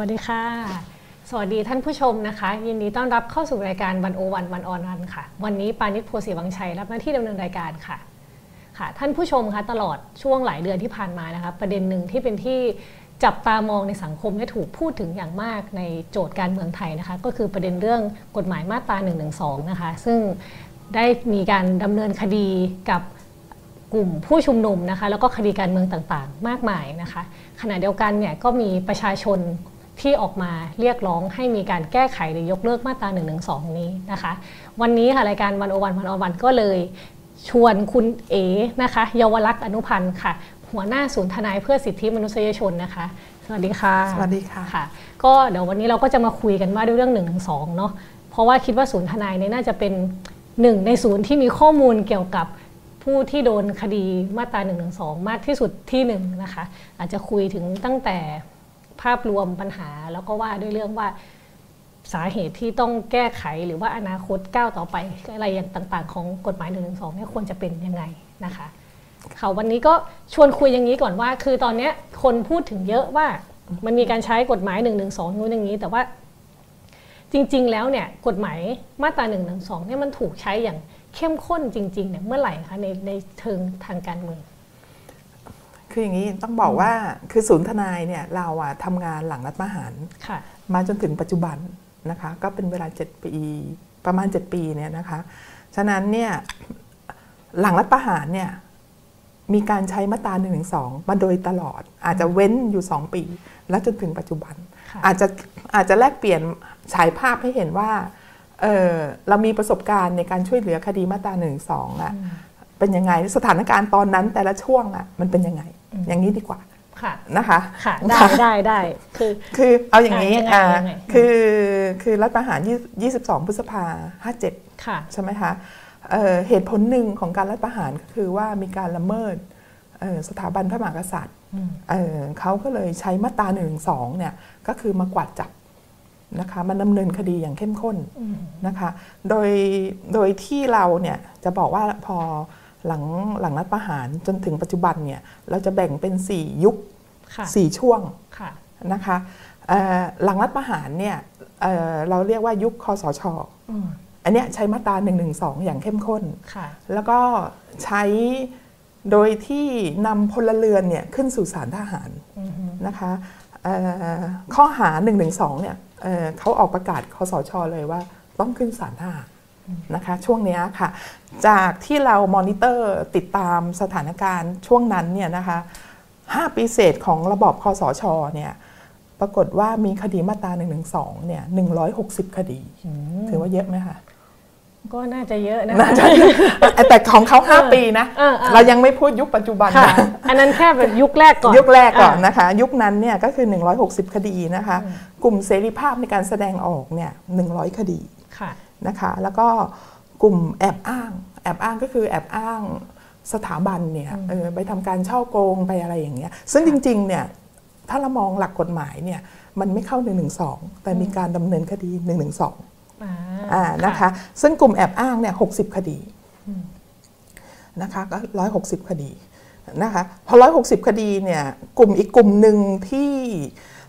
วัสดีค่ะ สวัสดีท่านผู้ชมนะคะ ยินดีต้อนรับเข้าสู่รายการวันโอวันวันออนวันค่ะ วันนี้ปานิชโพสีวังชัยรับหน้าที่ดำเนินรายการค่ะค่ะ ท่านผู้ชมคะตลอดช่วงหลายเดือนที่ผ่านมานะคะ ประเด็นหนึ่งที่เป็นที่จับตามองในสังคมและถูกพูดถึงอย่างมากในโจทย์การเมืองไทยนะคะ ก็คือประเด็นเรื่องกฎหมายมาตรา1นึนะคะ ซึ่งได้มีการดำเนินคดีกับกลุ่มผู้ชุมนุมนะคะ แล้วก็คดีการเมืองต่างๆ มากมายนะคะ ขณะเดียวกันเนี่ยก็มีประชาชน ที่ออกมาเรียกร้องให้มีการแก้ไขหรือยกเลิกมาตรา1นึนี้นะคะ วันนี้ค่ะรายการวันโอวันวันอวันก็เลยชวนคุณเอนะคะเยาวลักษณ์อนุพันธ์ค่ะ หัวหน้าศูนย์ทนายเพื่อสิทธิมนุษยชนนะคะ สวัสดีค่ะ สวัสดีค่ะค่ะก็เดี๋ยววันนี้เราก็จะมาคุยกันว่าด้วยเรื่อง1นึเนาะเพราะว่าคิดว่าศูนย์ทนายเนี่ยน่าจะเป็นหนึ่งในศูนย์ที่มีข้อมูลเกี่ยวกับผู้ที่โดนคดีมาตรา1นึมากที่สุดที่หนึ่งนะคะ อาจจะคุยถึงตั้งแต่ ภาพรวมปัญหา แล้วก็ว่าด้วยเรื่องว่าสาเหตุที่ต้องแก้ไขหรือว่าอนาคตก้าวต่อไปอะไรอย่างต่าง ๆ ของกฎหมาย1นึเนี่ยควรจะเป็นยังไงนะคะค่ะวันนี้ก็ชวนคุยอย่างนี้ก่อนว่า คือตอนนี้คนพูดถึงเยอะว่ามันมีการใช้กฎหมาย1นึนู้นอย่างนี้ แต่ว่าจริง ๆ แล้วเนี่ยกฎหมายมาตรา1นึเนี่ยมันถูกใช้อย่างเข้มข้นจริงๆเนี่ยเมื่อไหร่คะในในเชิงทางการเมือง คืออย่างนี้ต้องบอกว่าคือศูนย์ทนายเนี่ยเราอะทำงานหลังรัฐประหารค่ะมาจนถึงปัจจุบันนะคะ ก็เป็นเวลา 7 ปีประมาณ 7 ปีเนี่ยนะคะ ฉะนั้นเนี่ยหลังรัฐประหารเนี่ยมีการใช้มาตรา1นึมาโดยตลอด อาจจะเว้นอยู่ 2 ปี แล้วจนถึงปัจจุบันค่ะอาจจะอาจจะแลกเปลี่ยนฉายภาพให้เห็นว่าเออเรามีประสบการณ์ในการช่วยเหลือคดีมาตรา1นึอะ เป็นยังไงสถานการณ์ตอนนั้นแต่ละช่วงอะมันเป็นยังไง อย่างนี้ดีกว่าค่ะนะคะค่ะได้ได้ได้คือคือเอาอย่างนี้อะอ่ายังไงยังไงคือคือรัฐประหาร20 22 พฤษภา57ค่ะใช่ไหมคะเอ่อเหตุผลหนึ่งของการรัฐประหารก็คือว่ามีการละเมิดเอ่อสถาบันพระมหากษัตริย์อืมเอ่อเขาก็เลยใช้มาตรา1นึเนี่ยก็คือมากวาดจับนะคะมันดำเนินคดีอย่างเข้มข้นอืมนะคะ โดยโดยที่เราเนี่ยจะบอกว่าพอ หลังหลังรัฐประหารจนถึงปัจจุบันเนี่ยเราจะแบ่งเป็น 4 ยุคค่ะ4ช่วงค่ะนะคะเอ่อหลังรัฐประหารเนี่ยเอ่อเราเรียกว่ายุคคอสชอืมอันเนี้ยใช้มาตรา1นึอย่างเข้มข้นค่ะแล้วก็ใช้โดยที่นำพลเรือนเนี่ยขึ้นสู่ศาลทหารอืมนะคะเอ่อข้อหา1นึเนี่ยเอ่อเขาออกประกาศคอสชเลยว่าต้องขึ้นศาลทหาร นะคะช่วงเนี้ยค่ะ จากที่เรามอนิเตอร์ติดตามสถานการณ์ช่วงนั้นเนี่ยนะคะ5ปีเศษของระบอบคอสชเนี่ยปรากฏว่ามีคดีมาตรา1นึเนี่ย160 คดี ถือว่าเยอะไหมคะก็น่าจะเยอะนะน่าจะแต่ของเขา 5 ปีนะเออเออเรายังไม่พูดยุคปัจจุบันค่ะนะอันนั้นแค่แบบยุคแรกก่อน ยุคแรกก่อนอ่านะคะ ยุคนั้นเนี่ยก็คือ 160 คดีนะคะ กลุ่มเสรีภาพในการแสดงออกเนี่ย100 คดีค่ะ นะคะแล้วก็กลุ่มแอบอ้าง แอบอ้างก็คือแอบอ้างสถาบันเนี่ยเออไปทำการช่อโกงไปอะไรอย่างเงี้ยซึ่งจริงๆเนี่ยถ้าเรามองหลักกฎหมายเนี่ยมันไม่เข้า112แต่มีการดำเนินคดี112อ่าอ่านะคะซึ่งกลุ่มแอบอ้างเนี่ยหกคดีนะคะก็ร้อยหกสิบคดีนะคะพอร้อยหกสิบคดีเนี่ยกลุ่มอีกกลุ่มหนึ่งที่เอ่อ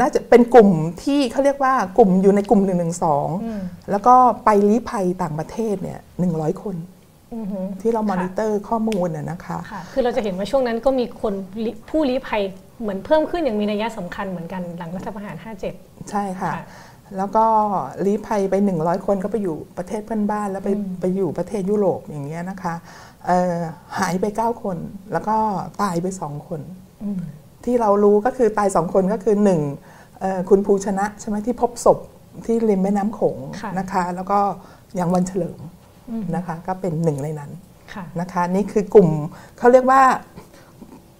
น่าจะเป็นกลุ่มที่เขาเรียกว่ากลุ่มอยู่ในกลุ่ม1นึอืมแล้วก็ไปลี้ภัยต่างประเทศเนี่ยหนึ่งคนอือหือที่เรามอนิเตอร์ข้อมูลน่ะนะคะค่ะคือเราจะเห็นว่าช่วงนั้นก็มีคนลิผู้ลี้ภัยเหมือนเพิ่มขึ้นอย่างมีนัยสำคัญเหมือนกันหลังรัฐประหาร 57 ใช่ค่ะค่ะ แล้วก็ลี้ภัยไป 100 คนก็ไปอยู่ประเทศเพื่อนบ้าน แล้วไปไปอยู่ประเทศยุโรปอย่างเงี้ยนะคะเอ่อหายไป 9 คน แล้วก็ตายไป 2 คนอืม ที่เรารู้ก็คือตาย2คนก็คือ1เอ่อคุณภูชนะใช่ไหมที่พบศพที่ริมแม่น้ำโขงค่ะนะคะ แล้วก็อย่างวันเฉลิมอืมนะคะ ก็เป็นหนึ่งในนั้นค่ะนะคะ นี่คือกลุ่มเขาเรียกว่า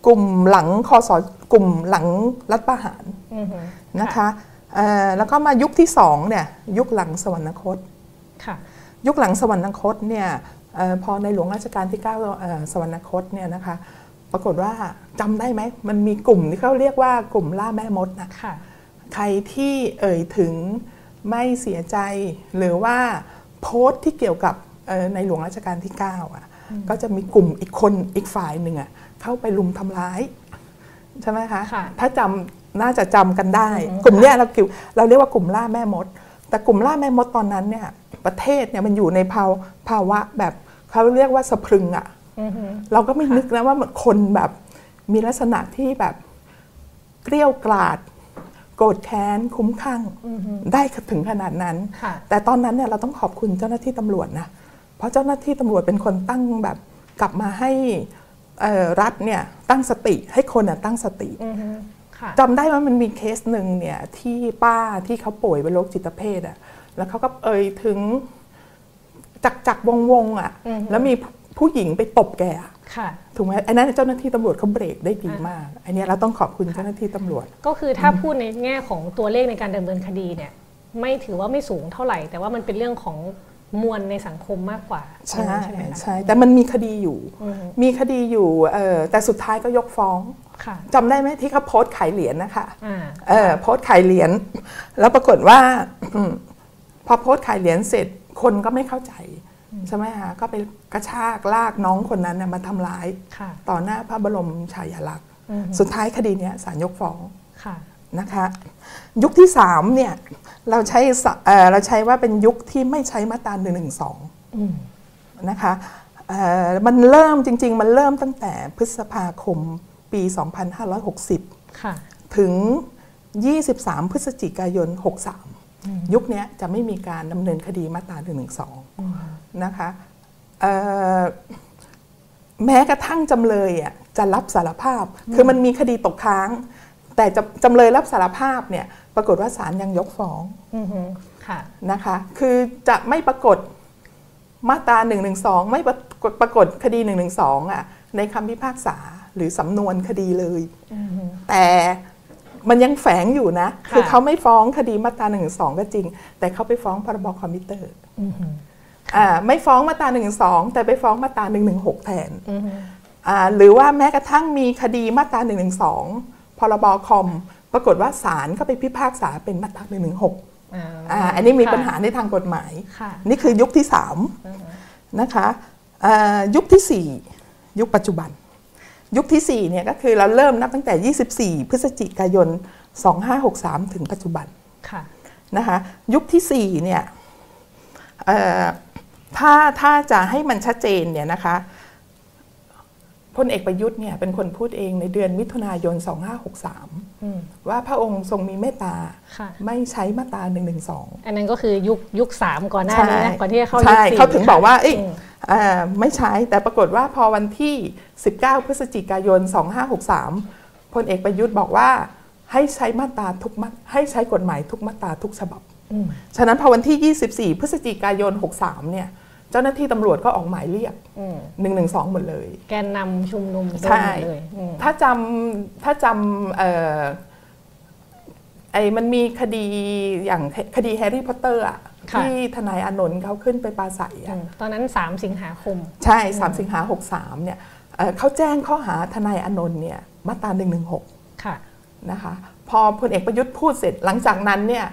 กลุ่มหลังคอสกลุ่มหลังรัฐประหารอือหือนะคะเอ่อแล้วก็มายุคที่สองเนี่ยยุคหลังสวรรคตค่ะยุคหลังสวรรคตเนี่ยเออพอในหลวงรัชกาลที่9เอ่อสวรรคตเนี่ยนะคะ ปรากฏว่า จำได้ไหม มันมีกลุ่มที่เขาเรียกว่ากลุ่มล่าแม่มดนะค่ะใครที่เอ่ยถึงไม่เสียใจ หรือว่าโพสต์ที่เกี่ยวกับเอ่อในหลวงรัชกาลที่ 9 อะ ก็จะมีกลุ่มอีกคนอีกฝ่ายหนึ่งอะเข้าไปลุมทำร้าย ใช่ไหมคะค่ะถ้าจน่าจะจำกันได้ กลุ่มเนี้ยเราคิวเราเรียกว่ากลุ่มล่าแม่มด แต่กลุ่มล่าแม่มดตอนนั้นเนี่ยประเทศเนี่ยมันอยู่ในภาวภาวะแบบเขาเรียกว่าสะพรึงอะ่ะอือฮึเราก็ไม่นึกนะว่าคนแบบ มีลักษณะที่แบบเกลี้ยวกราด โกรธแค้นคุ้มข้างได้ถึงขนาดนั้นค่ะแต่ตอนนั้นเนี่ยเราต้องขอบคุณเจ้าหน้าที่ตำรวจนะเพราะเจ้าหน้าที่ตำรวจเป็นคนตั้งแบบกลับมาให้เอ่อรัฐเนี่ยตั้งสติให้คนน่ะตั้งสติอือฮึค่ะจำได้ว่ามันมีเคสหนึ่งเนี่ยที่ป้าที่เขาป่วยเป็นโรคจิตเภทอะแล้วเขาก็เอ่ยถึงจักจักวงวงๆอะอือฮึแล้วมีผู้หญิงไปตบแกอะค่ะ ถูกไหมไอ้นั้นเจ้าหน้าที่ตำรวจเขาเบรกได้ดีมาก อันเนี้ยเราต้องขอบคุณเจ้าหน้าที่ตำรวจ ก็คือถ้าพูดในแง่ของตัวเลขในการดำเนินคดีเนี่ยไม่ถือว่าไม่สูงเท่าไหร่ แต่ว่ามันเป็นเรื่องของมวลในสังคมมากกว่า ใช่ใช่ไหมคะใช่แต่มันมีคดีอยู่อือฮึมีคดีอยู่เออแต่สุดท้ายก็ยกฟ้องค่ะจำได้ไหมที่เขาโพสต์ขายเหรียญนะคะอ่าเออโพสต์ขายเหรียญแล้วปรากฏว่าอืมพอโพสต์ขายเหรียญเสร็จคนก็ไม่เข้าใจ ใช่ไหมคะก็ไปกระชากลากน้องคนนั้นน่ะมาทำร้ายค่ะต่อหน้าพระบรมฉายาลักษณ์อือฮึสุดท้ายคดีเนี้ยศาลยกฟ้องค่ะนะคะยุคที่สามเนี่ยเราใช้สะเอ่อเราใช้ว่าเป็นยุคที่ไม่ใช้มาตรา1นึอืมนะคะเอ่อมันเริ่มจริง ๆ มันเริ่มตั้งแต่พฤษภาคมปี 2560ค่ะถึง 23 พฤศจิกายน 63 ยุคเนี้ยจะไม่มีการดำเนินคดีมาตรา1 นึนะคะเอ่อแม้กระทั่งจำเลยอะจะรับสารภาพ คือมันมีคดีตกค้าง แต่จะจำเลยรับสารภาพเนี่ยปรากฏว่าศาลยังยกฟ้องอือฮึค่ะนะคะคือจะไม่ปรากฏมาตรา1นึไม่ปรากฏปรากฏคดี1นึอะในคำพิพากษาหรือสำนวนคดีเลยอือฮึแต่มันยังแฝงอยู่นะค่ะคือเขาไม่ฟ้องคดีมาตรา1นึก็จริง แต่เขาไปฟ้องพรบคอมพิวเตอร์อือฮึอ่า ไม่ฟ้องมาตรา1นึแต่ไปฟ้องมาตรา1นึแทนอือฮึอ่าหรือว่าแม้กระทั่งมีคดีมาตรา1นึพรบคอม ปรากฏว่าศาลก็ไปพิพากษาเป็นมาตรา1นึอ่าอ่าอันนี้มีค่ะปัญหาในทางกฎหมายค่ะนี่คือยุคที่ 3 นะคะอ่ายุคทีสี่ 4 ยุคปัจจุบัน ยุคทีสี่4เนี่ยก็คือเราเริ่มนับตั้งแต่ 24 พฤศจิกายน 2563 ถึงปัจจุบันค่ะนะคะยุคที่4เนี่ยเอ่อ ถ้าถ้าจะให้มันชัดเจนเนี่ยนะคะพลเอกประยุทธ์เนี่ยเป็นคนพูดเองในเดือนมิถุนายน 2563อืมว่าพระองค์ทรงมีเมตตาค่ะไม่ใช้มาตรา1นึอันนั้นก็คือยุคยุคสามก่อนหน้านี้นะก่อนที่จะเข้ายุคใช่สี่เขาถึงบอกว่าเอ้ยอืมอ่าไม่ใช้แต่ปรากฏว่าพอวันที่ 19 พฤศจิกายน 2563พลเอกประยุทธ์บอกว่าให้ใช้มาตราทุกมาให้ใช้กฎหมายทุกมาตราทุกฉบับอืม ฉะนั้นพอวันที่ 24 พฤศจิกายน 63 เนี่ย เจ้าหน้าที่ตำรวจก็ออกหมายเรียกอืม112 หมดเลย แกนนำชุมนุมใช่โดนหมดเลยอืมถ้าจำถ้าจำเอ่อไอ้มันมีคดีอย่างคดีแฮร์รี่พอตเตอร์อะที่ทนายอานนท์เขาขึ้นไปปราศรัยอะอืมตอนนั้น 3 สิงหาคม ใช่ 3 สิงหา 63 เนี่ยเอ่อเขาแจ้งข้อหาทนายอานนท์เนี่ยมาตรา116 ค่ะนะคะ พอพลเอกประยุทธ์พูดเสร็จหลังจากนั้นเนี่ย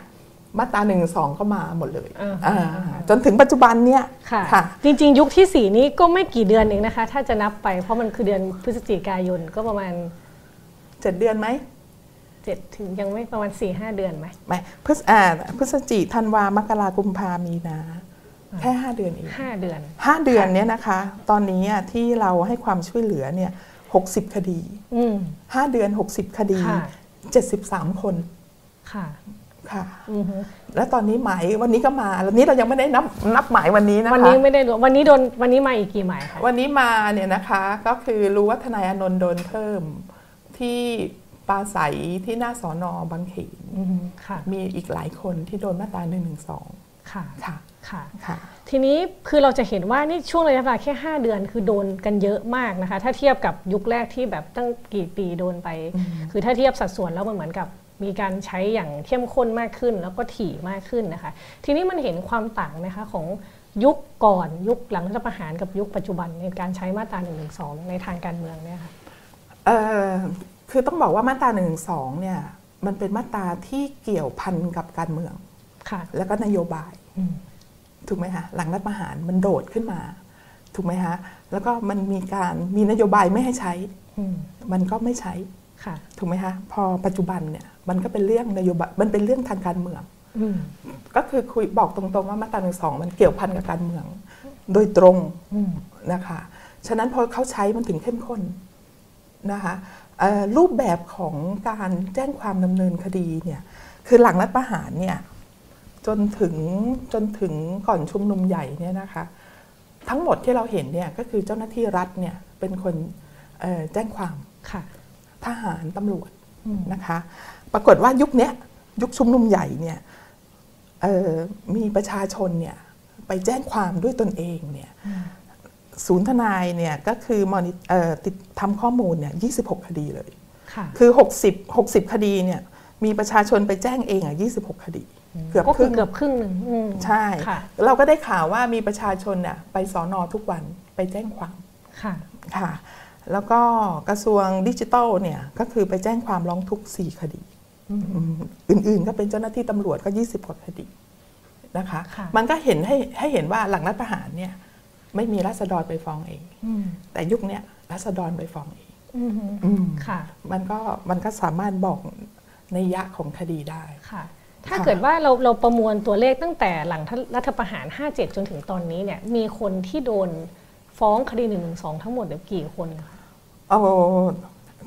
มาตรา112ก็มาหมดเลยอ่าอ่าจนถึงปัจจุบันเนี่ยค่ะค่ะ จริง ๆ ยุคที่ 4 นี้ก็ไม่กี่เดือนเองนะคะ ถ้าจะนับไปเพราะมันคือเดือนพฤศจิกายนก็ประมาณเจ็ดเดือนไหม7ถึงยังไม่ประมาณ4-5เดือนไหมไม่พฤศอ่าพฤศจิธันวามกรากุมภามีนา แค่5เดือนเอง5เดือนห้าเดือนเนี่ยนะคะ ตอนนี้อะที่เราให้ความช่วยเหลือเนี่ย60คดีอืม5เดือน60คดีค่ะ73คนค่ะ ค่ะอือฮึแล้วตอนนี้หมายวันนี้ก็มาวันนี้เรายังไม่ได้นับนับหมายวันนี้นะคะ วันนี้ไม่ได้รวมวันนี้โดนวันนี้มาอีกกี่หมายคะวันนี้มาเนี่ยนะคะก็คือรู้ว่าทนายอานนท์โดนเพิ่มที่ปราศัยที่หน้าสอนอบางเขนอือฮึค่ะมีอีกหลายคนที่โดนมาตรา1นึค่ะค่ะค่ะค่ะ ทีนี้คือเราจะเห็นว่านี่ช่วงระยะเวลาแค่ 5 เดือนคือโดนกันเยอะมากนะคะ ถ้าเทียบกับยุคแรกที่แบบตั้งกี่ปีโดนไป คือถ้าเทียบสัดส่วนแล้วมันเหมือนกับ มีการใช้อย่างเข้มข้นมากขึ้น แล้วก็ถี่มากขึ้นนะคะ ทีนี้มันเห็นความต่างนะคะของยุคก่อนยุคหลังรัฐประหารกับยุคปัจจุบันในการใช้มาตรา1นึในทางการเมืองเนี่ยค่ะเอ่อคือต้องบอกว่ามาตรา1นึเนี่ยมันเป็นมาตราที่เกี่ยวพันกับการเมืองค่ะแล้วก็นโยบายอืมถูกไหมคะหลังรัฐประหารมันโดดขึ้นมา ถูกไหมคะแล้วก็มันมีการมีนโยบายไม่ให้ใช้อืมมันก็ไม่ใช้ค่ะ ถูกไหมคะพอปัจจุบันเนี่ยมันก็เป็นเรื่องนโยบายมันเป็นเรื่องทางการเมืองอืมก็คือคุยบอกตรงๆว่ามาตราหนึ่งสองมันเกี่ยวพันกับการเมือง โดยตรงอืมนะคะฉะนั้นพอเขาใช้มันถึงเข้มข้นนะคะเอ่อรูปแบบของการแจ้งความดำเนินคดีเนี่ยคือหลังรัฐประหารเนี่ยจนถึงจนถึงก่อนชุมนุมใหญ่เนี่ยนะคะทั้งหมดที่เราเห็นเนี่ยก็คือเจ้าหน้าที่รัฐเนี่ยเป็นคนเอ่อแจ้งความค่ะ ทหารตำรวจอืมนะคะ ปรากฏว่ายุคเนี้ยยุคชุมนุมใหญ่เนี่ยเอ่อมีประชาชนเนี่ยไปแจ้งความด้วยตนเองเนี่ยศูนย์ทนายเนี่ยก็คือมอนิเอ่อติดทำข้อมูลเนี่ย26 คดีเลยค่ะคือ 60 60 คดีเนี่ยมีประชาชนไปแจ้งเองอะ26 คดี เกือบก็คคืรึ่องเกือบครึ่งหนึ่งอืมใช่ค่ะเราก็ได้ข่าวว่ามีประชาชนเนี่ยไปสอนอทุกวันไปแจ้งความค่ะค่ะ แล้วก็กระทรวงดิจิทัลเนี่ยก็คือไปแจ้งความร้องทุกข์4คดี อืมอื่นๆ ก็เป็นเจ้าหน้าที่ตำรวจก็ 20กว่าคดีนะคะค่ะมันก็เห็นให้ให้เห็นว่าหลังรัฐประหารเนี่ยไม่มีรัษฎรไปฟ้องเองอืมแต่ยุคเนี้ยรัษฎรไปฟ้องเองอืมอืมค่ะ มันก็มันก็สามารถบอกในยยะของคดีได้ค่ะ ถ้าค่ะเกิดว่าเราเราประมวลตัวเลขตั้งแต่หลังรัฐประหาร 57 จนถึงตอนนี้เนี่ยมีคนที่โดนฟ้องคดี1นึทั้งหมดเนี่ยกี่คนคะ เอา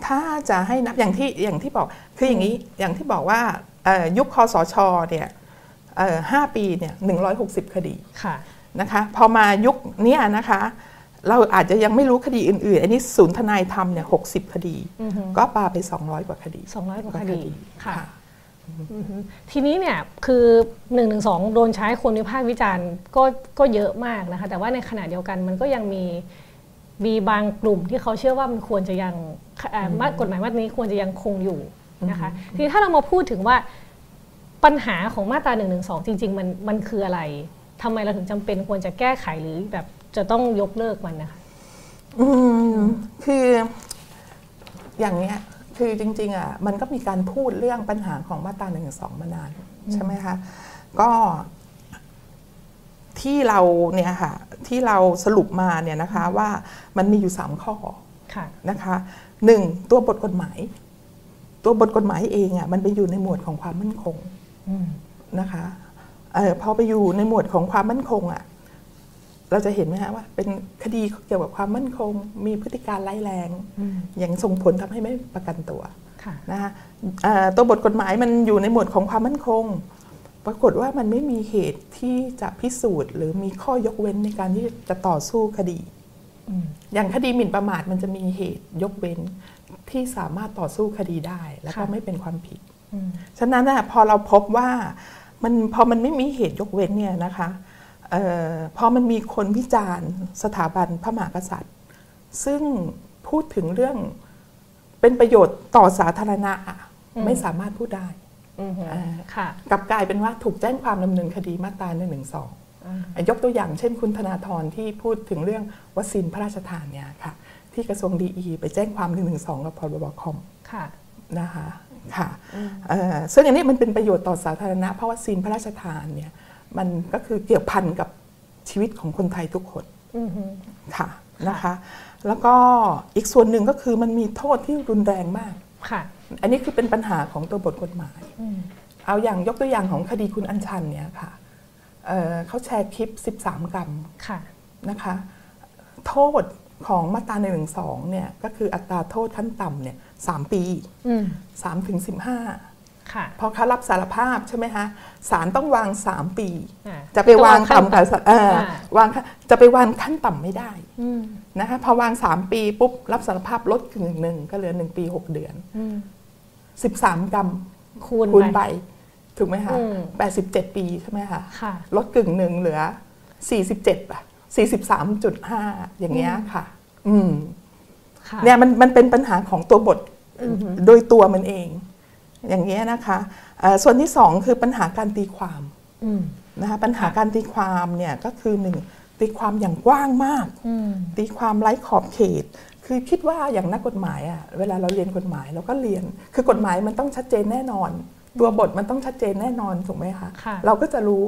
ถ้าจะให้นับอย่างที่อย่างที่บอกคืออย่างนี้อย่างที่บอกว่าเอ่อยุคคอสชเนี่ยเอ่อห้าปีเนี่ยหนึ่งร้อยหกสิบคดีค่ะนะคะพอมายุคเนี้ยนะคะ เราอาจจะยังไม่รู้คดีอื่นๆ อันนี้ศูนย์ทนายธรรมเนี่ยหกสิบคดีอือฮึก็ปาไป 200 กว่าคดี 200 กว่าคดีค่ะค่ะอือฮึทีนี้เนี่ยคือ1นึโดนใช้คนวิพากษ์วิจารณ์ก็ก็เยอะมากนะคะ แต่ว่าในขณะเดียวกันมันก็ยังมี มีบางกลุ่มที่เขาเชื่อว่ามันควรจะยังเอ่อมากฎหมายมาตรานี้ควรจะยังคงอยู่นะคะทีนี้ถ้าเรามาพูดถึงว่าปัญหาของมาตรา1นึจริง ๆ มันมันคืออะไรทำไมเราถึงจำเป็นควรจะแก้ไขหรือแบบจะต้องยกเลิกมันนะคะอืมคืออย่างเนี้ยคือจริงๆอะมันก็มีการพูดเรื่องปัญหาของมาตราหนึ่งสองมานานใช่ไหมคะก็ ที่เราเนี่ยค่ะที่เราสรุปมาเนี่ยนะคะว่ามันมีอยู่สามข้อค่ะนะคะหนึ่งตัวบทกฎหมาย ตัวบทกฎหมายเองอะมันไปอยู่ในหมวดของความมั่นคงอืมนะคะเออพอไปอยู่ในหมวดของความมั่นคงอะเราจะเห็นไหมฮะว่าเป็นคดีเกี่ยวกับความมั่นคง มีพฤติการร้ายแรงอืมอย่างส่งผลทำให้ไม่ประกันตัวค่ะนะคะเอ่อตัวบทกฎหมายมันอยู่ในหมวดของความมั่นคง ปรากฏว่ามันไม่มีเหตุที่จะพิสูจน์ หรือมีข้อยกเว้นในการที่จะต่อสู้คดีอืมอย่างคดีหมิ่นประมาทมันจะมีเหตุยกเว้นที่สามารถต่อสู้คดีได้ แล้วก็ค่ะไม่เป็นความผิดอืมฉะนั้นน่ะพอเราพบว่ามันพอมันไม่มีเหตุยกเว้นเนี่ยนะคะเออพอมันมีคนวิจารณ์สถาบันพระมหากษัตริย์ ซึ่งพูดถึงเรื่องเป็นประโยชน์ต่อสาธารณะอะไม่สามารถพูดได้อืมอ่าค่ะ กลับกลายเป็นว่าถูกแจ้งความดำเนินคดีมาตรา1นึอ่ายกตัวอย่างเช่นคุณธนาธรที่พูดถึงเรื่องวัคซีนพระราชทานเนี่ยค่ะ ที่กระทรวงดีไปแจ้งความ1นึกับพรบคอมค่ะนะคะค่ะเอ่อซึ่งอันนี้มันเป็นประโยชน์ต่อสาธารณะเพราะวัคซีนพระราชทานเนี่ยมันก็คือเกี่ยวพันกับชีวิตของคนไทยทุกคนอืมฮึค่ะนะคะ แล้วก็อีกส่วนหนึ่งก็คือมันมีโทษที่รุนแรงมากค่ะ อันนี้คือเป็นปัญหาของตัวบทกฎหมายอืมเอาอย่างยกตัวอย่างของคดีคุณอัญชันเนี่ยค่ะเอ่อเขาแชร์คลิป 13 กรัมค่ะนะคะ โทษของมาตรา1นึเนี่ยก็คืออัตราโทษขั้นต่ำเนี่ยสามปีอืม3ถึง15ค่ะพอเขารับสารภาพใช่ไหมคะศาลต้องวาง3ปีอ่าจะไปวางต่ำกับเอ่ออ่าวางจะไปวางขั้นต่ำไม่ได้อืมนะคะพอวาง3ปีปุ๊บรับสารภาพลดกึ่งหนึ่งก็เหลือ1ปี6เดือนอืม 13 กรัมคูณคูณไปไปถูกไหมคะอืม87 ปีใช่ไหมคะค่ะลดกึ่งหนึ่งเหลือ 47ป่ะ43.5 อย่างเงี้ยค่ะ อืมค่ะเนี่ยมันมันเป็นปัญหาของตัวบทอือหือโดยตัวมันเอง อย่างเงี้ยนะคะเอ่อส่วนที่สองคือปัญหาการตีความอืมนะคะปัญหาการตีความเนี่ยก็คือหนึ่งตีความอย่างกว้างมากอืมตีความไร้ขอบเขต คือคิดว่าอย่างนักกฎหมายอะเวลาเราเรียนกฎหมายเราก็เรียน คือกฎหมายมันต้องชัดเจนแน่นอน ตัวบทมันต้องชัดเจนแน่นอนถูกไหมคะค่ะเราก็จะรู้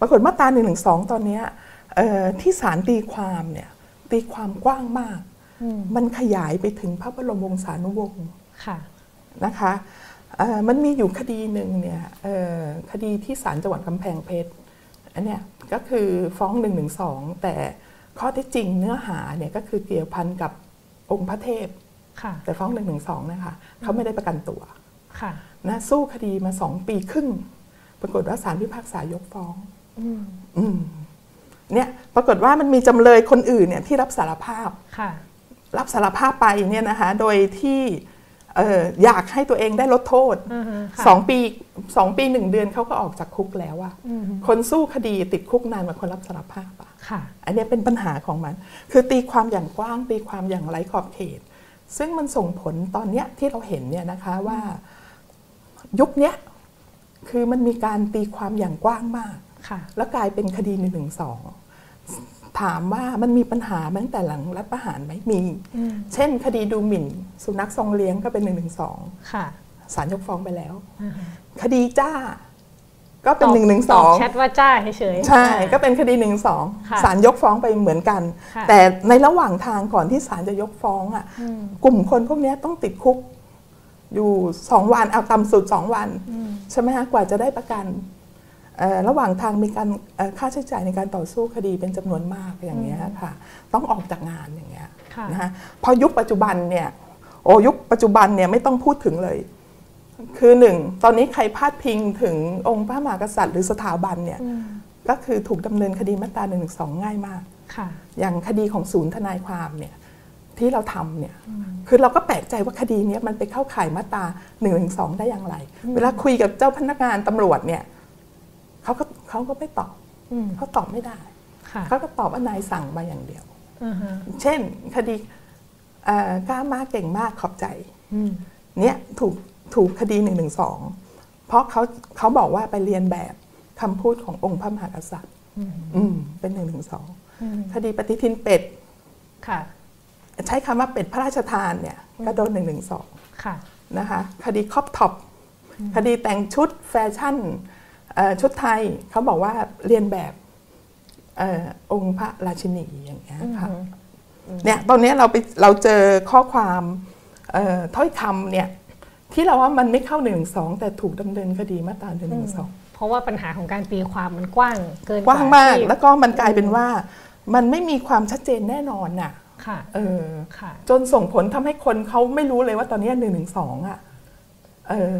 ปรากฏมาตราหนึ่งหนึ่งสองตอนเนี้ยเอ่อที่ศาลตีความเนี่ยตีความกว้างมากอืมมันขยายไปถึงพระบรมวงศานุวงศ์ค่ะนะคะเอ่อมันมีอยู่คดีหนึ่งเนี่ยเอ่อคดีที่ศาลจังหวัดกำแพงเพชรอันเนี้ยก็คือฟ้อง1นึแต่ข้อเที่จริงเนื้อหาเนี่ยก็คือเกี่ยวพันกับ องค์พระเทพค่ะแต่ฟ้อง1นึนะคะเขาไม่ได้ประกันตัวค่ะนะสู้คดีมาสองปีครึ่ง ปรากฏว่าศาลพิพากษายกฟ้องอืมอืมเนี่ยปรากฏว่ามันมีจำเลยคนอื่นเนี่ยที่รับสารภาพค่ะรับสารภาพไปเนี่ยนะคะโดยที่เอ่ออยากให้ตัวเองได้ลดโทษอือฮึค่ะสองปีสองปีหนึ่งเดือนเขาก็ออกจากคุกแล้วอะอืมคนสู้คดีติดคุกนานกว่าคนรับสารภาพ อะค่ะอันเนี้ยเป็นปัญหาของมัน คือตีความอย่างกว้างตีความอย่างไร้ขอบเขต ซึ่งมันส่งผลตอนเนี้ยที่เราเห็นเนี่ยนะคะว่ายุคเนี้ยคือมันมีการตีความอย่างกว้างมากค่ะแล้วกลายเป็นคดีหนึ่งหนึ่งสองถามว่ามันมีปัญหามาตั้งแต่หลังรัฐประหารไหมมีอืมเช่น คดีดูหมิ่น สุนัขทรงเลี้ยงก็เป็นหนึ่งหนึ่งสองค่ะศาลยกฟ้องไปแล้วอือฮึคดีจ้า ก็เป็นตอบหนึ่งหนึ่งสตออบงแชทว่าจ้าเฉยๆใช่อ่าก็เป็นคดีหนึ่งสองค่ะศาลยกฟ้องไปเหมือนกันค่ะแต่ในระหว่างทางก่อนที่ศาลจะยกฟ้องอะอืมกลุ่มคนพวกเนี้ยต้องติดคุก อยู่สองวันเอาต่ำสุดสองวันอืมใช่ไหมฮะกว่าจะได้ประกันเอ่อระหว่างทางมีการเอ่อค่าใช้จ่ายในการต่อสู้คดีเป็นจำนวนมากอย่างเงี้ยค่ะ ต้องออกจากงานอย่างเงี้ยค่ะนะฮะพอยุคปัจจุบันเนี่ยโอ้ยุคปัจจุบันเนี่ยไม่ต้องพูดถึงเลย คือหนึ่งตอนนี้ใครพาดพิงถึงองค์พระมหากษัตริย์หรือสถาบันเนี่ยอืมก็คือถูกดำเนินคดีมาตรา1นึง่ายมากค่ะอย่างคดีของศูนย์ทนายความเนี่ยที่เราทำเนี่ยคือเราก็แปลกใจว่าคดีเนี้ยมันไปเข้าข่ายมาตรา1นึได้อย่างไร เวลาคุยกับเจ้าพนักงานตำรวจเนี่ยเขาก็เขาก็ไม่ตอบอืมเขาตอบไม่ได้ค่ะเขาก็ตอบว่านายสั่งมาอย่างเดียวอือฮึเช่นคดีเอ่อกล้ามากเก่งมากขอบใจอืมเนี่ยถูก ถูกคดี1นึเพราะเขาเขาบอกว่าไปเรียนแบบคำพูดขององค์พระมหากษัตริย์อืมอืมเป็น1นึอืมคดีปฏิทินเป็ดค่ะใช้คำว่าเป็ดพระราชทานเนี่ยก็โดน1นึค่ะนะคะคดี crop top คดีแต่งชุดแฟชั่นเอ่อชุดไทยเขาบอกว่าเลียนแบบเออองค์พระราชินีอย่างเงี้ยค่ะอืมเนี่ยตอนนี้เราไปเราเจอข้อความเอ่อถ้อยคำเนี่ย ที่เราว่ามันไม่เข้า1นึแต่ถูกดำเนินคดีมาตรา1นึเพราะว่าปัญหาของการตีความมันกว้างเกินกว้างมากที่แล้วก็มันกลายเป็นว่า มันไม่มีความชัดเจนแน่นอนน่ะค่ะเออค่ะ จนส่งผลทำให้คนเขาไม่รู้เลยว่าตอนนี้หนึ่งหนึ่งสองอะเออ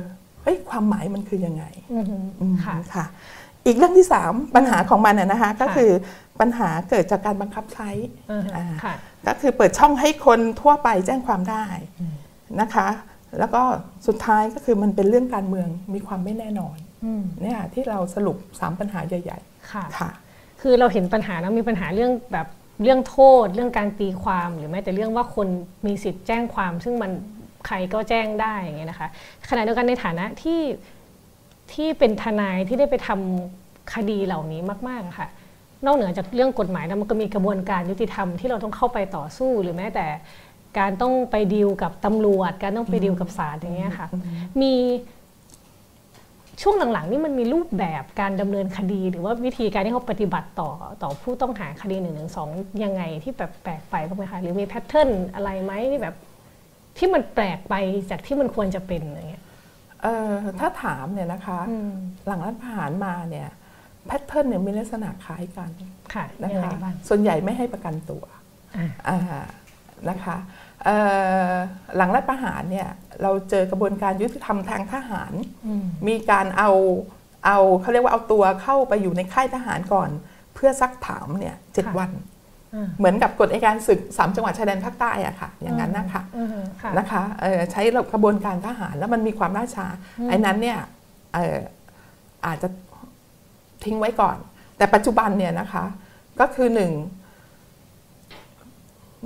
เฮ้ยความหมายมันคือยังไงอือฮึอืมค่ะค่ะ อีกเรื่องที่สามปัญหาของมันน่ะนะคะ ก็ค่ะคือปัญหาเกิดจากการบังคับใช้อือฮึอ่าค่ะก็คือเปิดช่องให้คนทั่วไปแจ้งความได้นะคะ แล้วก็สุดท้ายก็คือมันเป็นเรื่องการเมืองมีความไม่แน่นอนอืมเนี่ยที่เราสรุปสามปัญหาใหญ่ค่ะๆค่ะคือเราเห็นปัญหาแล้วมีปัญหาเรื่องแบบเรื่องโทษ เรื่องการตีความหรือแม้แต่เรื่องว่าคนมีสิทธิ์แจ้งความ ซึ่งมันใครก็แจ้งได้อย่างเงี้ยนะคะขณะเดียวกันในฐานะที่ที่เป็นทนายที่ได้ไปทำคดีเหล่านี้มากๆอะค่ะ นอกเหนือจากเรื่องกฎหมายแล้วมันก็มีกระบวนการยุติธรรมที่เราต้องเข้าไปต่อสู้หรือแม้แต่ การต้องไปดีลกับตำรวจ การต้องไปดีลกับศาลอย่างเงี้ยค่ะมีช่วงหลังๆนี่มันมีรูปแบบการดำเนินคดี หรือว่าวิธีการที่เขาปฏิบัติต่อต่อผู้ต้องหาคดีหนึ่งหนึ่งสองยังไงที่แบบแปลกไปบ้างไหมคะหรือมี pattern อะไรไหมที่แบบที่มันแปลกไปจากที่มันควรจะเป็นอะไรเงี้ยเออถ้าถามเนี่ยนะคะอืมหลังรัฐประหารมาเนี่ย pattern เนี่ยมีลักษณะคล้ายกันค่ะนะยังไงคะบ้างส่วนใหญ่ไม่ให้ประกันตัวอ่าอ่า นะคะเอ่อหลังรัฐประหารเนี่ยเราเจอกระบวนการยุติธรรมทางทหารอืมมีการเอาเอาเขาเรียกว่าเอาตัวเข้าไปอยู่ในค่ายทหารก่อน เพื่อซักถามเนี่ยเจ็ดค่ะวันอ่าเหมือนกับกฎอัยการศึกสามจังหวัดชายแดนภาคใต้อะค่ะ อย่างนั้นนะคะอืมค่ะนะคะเอ่อใช้กระบวนการทหารแล้วมันมีความล่าช้าไอ้นั้นเนี่ยเอ่ออาจจะทิ้งไว้ก่อน แต่ปัจจุบันเนี่ยนะคะก็คือหนึ่ง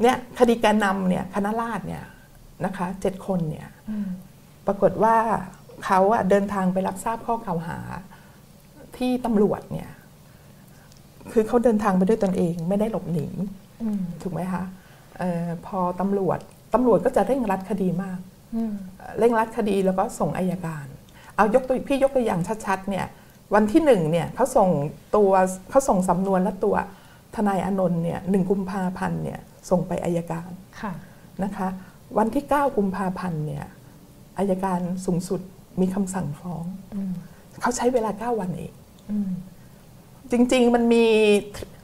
เนี่ยคดีแกนนำเนี่ยคณะราษฎรเนี่ยนะคะเจ็ดคนเนี่ยอืมปรากฏว่าเขาอะเดินทางไปรับทราบข้อกล่าวหาที่ตำรวจเนี่ยคือเขาเดินทางไปด้วยตนเองไม่ได้หลบหนีอืมถูกไหมคะเออพอตำรวจตำรวจก็จะเร่งรัดคดีมากอืมเร่งรัดคดีแล้วก็ส่งอายการ เอายกตัวพี่ยกตัวอย่างชัดๆเนี่ยวันที่หนึ่งเนี่ยเขาส่งตัวเขาส่งสำนวนและตัวทนายอานนท์เนี่ยหนึ่งกุมภาพันธ์เนี่ย ส่งไปอายการค่ะนะคะวันที่ 9 กุมภาพันธ์เนี่ยออายการสูงสุดมีคำสั่งฟ้องอืมเขาใช้เวลา 9 วันเองอืมจริง ๆ มันมี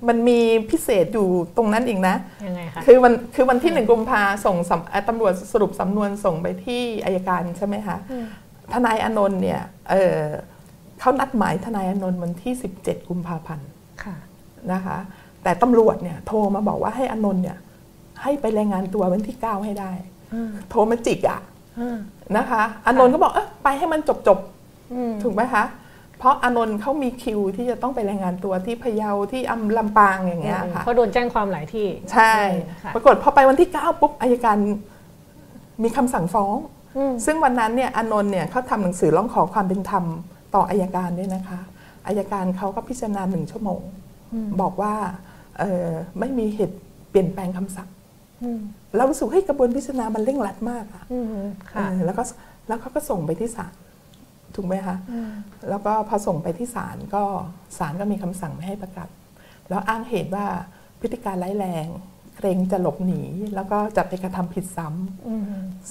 มันมีพิเศษอยู่ตรงนั้นอีกนะยังไงคะคือวันคือวันที่หนึ่งกุมภาส่งสำเอ่อตำรวจสรุปสำนวนส่งไปที่อายการใช่ไหมคะอืมทนายอานนท์เนี่ยเอ่อเขานัดหมายทนายอานนท์วันที่ 17 กุมภาพันธ์ค่ะนะคะ แต่ตำรวจเนี่ยโทรมาบอกว่าให้อานนท์เนี่ย ให้ไปรายงานตัววันที่9ให้ได้อืมโทรมาจิกอะอืมนะคะอานนท์ก็บอกเออไปให้มันจบจบอืมๆถูกไหมคะ เพราะอานนท์เขามีคิวที่จะต้องไปรายงานตัวที่พะเยาที่อำลำปางอย่างเงี้ยค่ะเพราะโดนแจ้งความหลายที่ ใช่ค่ะปรากฏพอไปวันที่ 9 ปุ๊บอายการมีคำสั่งฟ้องอืมซึ่งวันนั้นเนี่ยอานนท์เนี่ยเขาทำหนังสือร้องขอความเป็นธรรมต่ออายการด้วยนะคะอายการเขาก็พิจารณาหนึ่งชั่วโมงอืมบอกว่าเอ่อไม่มีเหตุเปลี่ยนแปลงคำสั่งอืม เรารู้สึกให้ยกระบวนพิจารณามันเร่งรัดมากอะอืมค่ะเออแล้วก็แล้วเขาก็ส่งไปที่ศาลถูกไหมคะอืมแล้วก็พอส่งไปที่ศาลก็ศาลก็มีคำสั่งไม่ให้ประกันแล้วอ้างเหตุว่าพฤติการร้ายแรงเกรงจะหลบหนี แล้วก็จะไปกระทำผิดซ้ำอืม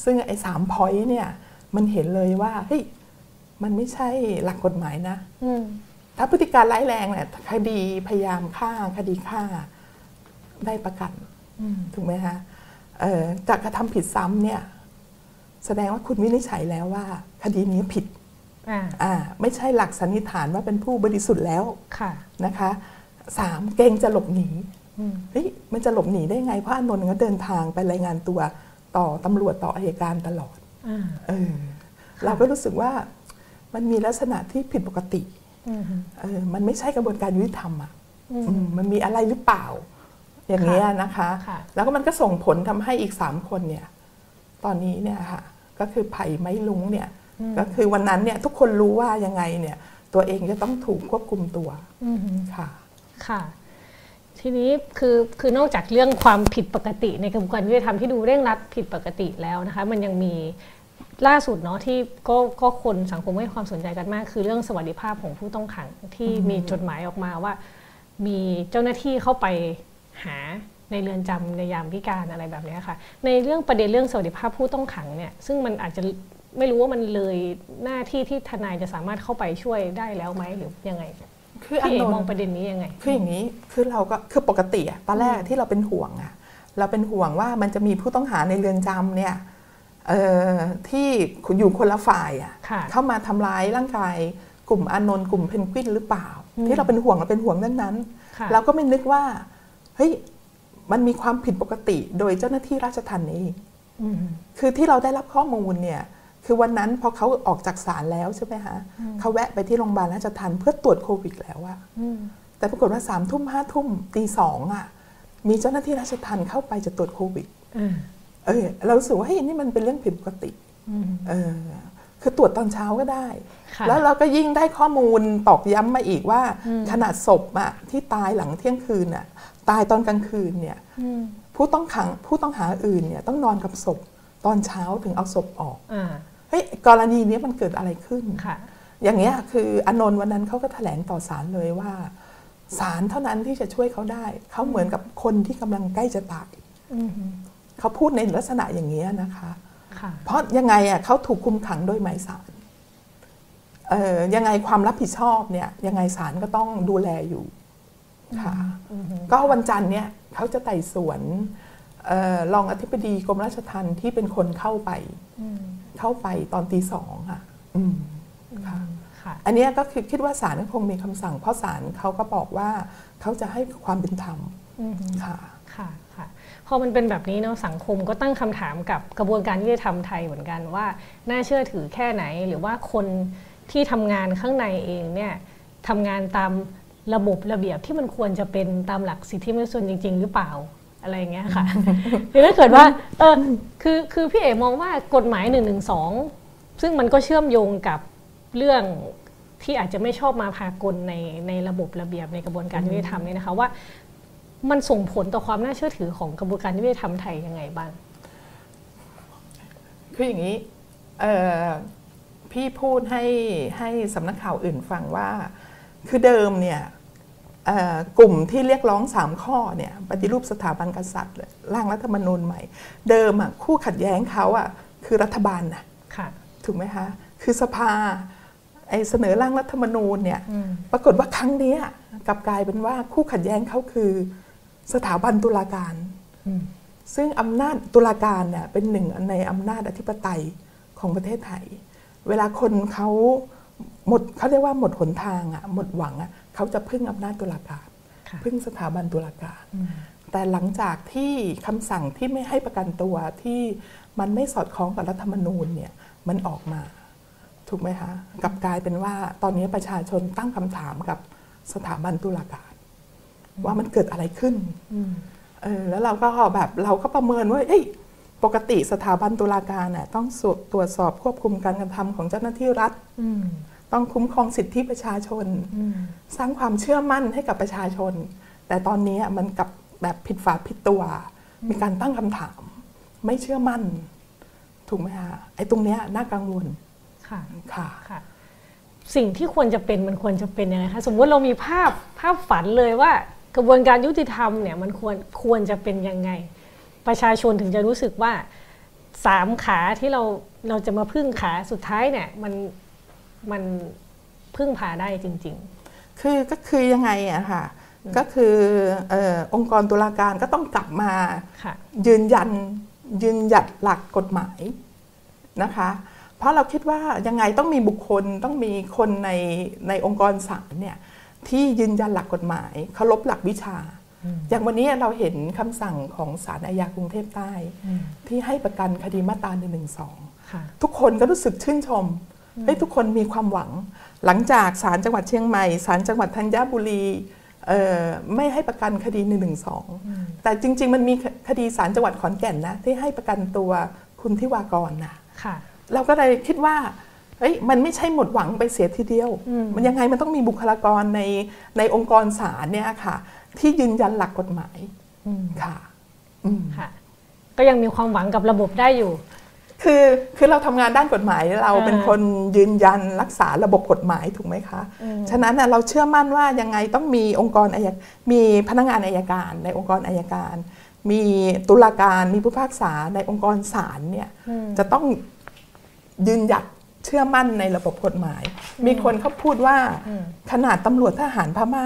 ซึ่งไอ้สามพอยต์เนี่ย มันเห็นเลยว่าเฮ้ยมันไม่ใช่หลักกฎหมายนะอืมถ้าพฤติการร้ายแรงเนี่ยคดีพยายามฆ่าคดีฆ่าได้ประกันอืม ถูกไหมคะเอ่อจากกระทำผิดซ้ำเนี่ยแสดงว่าคุณวินิจฉัยแล้วว่า คดีนี้ผิดอ่าอ่าไม่ใช่หลักสันนิษฐานว่าเป็นผู้บริสุทธิ์แล้วค่ะนะคะสามเกรงจะหลบหนีอืมเฮ้ยมันจะหลบหนีได้ไง เพราะอานนท์ก็เดินทางไปรายงานตัวต่อตำรวจต่ออายการตลอดอ่าเออเราก็รู้สึกว่ามันมีลักษณะที่ผิดปกติอืมเออมันไม่ใช่กระบวนการยุติธรรมอะอืมอืมมันมีอะไรหรือเปล่า อย่างเงี้ยนะคะค่ะแล้วก็มันก็ส่งผลทำให้อีกสามคนเนี่ยตอนนี้เนี่ยค่ะก็คือไผ่ไม้ลุงเนี่ยก็คือวันนั้นเนี่ยทุกคนรู้ว่ายังไงเนี่ยตัวเองจะต้องถูกควบคุมตัวอืมค่ะค่ะ ทีนี้คือคือนอกจากเรื่องความผิดปกติในกระบวนการยุติธรรมที่ดูเร่งรัดผิดปกติแล้วนะคะ มันยังมีล่าสุดเนาะที่ก็ก็คนสังคมให้ความสนใจกันมาก คือเรื่องสวัสดิภาพของผู้ต้องขังที่มีจดหมายออกมาว่า มีเจ้าหน้าที่เข้าไป หาในเรือนจำในยามพิการอะไรแบบเนี้ยค่ะ ในเรื่องประเด็นเรื่องสวัสดิภาพผู้ต้องขังเนี่ยซึ่งมันอาจจะไม่รู้ว่ามันเลยหน้าที่ที่ทนายจะสามารถเข้าไปช่วยได้แล้วไหมหรือยังไง คืออาพี่นเอกนมองท์ประเด็นนี้ยังไง คืออย่างนี้คือเราก็คือปกติอะตอนแรกที่เราเป็นห่วงอะเราเป็นห่วงว่ามันจะมีผู้ต้องหาในเรือนจำเนี่ยเอ่อที่อยู่คนละฝ่ายอะค่ะเข้ามาทำร้ายร่างกายกลุ่มอานนท์กลุ่มเพนกวินหรือเปล่าอืมที่เราเป็นห่วงเราเป็นห่วงเรื่องนั้นค่ะเราก็ไม่นึกว่า เฮ้ยมันมีความผิดปกติโดยเจ้าหน้าที่ราชทัณฑ์เองอืมคือที่เราได้รับข้อมูลเนี่ย คือวันนั้นพอเขาออกจากศาลแล้วใช่ไหมคะเขาแวะไปที่โรงพยาบาลราชทัณฑ์เพื่อตรวจโควิดแล้วอะอืมแต่ปรากฏว่าสามทุ่มห้าทุ่มตีสองอะมีเจ้าหน้าที่ราชทัณฑ์เข้าไปจะตรวจโควิดอ่าเออเรารู้สึกว่าเฮ้ยนี่มันเป็นเรื่องผิดปกติอืมเออคือตรวจตอนเช้าก็ได้ค่ะแล้วเราก็ยิ่งได้ข้อมูลตอกย้ำมาอีกว่าอืมขนาดศพอะที่ตายหลังเที่ยงคืนอะ ตายตอนกลางคืนเนี่ยอืมผู้ต้องขังผู้ต้องหาอื่นเนี่ยต้องนอนกับศพตอนเช้าถึงเอาศพออกอ่าเฮ้ยกรณีนี้มันเกิดอะไรขึ้นค่ะอย่างเงี้ยคืออานนท์วันนั้นเขาก็แถลงต่อศาลเลยว่าศาลเท่านั้นที่จะช่วยเขาได้ เขาเหมือนกับคนที่กำลังใกล้จะตายอืมเขาพูดในลักษณะอย่างนี้ยนะคะค่ะเพราะยังไงอะเขาถูกคุมขังโดยหมายศาลเอ่อยังไงความรับผิดชอบเนี่ยยังไงศาลก็ต้องดูแลอยู่ ค่ะอืมก็วันจันทร์เนี่ยเขาจะไต่สวนเออรองอธิบดีกรมราชทัณฑ์ที่เป็นคนเข้าไปอืมเข้าไปตอนตีสองค่ะอืมค่ะค่ะอันเนี้ยก็คือคิดว่าศาลก็คงมีคำสั่ง เพราะศาลเขาก็บอกว่าเขาจะให้ความเป็นธรรมอืมค่ะค่ะค่ะพอมันเป็นแบบนี้เนาะสังคมก็ตั้งคำถามกับกระบวนการยุติธรรมไทยเหมือนกันว่า น่าเชื่อถือแค่ไหนหรือว่าคนที่ทำงานข้างในเองเนี่ยทำงานตาม ระบบระเบียบที่มันควรจะเป็นตามหลักสิทธิมนุษยชนจริง ๆ หรือเปล่าอะไรอย่างเงี้ยค่ะหรือถ้าเกิดว่าเออคือคือพี่เอ๋มองว่ากฎหมาย1นึซึ่งมันก็เชื่อมโยงกับเรื่องที่อาจจะไม่ชอบมาพากลในในระบบระเบียบในกระบวนการยุติธรรมเนี่ยนะคะว่า มันส่งผลต่อความน่าเชื่อถือของกระบวนการยุติธรรมไทยยังไงบ้างคืออย่างนี้เอ่อพี่พูดให้ให้สำนักข่าวอื่นฟังว่า คือเดิมเนี่ยเอ่อ กลุ่มที่เรียกร้องสามข้อเนี่ยปฏิรูปสถาบันกษัตริย์ร่างรัฐธรรมนูญใหม่ เดิมอะคู่ขัดแย้งเขาอะคือรัฐบาลนะค่ะถูกไหมคะ คือสภาไอเสนอร่างรัฐธรรมนูญเนี่ยอืมปรากฏว่าครั้งเนี้ยกลับกลายเป็นว่าคู่ขัดแย้งเขาคือสถาบันตุลาการอืมซึ่งอำนาจตุลาการเนี่ยเป็นหนึ่งในอำนาจอธิปไตยของประเทศไทย เวลาคนเขาหมดเขาเรียกว่าหมดหนทางอะหมดหวังอะ เขาจะพึ่งอำนาจตุลาการค่ะพึ่งสถาบันตุลาการอืมแต่หลังจากที่คำสั่งที่ไม่ให้ประกันตัวที่มันไม่สอดคล้องกับรัฐธรรมนูญเนี่ยมันออกมา ถูกไหมคะกลับกลายเป็นว่าตอนนี้ประชาชนตั้งคำถามกับสถาบันตุลาการ ว่ามันเกิดอะไรขึ้นอืมเออแล้วเราก็แบบเราก็ประเมินว่าเอ้ยปกติสถาบันตุลาการน่ะต้องสวตรวจสอบควบคุมการกระทำของเจ้าหน้าที่รัฐอืม ต้องคุ้มครองสิทธิประชาชนอืมสร้างความเชื่อมั่นให้กับประชาชน แต่ตอนนี้มันกลับแบบผิดฝาผิดตัว มีการตั้งคำถาม ไม่เชื่อมั่น ถูกไหมคะไอ้ตรงเนี้ยน่ากังวลค่ะค่ะค่ะสิ่งที่ควรจะเป็นมันควรจะเป็นยังไงคะสมมติเรามีภาพภาพฝันเลยว่า กระบวนการยุติธรรมเนี่ยมันควรควรจะเป็นยังไง ประชาชนถึงจะรู้สึกว่าสามขาที่เราเราจะมาพึ่งขาสุดท้ายเนี่ยมัน มันพึ่งพาได้จริงคือก็คือยังไงอะค่ะ ก็คือเออองค์กรตุลาการก็ต้องกลับมาๆค่ะยืนยันยืนหยัดหลักกฎหมายนะคะ เพราะเราคิดว่ายังไงต้องมีบุคคลต้องมีคนในในองค์กรศาลเนี่ยที่ยืนยันหลักกฎหมายเคารพหลักวิชาอืมอย่างวันนี้เราเห็นคำสั่งของศาลอาญากรุงเทพใต้อืมที่ให้ประกันคดีมาตรา1นึค่ะทุกคนก็รู้สึกชื่นชม เฮ้ยทุกคนมีความหวัง หลังจากศาลจังหวัดเชียงใหม่ศาลจังหวัดธัญบุรีเอ่อไม่ให้ประกันคดี1นึอืมแต่จริง ๆ มันมีคดีศาลจังหวัดขอนแก่นนะที่ให้ประกันตัวคุณทิวากรนะค่ะเราก็เลยคิดว่าเฮ้ยมันไม่ใช่หมดหวังไปเสียทีเดียวอืมมันยังไงมันต้องมีบุคลากรในในองค์กรศาลเนี่ยค่ะ ที่ยืนยันหลักกฎหมายอืมค่ะอืมค่ะ ก็ยังมีความหวังกับระบบได้อยู่ คือคือเราทำงานด้านกฎหมายเราอ่าเป็นคนยืนยันรักษาระบบกฎหมายถูกไหมคะอืมฉะนั้นน่ะเราเชื่อมั่นว่ายังไงต้องมีองค์กรอายมีพนักงานอายการ ในองค์กรอายการ มีตุลาการมีผู้พิพากษาในองค์กรศาลเนี่ยอืมจะต้องยืนหยัดเชื่อมั่นในระบบกฎหมาย มีคนเขาพูดว่าอืมขนาดตำรวจทหารพม่า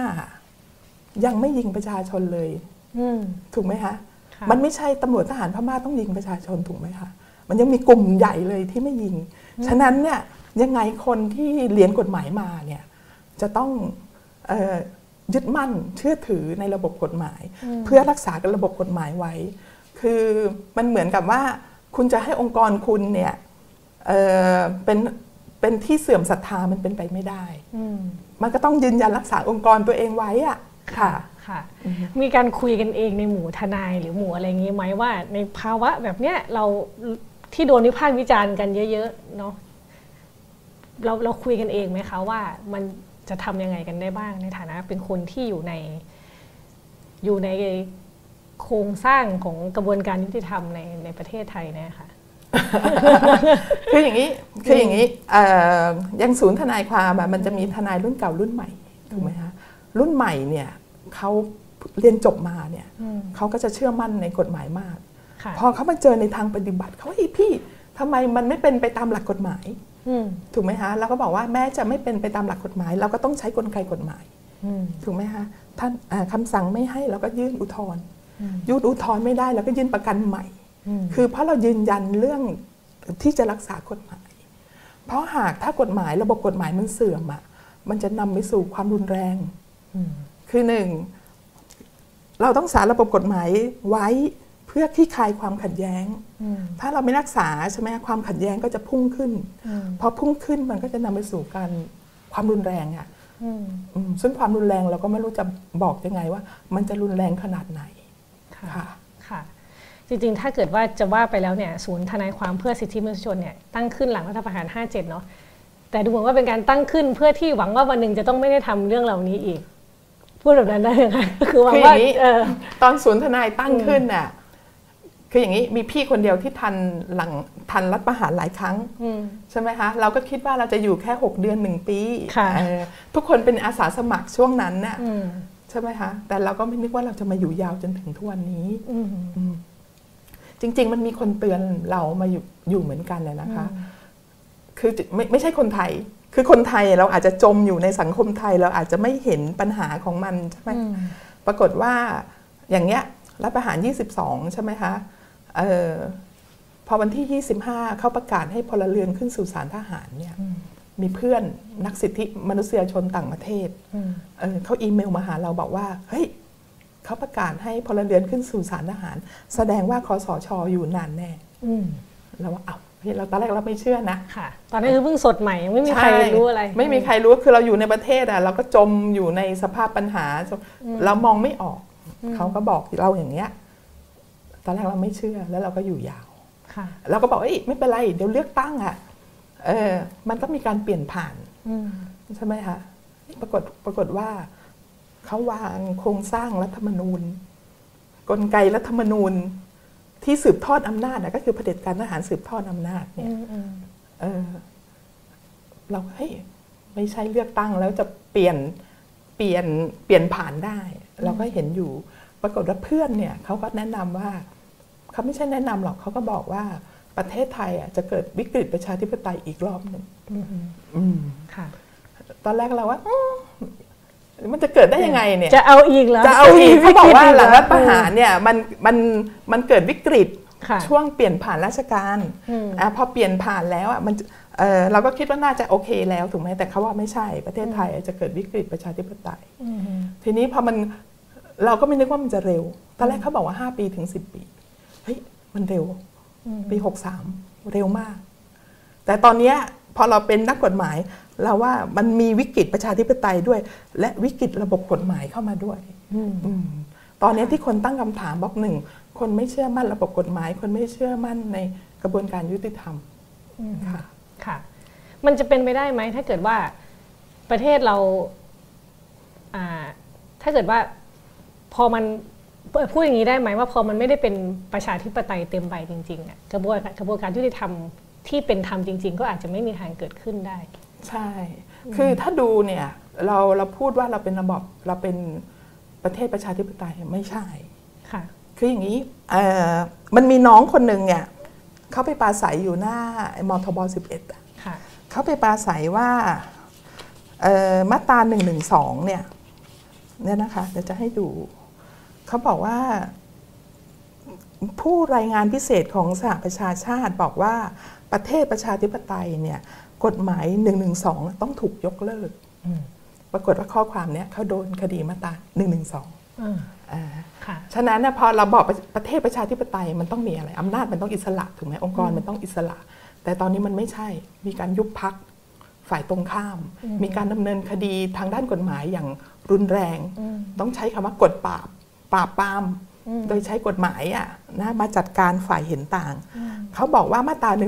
ยังไม่ยิงประชาชนเลยอืมถูกไหมคะค่ะมันไม่ใช่ตำรวจทหารพม่าต้องยิงประชาชนถูกไหมคะ มันยังมีกลุ่มใหญ่เลยที่ไม่ยิง ฉะนั้นเนี่ยยังไงคนที่เรียนกฎหมายมาเนี่ยจะต้องเออยึดมั่นเชื่อถือในระบบกฎหมาย เพื่อรักษาระบบกฎหมายไว้ คือมันเหมือนกับว่าคุณจะให้องค์กรคุณเนี่ยเอ่อเป็นเป็นที่เสื่อมศรัทธามันเป็นไปไม่ได้อืมมันก็ต้องยืนยันรักษาองค์กรตัวเองไว้อะค่ะค่ะมีการคุยกันเองในหมู่ทนายหรือหมู่อะไรอย่างนี้ไหมว่า ในภาวะแบบเนี้ยเรา ที่โดนวิพากษ์วิจารณ์กันเยอะๆเนาะเราเราคุยกันเองไหมคะว่ามันจะทำยังไงกันได้บ้างในฐานะเป็นคนที่อยู่ในอยู่ในโครงสร้างของกระบวนการยุติธรรมในในประเทศไทยเนี่ยค่ะคืออย่างนี้คืออย่างนี้เอ่ออยังศูนย์ทนายความอะมันจะมีทนายรุ่นเก่ารุ่นใหม่ถูกไหมคะรุ่นใหม่เนี่ยเขาเรียนจบมาเนี่ยอืมเขาก็จะเชื่อมั่นในกฎหมายมากค่ะ พอเขามาเจอในทางปฏิบัติเขาเฮ้ยพี่ทำไมมันไม่เป็นไปตามหลักกฎหมายอืมถูกไหมคะเราก็บอกว่าแม้จะไม่เป็นไปตามหลักกฎหมาย เราก็ต้องใช้กลไกกฎหมายอืมถูกไหมคะท่านอ่าคำสั่งไม่ให้เราก็ยื่นอุทธรณ์อืมยื่นอุทธรณ์ไม่ได้เราก็ยื่นประกันใหม่อืมคือเพราะเรายืนยันเรื่องที่จะรักษากฎหมาย เพราะหากถ้ากฎหมายระบบกฎหมายมันเสื่อมอะมันจะนำไปสู่ความรุนแรงอืมคือหนึ่งเราต้องสารระบบกฎหมายไว้ เพื่อคลี่คลายความขัดแย้งอืมถ้าเราไม่รักษาใช่ไหมความขัดแย้งก็จะพุ่งขึ้นอืมพอพุ่งขึ้นมันก็จะนำไปสู่การความรุนแรงอะอืมอืมซึ่งความรุนแรงเราก็ไม่รู้จะบอกยังไงว่า มันจะรุนแรงขนาดไหนค่ะค่ะค่ะ จริงๆ ถ้าเกิดว่าจะว่าไปแล้วเนี่ยศูนย์ทนายความเพื่อสิทธิมนุษยชนเนี่ยตั้งขึ้นหลังรัฐประหาร 57 เนาะแต่ดูเหมือนว่าเป็นการตั้งขึ้นเพื่อที่หวังว่าวันหนึ่งจะต้องไม่ได้ทำเรื่องเหล่านี้อีกพูดแบบนั้นได้ไหมคะคือหวังว่าคืออย่างนี้เออตอนศูนย์ทนายตั้งขึ้นน่ะ คืออย่างนี้มีพี่คนเดียวที่ทันหลังทันรัฐประหารหลายครั้งอืมใช่ไหมคะเราก็คิดว่าเราจะอยู่แค่ 6 เดือน1ปีค่ะเออทุกคนเป็นอาสาสมัครช่วงนั้นน่ะอืมใช่ไหมคะแต่เราก็ไม่นึกว่าเราจะมาอยู่ยาวจนถึงทุกวันนี้อืมอืมจริง ๆ มันมีคนเตือนเรามาอยู่อยู่เหมือนกันเลยนะคะ คือไม่ไม่ใช่คนไทย คือคนไทยเราอาจจะจมอยู่ในสังคมไทย เราอาจจะไม่เห็นปัญหาของมันใช่ไหมอืมปรากฏว่าอย่างเงี้ยรัฐประหาร 22 ใช่ไหมคะเออ พอวันที่ 25 เขาประกาศให้พลเรือนขึ้นสู่ศาลทหารเนี่ยอืมมีเพื่อนนักสิทธิมนุษยชนต่างประเทศอืมเออเขาอีเมลมาหาเราบอกว่า เฮ้ยเขาประกาศให้พลเรือนขึ้นสู่ศาลทหาร แสดงว่าคอสชอยู่นานแน่อืมเราว่าเอ้าเฮ้ยเราตอนแรกเราไม่เชื่อนะค่ะ ตอนนั้นคือเพิ่งสดใหม่ยังไม่มีใครช่รู้อะไร ไม่มีใครรู้คือเราอยู่ในประเทศอะเราก็จมอยู่ในสภาพปัญหา เรามองไม่ออก เขาก็บอกเราอย่างเงี้ยต อนแรกเราไม่เชื่อแล้วเราก็อยู่ยาวค่ะเราก็บอกเอ้ยไม่เป็นไรเดี๋ยวเลือกตั้งอะเออมันก็มีการเปลี่ยนผ่านอืมใช่ไหมคะปรากฏปรากฏว่าเขาวางโครงสร้างรัฐธรรมนูญ กลไกรัฐธรรมนูญที่สืบทอดอำนาจนะก็คือเผด็จการทหารสืบทอดอำนาจเนี่ยอืมอืมเออเราเฮ้ยไม่ใช่เลือกตั้งแล้วจะเปลี่ยนเปลี่ยนเปลี่ยนผ่านได้ เราก็เห็นอยู่ ปรากฏว่าเพื่อนเนี่ยเขาก็แนะนำว่า เขาไม่ใช่แนะนำหรอกเขาก็บอกว่าประเทศไทยอะจะเกิดวิกฤตประชาธิปไตยอีกรอบหนึ่งอืมอืมอืมค่ะ ตอนแรกเราว่าอืมมันจะเกิดได้ยังไงเนี่ย จะเอาอีกเหรอจะเอาอีกเขาบอกว่าหลังรัฐประหารอืมเนี่ยมันมันมันเกิดวิกฤตค่ะช่วงเปลี่ยนผ่านราชการอืมอะพอเปลี่ยนผ่านแล้วอะมันเออเราก็คิดว่าน่าจะโอเคแล้วถูกไหมแต่เขาว่าไม่ใช่ประเทศไทยจะเกิดวิกฤตประชาธิปไตยอืมอืมทีนี้พอมันเราก็ไม่นึกว่ามันจะเร็ว ตอนแรกเขาบอกว่า 5 ปีถึง 10 ปี เฮ้ยมันเร็วอืมปี63เร็วมาก แต่ตอนเนี้ยพอเราเป็นนักกฎหมายเราว่ามันมีวิกฤตประชาธิปไตยด้วย และวิกฤตระบบกฎหมายเข้ามาด้วยอืมอืมตอนนี้ที่คนตั้งคำถามบอกหนึ่งคนไม่เชื่อมั่นระบบกฎหมาย คนไม่เชื่อมั่นในกระบวนการยุติธรรมอืมค่ะค่ะ มันจะเป็นไปได้ไหมถ้าเกิดว่าประเทศเราอ่าถ้าเกิดว่าพอมัน พูดอย่างนี้ได้ไหมว่าพอมันไม่ได้เป็นประชาธิปไตยเต็มใบจริงๆอะกระบวนกระบวนการยุติธรรมที่เป็นธรรมจริง ๆ ก็อาจจะไม่มีทางเกิดขึ้นได้ ใช่ คือถ้าดูเนี่ยเราเราพูดว่าเราเป็นระบอบเราเป็นประเทศประชาธิปไตยไม่ใช่ค่ะคืออย่างนี้เอ่อมันมีน้องคนหนึ่งเนี่ยเขาไปปราศัยอยู่หน้ามทบ11อะค่ะเขาไปปราศัยว่าเอ่อมาตรา1นึเนี่ยเนี่ยนะคะเดี๋ยวจะให้ดู เขาบอกว่า ผู้รายงานพิเศษของสหประชาชาติบอกว่าประเทศประชาธิปไตยเนี่ยกฎหมาย1นึต้องถูกยกเลิกอืมปรากฏว่าข้อความเนี้ยเขาโดนคดีมาตรา1นึอืมอ่าค่ะฉะนั้นเนี่ยพอเราบอกประประเทศประชาธิปไตยมันต้องมีอะไรอำนาจมันต้องอิสระถูกไหมองค์กรมันต้องอิสระ แต่ตอนนี้มันไม่ใช่มีการยุบพักฝ่ายตรงข้ามอืมมีการดำเนินคดีทางด้านกฎหมายอย่างรุนแรงอืมต้องใช้คำว่ากดปราบ ปราบปรามอืมโดยใช้กฎหมายอะนะมาจัดการฝ่ายเห็นต่าง เขาบอกว่ามาตรา1นึ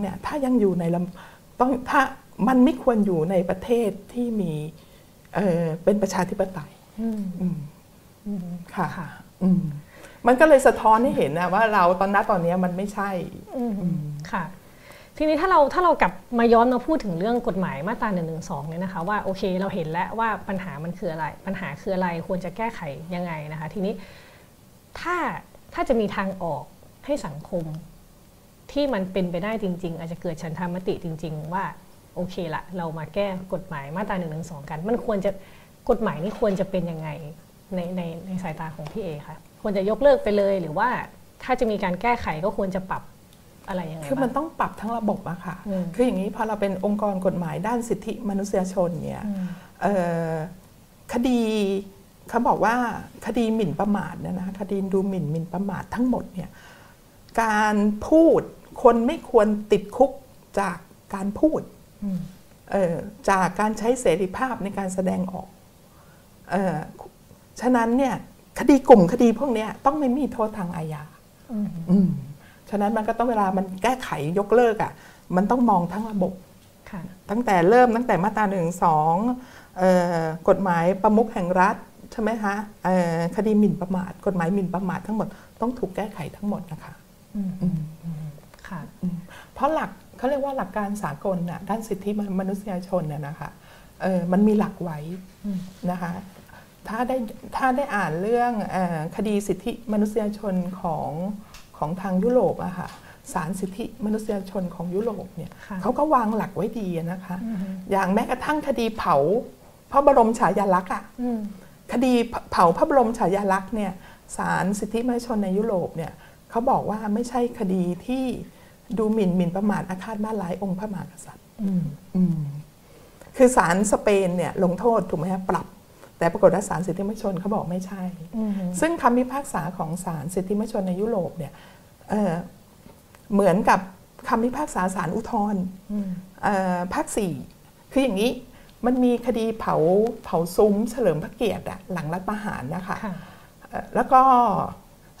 เนี่ยถ้ายังอยู่ในลำต้องถ้ามันไม่ควรอยู่ในประเทศที่มีเอ่อเป็นประชาธิปไตยอืมอืมอืมค่ะค่ะอืมมันก็เลยสะท้อนให้เห็นนะว่าเราตอนนั้นตอนนี้มันไม่ใช่อืมค่ะ ทีนี้ถ้าเราถ้าเรากลับมาย้อนมาพูดถึงเรื่องกฎหมายมาตรา1นึเนี่ยนะคะว่าโอเคเราเห็นแล้วว่าปัญหามันคืออะไร ปัญหาคืออะไรควรจะแก้ไขยังไงนะคะ ทีนี้ถ้าถ้าจะมีทางออกให้สังคมที่มันเป็นไปได้จริง ๆ อาจจะเกิดฉันทามติจริง ๆ ว่าโอเคละเรามาแก้กฎหมายมาตรา1นึกัน มันควรจะกฎหมายนี้ควรจะเป็นยังไงในในในสายตาของพี่เอคะควรจะยกเลิกไปเลยหรือว่าถ้าจะมีการแก้ไขก็ควรจะปรับ อะไรยังไงคือมันบ้างต้องปรับทั้งระบบอะค่ะอืมคืออย่างนี้พอเราเป็นองค์กรกฎหมายด้านสิทธิมนุษยชนเนี่ยอืมเอ่อคดีเขาบอกว่าคดีหมิ่นประมาทเนี่ยนะคดีดูหมิ่นหมิ่นประมาททั้งหมดเนี่ยการพูดคนไม่ควรติดคุกจากการพูดอืมเอ่อจากการใช้เสรีภาพในการแสดงออกเออฉะนั้นเนี่ยคดีกลุ่มคดีพวกเนี้ยต้องไม่มีโทษทางอาญาอืมอืม ฉะนั้นมันก็ต้องเวลามันแก้ไขยกเลิกอะ่ะมันต้องมองทั้งระบบค่ะตั้งแต่เริ่มตั้งแต่มาตราหนึ่งสองกฎหมายประมุขแห่งรัฐใช่ไหมคะเอ่อคดีหมิ่นประมาท กฎหมายหมิ่นประมาททั้งหมดต้องถูกแก้ไขทั้งหมดนะคะอืมอืมค่ะอืมเพราะหลักเขาเรียกว่าหลักการสากลน่ะด้านสิทธิมนุษยชนเนี่ยนะคะเออมันมีหลักไว้อืมนะคะถ้าได้ถ้าได้อ่านเรื่องเออคดีสิทธิมนุษยชนของ ของทางยุโรปอะค่ะศาลสิทธิมนุษยชนของยุโรปเนี่ยค่ะเขาก็วางหลักไว้ดีอะนะคะอืมอย่างแม้กระทั่งคดีเผาพระบรมฉายาลักษณ์อะอืมคดีเผาพระบรมฉายาลักษณ์เนี่ยศาลสิทธิมนุษยชนในยุโรปเนี่ยเขาบอกว่าไม่ใช่คดีที่ดูหมิ่นหมิ่นประมาทอาฆาตมาร้ายองค์พระมหากษัตริย์อืมอืมคือศาลสเปนเนี่ยลงโทษถูกไหมฮะปรับ แต่ปรากฏว่าศาลสิทธิมนุษยชนเขาบอกไม่ใช่อืมซึ่งคำพิพากษาของศาลสิทธิมนุษยชนในยุโรปเนี่ย เอ่อเหมือนกับคำพิพากษาศาลอุทธรณ์อืมเอ่อภาคสี่คืออย่างนี้มันมีคดีเผาเผาซุ้มเฉลิมพระเกียรติอะหลังรัฐประหารนะคะค่ะเอ่อแล้วก็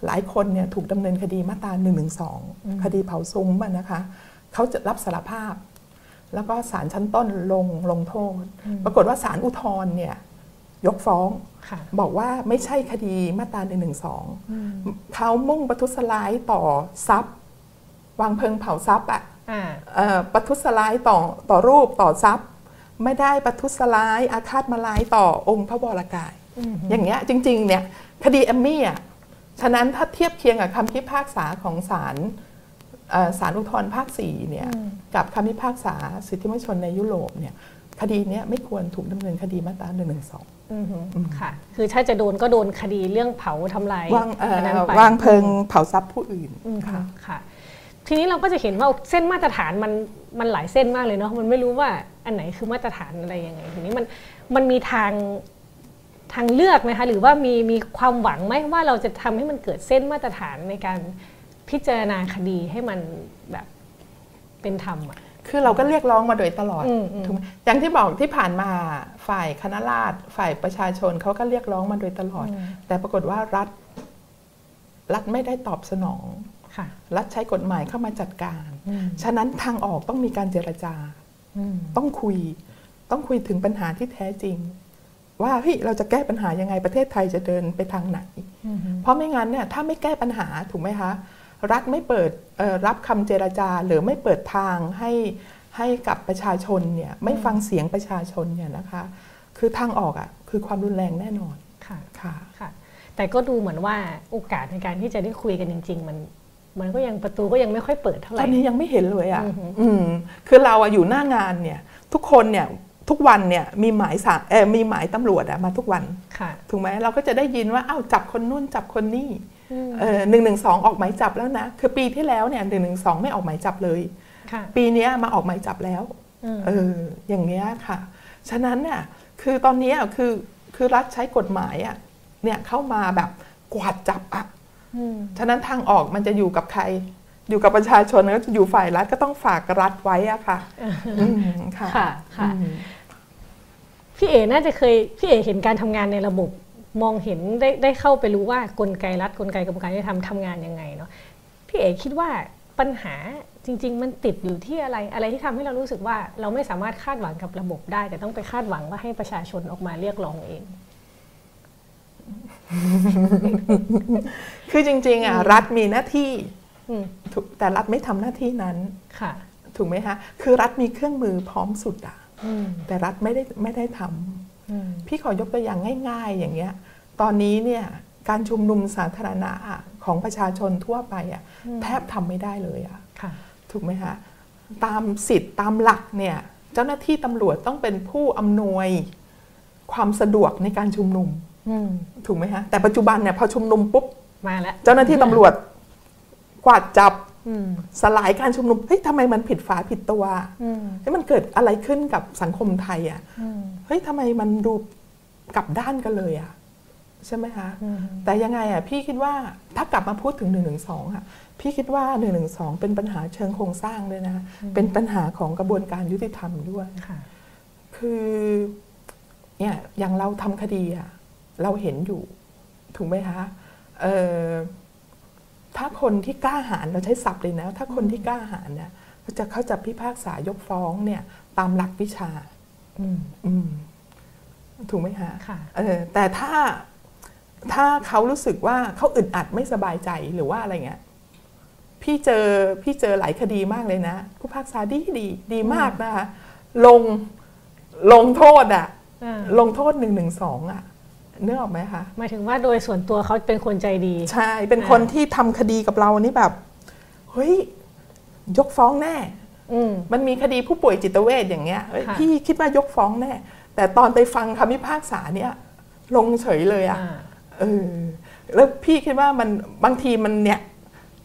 หลายคนเนี่ยถูกดำเนินคดีมาตรา1นึอืมคดีเผาซุ้มอะนะคะเขาจะรับสารภาพ แล้วก็ศาลชั้นต้นลงลงโทษ ปรากฏว่าศาลอุทธรณ์เนี่ย ยกฟ้องค่ะบอกว่าไม่ใช่คดีมาตรา1นึอืมเขามุ่งประทุษร้ายต่อทรัพย์ วางเพลิงเผาทรัพย์อะอ่าเอ่อประทุษร้ายต่อต่อรูปต่อทรัพย์ ไม่ได้ประทุษร้ายอาฆาตมาร้ายต่อองค์พระบรากายอืมอย่างเงี้ยจริง ๆ เนี่ยคดีเอมมี่อะฉะนั้นถ้าเทียบเคียงกับคำพิพากษาของศาลเอ่อศาลอุทธรภาค4เนี่ยอืมกับคำพิพากษาสิทธิมนุษยชนในยุโรปเนี่ยคดีเนี้ยไม่ควรถูกดำเนินคดีมาตรา1นึอืม ค่ะ คือถ้าจะโดนก็โดนคดีเรื่องเผาทำลายวางเอ่ออันนั้นไปวางเพลิงเผาทรัพย์ผู้อื่นอืมค่ะค่ะ ทีนี้เราก็จะเห็นว่าเส้นมาตรฐานมันมันหลายเส้นมากเลยเนาะมันไม่รู้ว่าอันไหนคือมาตรฐานอะไรยังไง ทีนี้มันมันมีทางทางเลือกไหมคะหรือว่ามีมีความหวังไหมว่าเราจะทำให้มันเกิดเส้นมาตรฐานในการพิจารณาคดีให้มันแบบเป็นธรรมอะ คือเราก็เรียกร้องมาโดยตลอดอืมอืมถูกไหมอย่างที่บอกที่ผ่านมาฝ่ายคณะราษฎรฝ่ายประชาชนเขาก็เรียกร้องมาโดยตลอด แต่ปรากฏว่ารัฐ รัฐไม่ได้ตอบสนองค่ะรัฐใช้กฎหมายเข้ามาจัดการอืมฉะนั้นทางออกต้องมีการเจรจาอืมต้องคุย ต้องคุยถึงปัญหาที่แท้จริง ว่าเฮ้ยเราจะแก้ปัญหายังไงประเทศไทยจะเดินไปทางไหนอืมเพราะไม่งั้นเนี่ยถ้าไม่แก้ปัญหาถูกไหมคะ รัฐไม่เปิดเอ่อรับคำเจรจาหรือไม่เปิดทางให้ให้กับประชาชนเนี่ยไม่ฟังเสียงประชาชนเนี่ยนะคะ คือทางออกอะ่ะคือความรุนแรงแน่นอนค่ะค่ะค่ะ แต่ก็ดูเหมือนว่าโอกาสในการที่จะได้คุยกันจริง ๆ มันมันก็ยังประตูก็ยังไม่ค่อยเปิดเท่าไหตร่อนนี้ยังไม่เห็นเลยอะ่ะอือหืออืมคือเราอะอยู่หน้างานเนี่ย ทุกคนเนี่ยทุกวันเนี่ยมีหมายสารเออมีหมายตำรวจอะมาทุกวันค่ะถูกไหมเราก็จะได้ยินว่าอ้าวจับคนนู่นจับคนนี่อืมเออ หนึ่งหนึ่งสองออกหมายจับแล้วนะ คือปีที่แล้วเนี่ยหนึ่งหนึ่งสองไม่ออกหมายจับเลยค่ะปีเนี้ยมาออกหมายจับแล้วอืมเอออย่างเงี้ยค่ะ ฉะนั้นเนี่ยคือตอนเนี้ยคือคือรัฐใช้กฎหมายอะเนี่ยเข้ามาแบบกวาดจับอะอืมฉะนั้นทางออกมันจะอยู่กับใคร อยู่กับประชาชนก็จะอยู่ฝ่ายรัฐก็ต้องฝากรัฐไว้อะค่ะอืมค่ะค่ะค่ะอืมพี่เอน่าจะเคยพี่เอเห็นการทำงานในระบบ มองเห็นได้ได้เข้าไปรู้ว่ากลไกรัฐกลไกกระบวนการยุติธรรมทำงานยังไงเนาะพี่เอคิดว่าปัญหาจริง ๆ มันติดอยู่ที่อะไรอะไรที่ทำให้เรารู้สึกว่าเราไม่สามารถคาดหวังกับระบบได้ แต่ต้องไปคาดหวังว่าให้ประชาชนออกมาเรียกร้องเอง คือจริง ๆอะรัฐมีหน้าที่อืมถูกแต่รัฐไม่ทำหน้าที่นั้นค่ะถูกไหมคะ คือรัฐมีเครื่องมือพร้อมสุดอะอืมแต่รัฐไม่ได้ไม่ได้ทำอืม พี่ขอยกตัวอย่างง่าย ๆ อย่างเงี้ย ตอนนี้เนี่ยการชุมนุมสาธารณะอะของประชาชนทั่วไปอะแทบทำไม่ได้เลยอะค่ะถูกไหมคะตามสิทธิ์ตามหลักเนี่ยเจ้าหน้าที่ตำรวจต้องเป็นผู้อำนวยความสะดวกในการชุมนุมอืมถูกไหมคะแต่ปัจจุบันเนี่ยพอชุมนุมปุ๊บมาแล้วเจ้าหน้าที่ตำรวจกวาดจับอืม สลายการชุมนุมเฮ้ยทำไมมันผิดฝาผิดตัวอืมเฮ้ยมันเกิดอะไรขึ้นกับสังคมไทยอะอืมเฮ้ยทำไมมันดูกลับด้านกันเลยอะใช่ไหมคะอืมแต่ยังไงอะพี่คิดว่าถ้ากลับมาพูดถึง1นึอะพี่คิดว่า1นึเป็นปัญหาเชิงโครงสร้างด้วยนะ เป็นปัญหาของกระบวนการยุติธรรมด้วยค่ะคือเนี่ยอย่างเราทำคดีอะเราเห็นอยู่ถูกไหมคะเออ ถ้าคนที่กล้าหาญเราใช้ศัพท์เลยนะ ถ้าคนที่กล้าหาญเนี่ยเขาจะเขาจะพิพากษายกฟ้องเนี่ยตามหลักวิชาอืมอืมถูกไหมคะค่ะเออแต่ถ้าถ้าเขารู้สึกว่าเขาอึดอัดไม่สบายใจหรือว่าอะไรเงี้ยพี่เจอพี่เจอหลายคดีมากเลยนะ ผู้พิพากษาดีดีดีมากนะคะลงลงโทษอะอ่าลงโทษหนึ่งหนึ่งสองอะ เนื้อออกไหมคะหมายถึงว่าโดยส่วนตัวเขาเป็นคนใจดี ใช่เป็นคนที่ทำคดีกับเรานี่แบบเฮ้ยยกฟ้องแน่อืมมันมีคดีผู้ป่วยจิตเวชอย่างเงี้ยเอ้ยค่ะพี่คิดว่ายกฟ้องแน่ แต่ตอนไปฟังคำพิพากษาเนี่ย ลงเฉยเลยอะอ่าเออแล้วพี่คิดว่ามันบางทีมันเนี่ย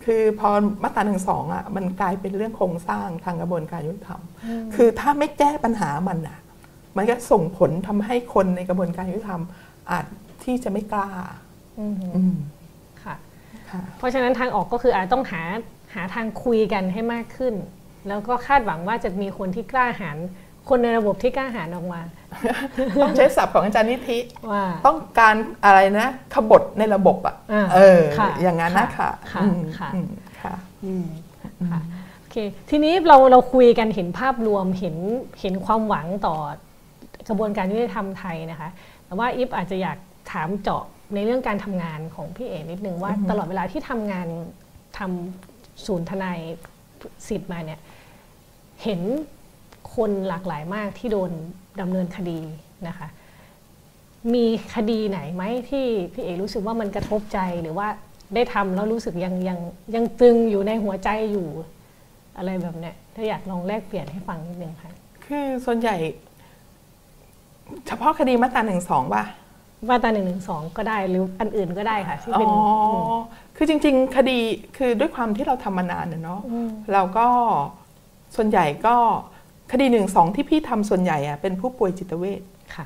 คือพอมาตราหนึ่งสองอะมันกลายเป็นเรื่องโครงสร้างทางกระบวนการยุติธรรม คือถ้าไม่แก้ปัญหามันอะ มันก็ส่งผลทำให้คนในกระบวนการยุติธรรม อาจที่จะไม่กล้าอืมอืมค่ะค่ะ เพราะฉะนั้นทางออกก็คืออาจต้องหาหาทางคุยกันให้มากขึ้น แล้วก็คาดหวังว่าจะมีคนที่กล้าหาญคนในระบบที่กล้าหาญออกมา ต้องใช้ศัพท์ของอาจารย์นิธิว่าต้องการอะไรนะขบฏในระบบอะอ่าเออค่ะอย่างนั้นนะค่ะค่ะค่ะอืมค่ะอืมค่ะอืมค่ะโอเคทีนี้เราเราคุยกันเห็นภาพรวมเห็นเห็นความหวังต่อกระบวนการยุติธรรมไทยนะคะ แต่ว่าอีฟอาจจะอยากถามเจาะในเรื่องการทำงานของพี่เอ๋นิดนึงว่าตลอดเวลาที่ทำงานทำศูนย์ทนายสิทธิ์มาเนี่ยเห็นคนหลากหลายมากที่โดนดำเนินคดีนะคะ มีคดีไหนไหมที่พี่เอรู้สึกว่ามันกระทบใจหรือว่าได้ทำแล้วรู้สึกยังยังยังตึงอยู่ในหัวใจอยู่อะไรแบบเนี้ยถ้าอยากลองแลกเปลี่ยนให้ฟังนิดนึงค่ะ คือส่วนใหญ่ เฉพาะคดีมาตราหนึ่งสองป่ะมาตราหนึ่งหนึ่งสองก็ได้หรืออันอื่นก็ได้ค่ะที่อ๋เป็นอมอคือจริง ๆ คดีคือด้วยความที่เราทำมานานนะเนาะอืมเราก็ส่วนใหญ่ก็คดีหนึ่งสองที่พี่ทำส่วนใหญ่อะเป็นผู้ป่วยจิตเวชค่ะ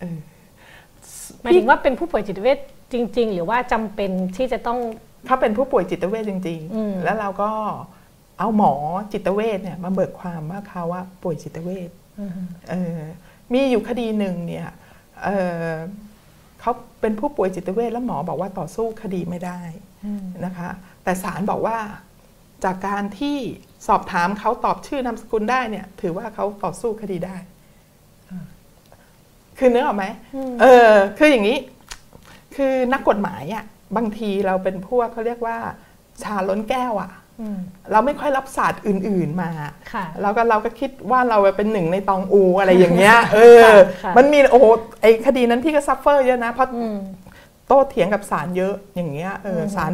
เออหมายถึงว่าเป็นผู้ป่วยจิตเวชจริง ๆ หรือว่าจำเป็นที่จะต้องเขาเป็นผู้ป่วยจิตเวชจริงอืมๆแล้วเราก็เอาหมอจิตเวชเนี่ยมาเบิกความว่าเขาว่าป่วยจิตเวชอืมเออ มีอยู่คดีหนึ่งเนี่ยเออเขาเป็นผู้ป่วยจิตเวชแล้วหมอบอกว่าต่อสู้คดีไม่ได้อืมนะคะ แต่ศาลบอกว่าจากการที่สอบถามเขาตอบชื่อนามสกุลได้เนี่ย ถือว่าเขาต่อสู้คดีได้ คือนึกออกไหมอืมเออ คืออย่างนี้ คือนักกฎหมายอะ่ะบางทีเราเป็นพวกเขาเรียกว่า ชาล้นแก้วอะ่ะอืม เราไม่ค่อยรับศาสตร์อื่น ๆมาค่ะแล้วก็เราก็คิดว่าเราเป็นหนึ่งในตองอูอะไรอย่างเงี้ย เออค่ะค่ะมันมีโอ้โหไอคดีนั้นพี่ก็ซัฟเฟอร์เยอะนะเพราะอืมโต้เถียงกับศาลเยอะอย่างเงี้ยเอออืมศาล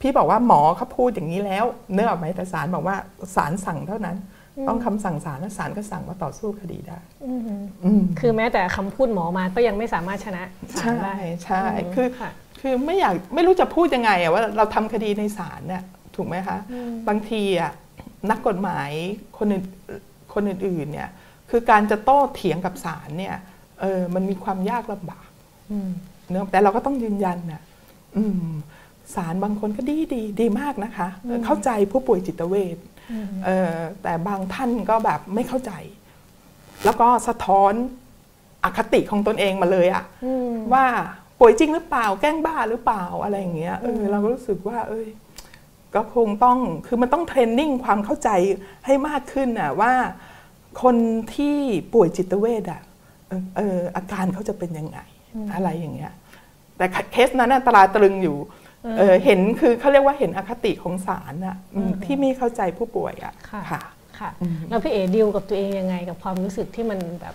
พี่บอกว่าหมอเขาพูดอย่างนี้แล้วเนื้อออกไหมแต่ศาลบอกว่าศาลสั่งเท่านั้น ต้องคำสั่งศาลแล้วศาลก็สั่งว่าต่อสู้คดีได้อืมอืมคือแม้แต่คำพูดหมอมาก็ยังไม่สามารถชนะศาใช่ลได้ใช่มคือค่ะคือไม่อยากไม่รู้จะพูดยังไงอะว่าเราทำคดีในศาลเนี่ย ถูกไหมคะอืมบางทีอะนักกฎหมายคนอื่นคนอื่นๆเนี่ยคือการจะโต้เถียงกับศาลเนี่ยเออมันมีความยากลำบากอืมเนอะแต่เราก็ต้องยืนยันนะอืมศาลบางคนก็ดีดีดีมากนะคะ เข้าใจผู้ป่วยจิตเวชอืมเออแต่บางท่านก็แบบไม่เข้าใจ แล้วก็สะท้อนอคติของตนเองมาเลยอะอืมว่าป่วยจริงหรือเปล่าแกล้งบ้าหรือเปล่าอะไรอย่างเงี้ยเอออืมเราก็รู้สึกว่า เอ้ย ก็คงต้องคือมันต้องเทรนนิ่งความเข้าใจให้มากขึ้นน่ะว่าคนที่ป่วยจิตเวชอะเออเอออาการเขาจะเป็นยังไง อะไรอย่างเงี้ย แต่เคสนั้นน่ะตราตรึงอยู่เออเห็นคือเขาเรียกว่าเห็นอคติของศาลน่ะอืมที่ไม่เข้าใจผู้ป่วยอะค่ะค่ะค่ะ แล้วพี่เอ๋ดิวกับตัวเองยังไงกับความรู้สึกที่มันแบบ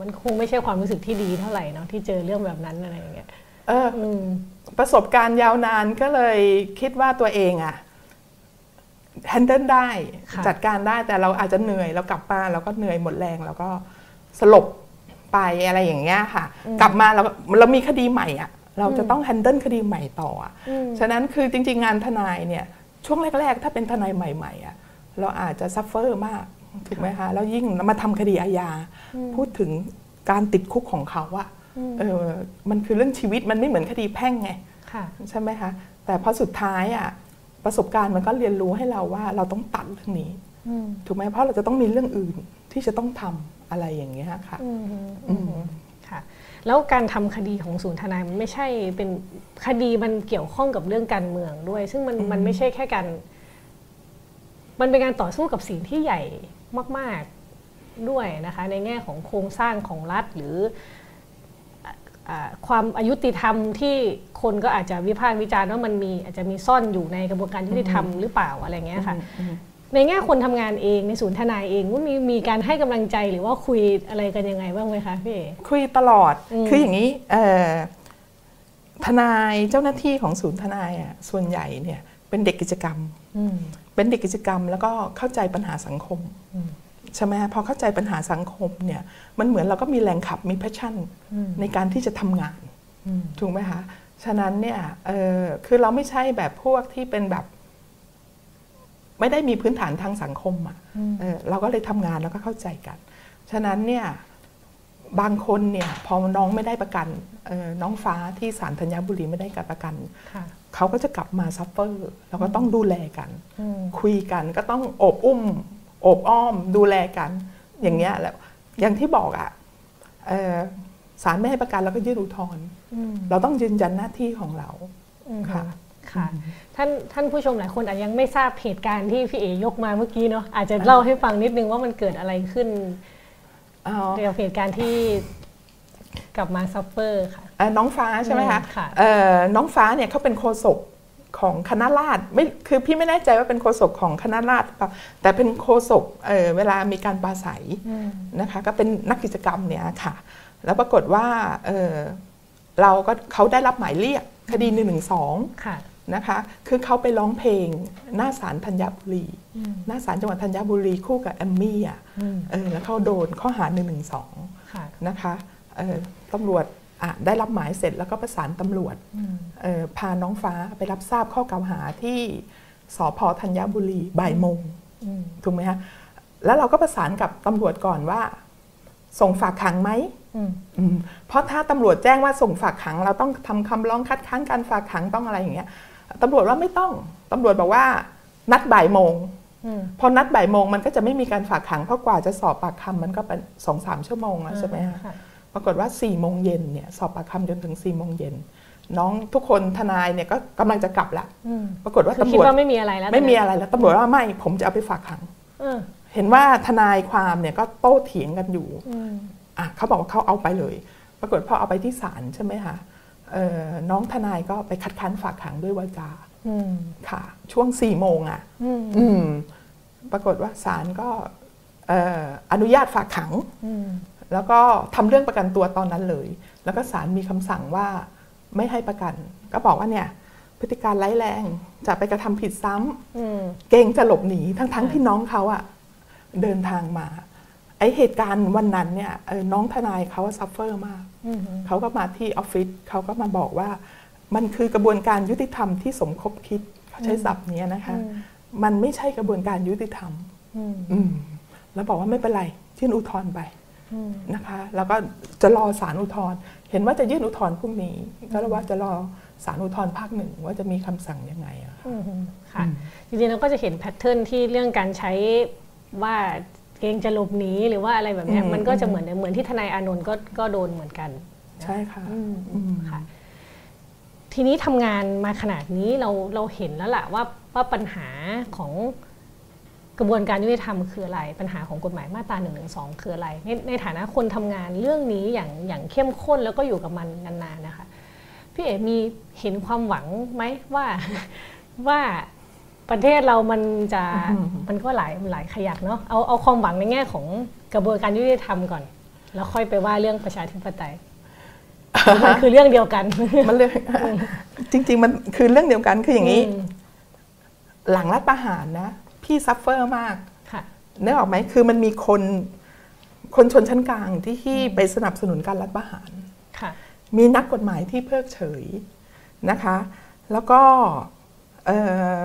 มันคงไม่ใช่ความรู้สึกที่ดีเท่าไหร่เนาะที่เจอเรื่องแบบนั้นอะไรอย่างเงี้ย เอออืมประสบการณ์ยาวนานก็เลยคิดว่าตัวเองอะแฮนเดิลได้ค่ะจัดการได้แต่เราอาจจะเหนื่อยเรากลับมาเราก็เหนื่อยหมดแรงแล้วก็สลบไปอะไรอย่างเงี้ยค่ะ กลับมาเราเรามีคดีใหม่อะเราจะต้อง handle คดีใหม่ต่ออะอืมฉะนั้นคือจริง ๆ งานทนายเนี่ยช่วงแรก ๆ ถ้าเป็นทนายใหม่ๆอะเราอาจจะ suffer มากถูกไหมคะแล้วยิ่งมาทำคดีอาญาพูดถึงการติดคุกของเขาอะ เออมันคือเรื่องชีวิตมันไม่เหมือนคดีแพ่งไงค่ะใช่ไหมคะแต่พอสุดท้ายอะประสบการณ์มันก็เรียนรู้ให้เราว่าเราต้องตัดเรื่องนี้อืมถูกไหมเพราะเราจะต้องมีเรื่องอื่นที่จะต้องทำอะไรอย่างเงี้ยค่ะอืมอืมค่ะ แล้วการทำคดีของศูนย์ทนายมันไม่ใช่เป็นคดีมันเกี่ยวข้องกับเรื่องการเมืองด้วย ซึ่งมันมันไม่ใช่แค่การมันเป็นการต่อสู้กับสิ่งที่ใหญ่มาก ๆด้วยนะคะ ในแง่ของโครงสร้างของรัฐหรืออะอ่า ความอายุติธรรมที่คนก็อาจจะวิพากษ์วิจารณ์ว่ามันมีอาจจะมีซ่อนอยู่ในกระบวนการยุติธรรมหรือเปล่าอะไรเงี้ยค่ะ ในแง่คนทำงานเองในศูนย์ทนายเองว่ามีมีการให้กำลังใจหรือว่าคุยอะไรกันยังไงบ้างไหมคะพี่เอ๋คุยตลอดอืมคืออย่างนี้เอ่อทนายเจ้าหน้าที่ของศูนย์ทนายอะส่วนใหญ่เนี่ยเป็นเด็กกิจกรรมอืมเป็นเด็กกิจกรรมแล้วก็เข้าใจปัญหาสังคมอืม ใช่ไหมพอเข้าใจปัญหาสังคมเนี่ยมันเหมือนเราก็มีแรงขับมีแพชชั่นอืมในการที่จะทำงานอืมถูกไหมคะฉะนั้นเนี่ยเออคือเราไม่ใช่แบบพวกที่เป็นแบบ ไม่ได้มีพื้นฐานทางสังคมอะอืมเออเราก็เลยทำงานแล้วก็เข้าใจกัน ฉะนั้นเนี่ยบางคนเนี่ยพอน้องไม่ได้ประกันเออน้องฟ้าที่ศาลธัญบุรีไม่ได้รับประกันค่ะเขาก็จะกลับมา suffer เราก็ต้องดูแลกันอืมคุยกันก็ต้องโอบอุ้มโอบอ้อมดูแลกัน อย่างเงี้ยแล้วอย่างที่บอกอะ่ะเอ่อศาลไม่ให้ประกันเราก็ยื่นอุทธรณ์อืมเราต้องยืนยันหน้าที่ของเราอืมค่ะค่ะท่านท่านผู้ชมหลายคนอาจยังไม่ทราบเหตุการณ์ที่พี่เอยกมาเมื่อกี้เนาะอาจจะเล่าให้ฟังนิดนึงว่ามันเกิดอะไรขึ้นอ๋อเกี่ยวกับเหตุการณ์ที่กลับมา suffer ค่ะเอ่อน้องฟ้าใช่ไหมคะอืมค่ะเอ่อน้องฟ้าเนี่ยเขาเป็นโฆษก ของคณะราษฎรไม่คือพี่ไม่แน่ใจว่าเป็นโฆษกของคณะราษฎรหรือเปล่าแต่เป็นโฆษกเอ่อเวลามีการปราศรัยอืมนะคะ ก็เป็นนักกิจกรรมเนี่ยค่ะ แล้วปรากฏว่าเอ่อเราก็เขาได้รับหมายเรียกคดี1นึค่ะนะคะ คือเขาไปร้องเพลงหน้าศาลธัญบุรีอืมหน้าศาลจังหวัดธัญบุรีคู่กับแอมมี่อะอืมเออแล้วเขาโดนข้อหา1นึค่ะนะคะเอ่อตำรวจอะ ได้รับหมายเสร็จแล้วก็ประสานตำรวจอืมเอ่อพาน้องฟ้าไปรับทราบข้อกล่าวหาที่สพธัญบุรีบ่ายโมงอืมถูกไหมคะแล้วเราก็ประสานกับตำรวจก่อนว่า ส่งฝากขังไหมอืมอืมเพราะถ้าตำรวจแจ้งว่าส่งฝากขัง เราต้องทำคำร้องคัดค้านการฝากขังต้องอะไรอย่างเงี้ยตำรวจว่าไม่ต้องตำรวจบอกว่า นัดบ่ายโมงอืมพอนัดบ่ายโมงมันก็จะไม่มีการฝากขังเพราะกว่าจะสอบปากคำมันก็เป็นสองสามชั่วโมงแล้วใช่ไหมคะค่ะ ปรากฏว่า4ี่โมงเย็นเนี่ยสอบปากคำจนถึง4ี่โมงเย็นน้องทุกคนทนายเนี่ยก็กำลังจะกลับละอืมปรากฏว่าคือตำคิรดวจว่าไม่มีอะไรแล้วไม่มีอะไรแล้วตำรวจว่าไม่ผมจะเอาไปฝากขังเออเห็นว่าทนายความเนี่ยก็โต้เถียงกันอยู่อืมอะเขาบอกว่าเขาเอาไปเลย ปรากฏพอเอาไปที่ศาลใช่ไหมคะเอ่อน้องทนายก็ไปคัดค้านฝากขังด้วยวาจาอืมค่ะ ช่วง4ี่โมงอะอืมอืมปรากฏว่าศาลก็เอ่ออนุญาตฝากขังอืม แล้วก็ทำเรื่องประกันตัวตอนนั้นเลย แล้วก็ศาลมีคำสั่งว่าไม่ให้ประกัน ก็บอกว่าเนี่ยพฤติการณ์ร้ายแรงจะไปกระทำผิดซ้ำอืมเกรงจะหลบหนีทั้งๆที่ค่ะที่น้องเขาอะเดินทางมา ไอเหตุการณ์วันนั้นเนี่ยเออน้องทนายเขา suffer มากอืมเขาก็มาที่ออฟฟิศเขาก็มาบอกว่า มันคือกระบวนการยุติธรรมที่สมคบคิดเขาใช้ศัพท์เนี้ยนะคะอืมมันไม่ใช่กระบวนการยุติธรรมอืมอืมแล้วบอกว่าไม่เป็นไรยื่นอุทธรณ์ไปอืม นะคะ แล้วก็จะรอสารอุทธรณ์เห็นว่าจะยื่นอุทธรณ์พรุ่งนี้ก็เลยว่าจะรอสารอุทธรณ์ภาคหนึ่งว่าจะมีคำสั่งยังไงอะค่ะอืมค่ะจริงๆเราก็จะเห็นแพทเทิร์นที่เรื่องการใช้ว่าเกรงจะหลบหนีหรือว่าอะไรแบบเนี้ยอืมมันก็จะเหมือนเหมือนที่ทนายอานนท์ก็ก็โดนเหมือนกัน ใช่ค่ะอืมอืมค่ะ ทีนี้ทำงานมาขนาดนี้เราเราเห็นแล้วล่ะว่าว่าปัญหาของ กระบวนการยุติธรรมคืออะไร ปัญหาของกฎหมายมาตรา1นึคืออะไร ในในฐานะคนทำงานเรื่องนี้อย่างอย่างเข้มข้นแล้วก็อยู่กับมันนานๆนะคะพี่เอ๋มีเห็นความหวังไหมว่าว่าประเทศเรามันจะอืมมันก็หลายหลายขยักเนาะเอาเอาความหวังในแง่ของกระบวนการยุติธรรมก่อน แล้วค่อยไปว่าเรื่องประชาธิปไตยมันคือเรื่องเดียวกันมันเลยจริง ๆ มันคือเรื่องเดียวกันคืออย่างนี้อืมหลังรัฐประหารนะ พี่ suffer มากค่ะนึกออกไหมคือมันมีคนคนชนชั้นกลางที่ที่ไปสนับสนุนการรัฐประหารค่ะมีนักกฎหมายที่เพิกเฉยนะคะ แล้วก็เอ่อ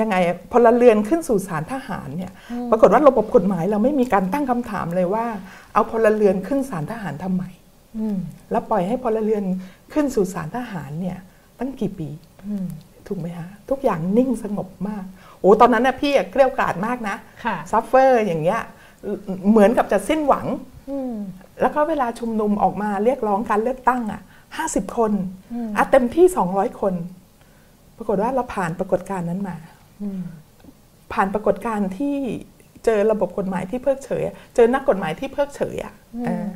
ยังไงพลเรือนขึ้นสู่ศาลทหารเนี่ยปรากฏว่าระบบกฎหมายเราไม่มีการตั้งคำถามเลยว่า เอาพลเรือนขึ้นศาลทหารทำไมอืมแล้วปล่อยให้พลเรือนขึ้นสู่ศาลทหารเนี่ยตั้งกี่ปีอืมถูกไหมฮะทุกอย่างนิ่งสงบมาก โอ้ตอนนั้นน่ะพี่อะเกรี้ยวกราดมากนะค่ะ suffer อย่างเงี้ยเหมือนกับจะสิ้นหวังอืมแล้วก็เวลาชุมนุมออกมาเรียกร้องการเลือกตั้ง อะห้าสิบคนอืมอะเต็มที่สองร้อยคน ปรากฏว่าเราผ่านปรากฏการณ์นั้นมาอืมผ่านปรากฏการณ์ที่เจอระบบกฎหมายที่เพิกเฉยอะเจอนักกฎหมายที่เพิกเฉยอะเออ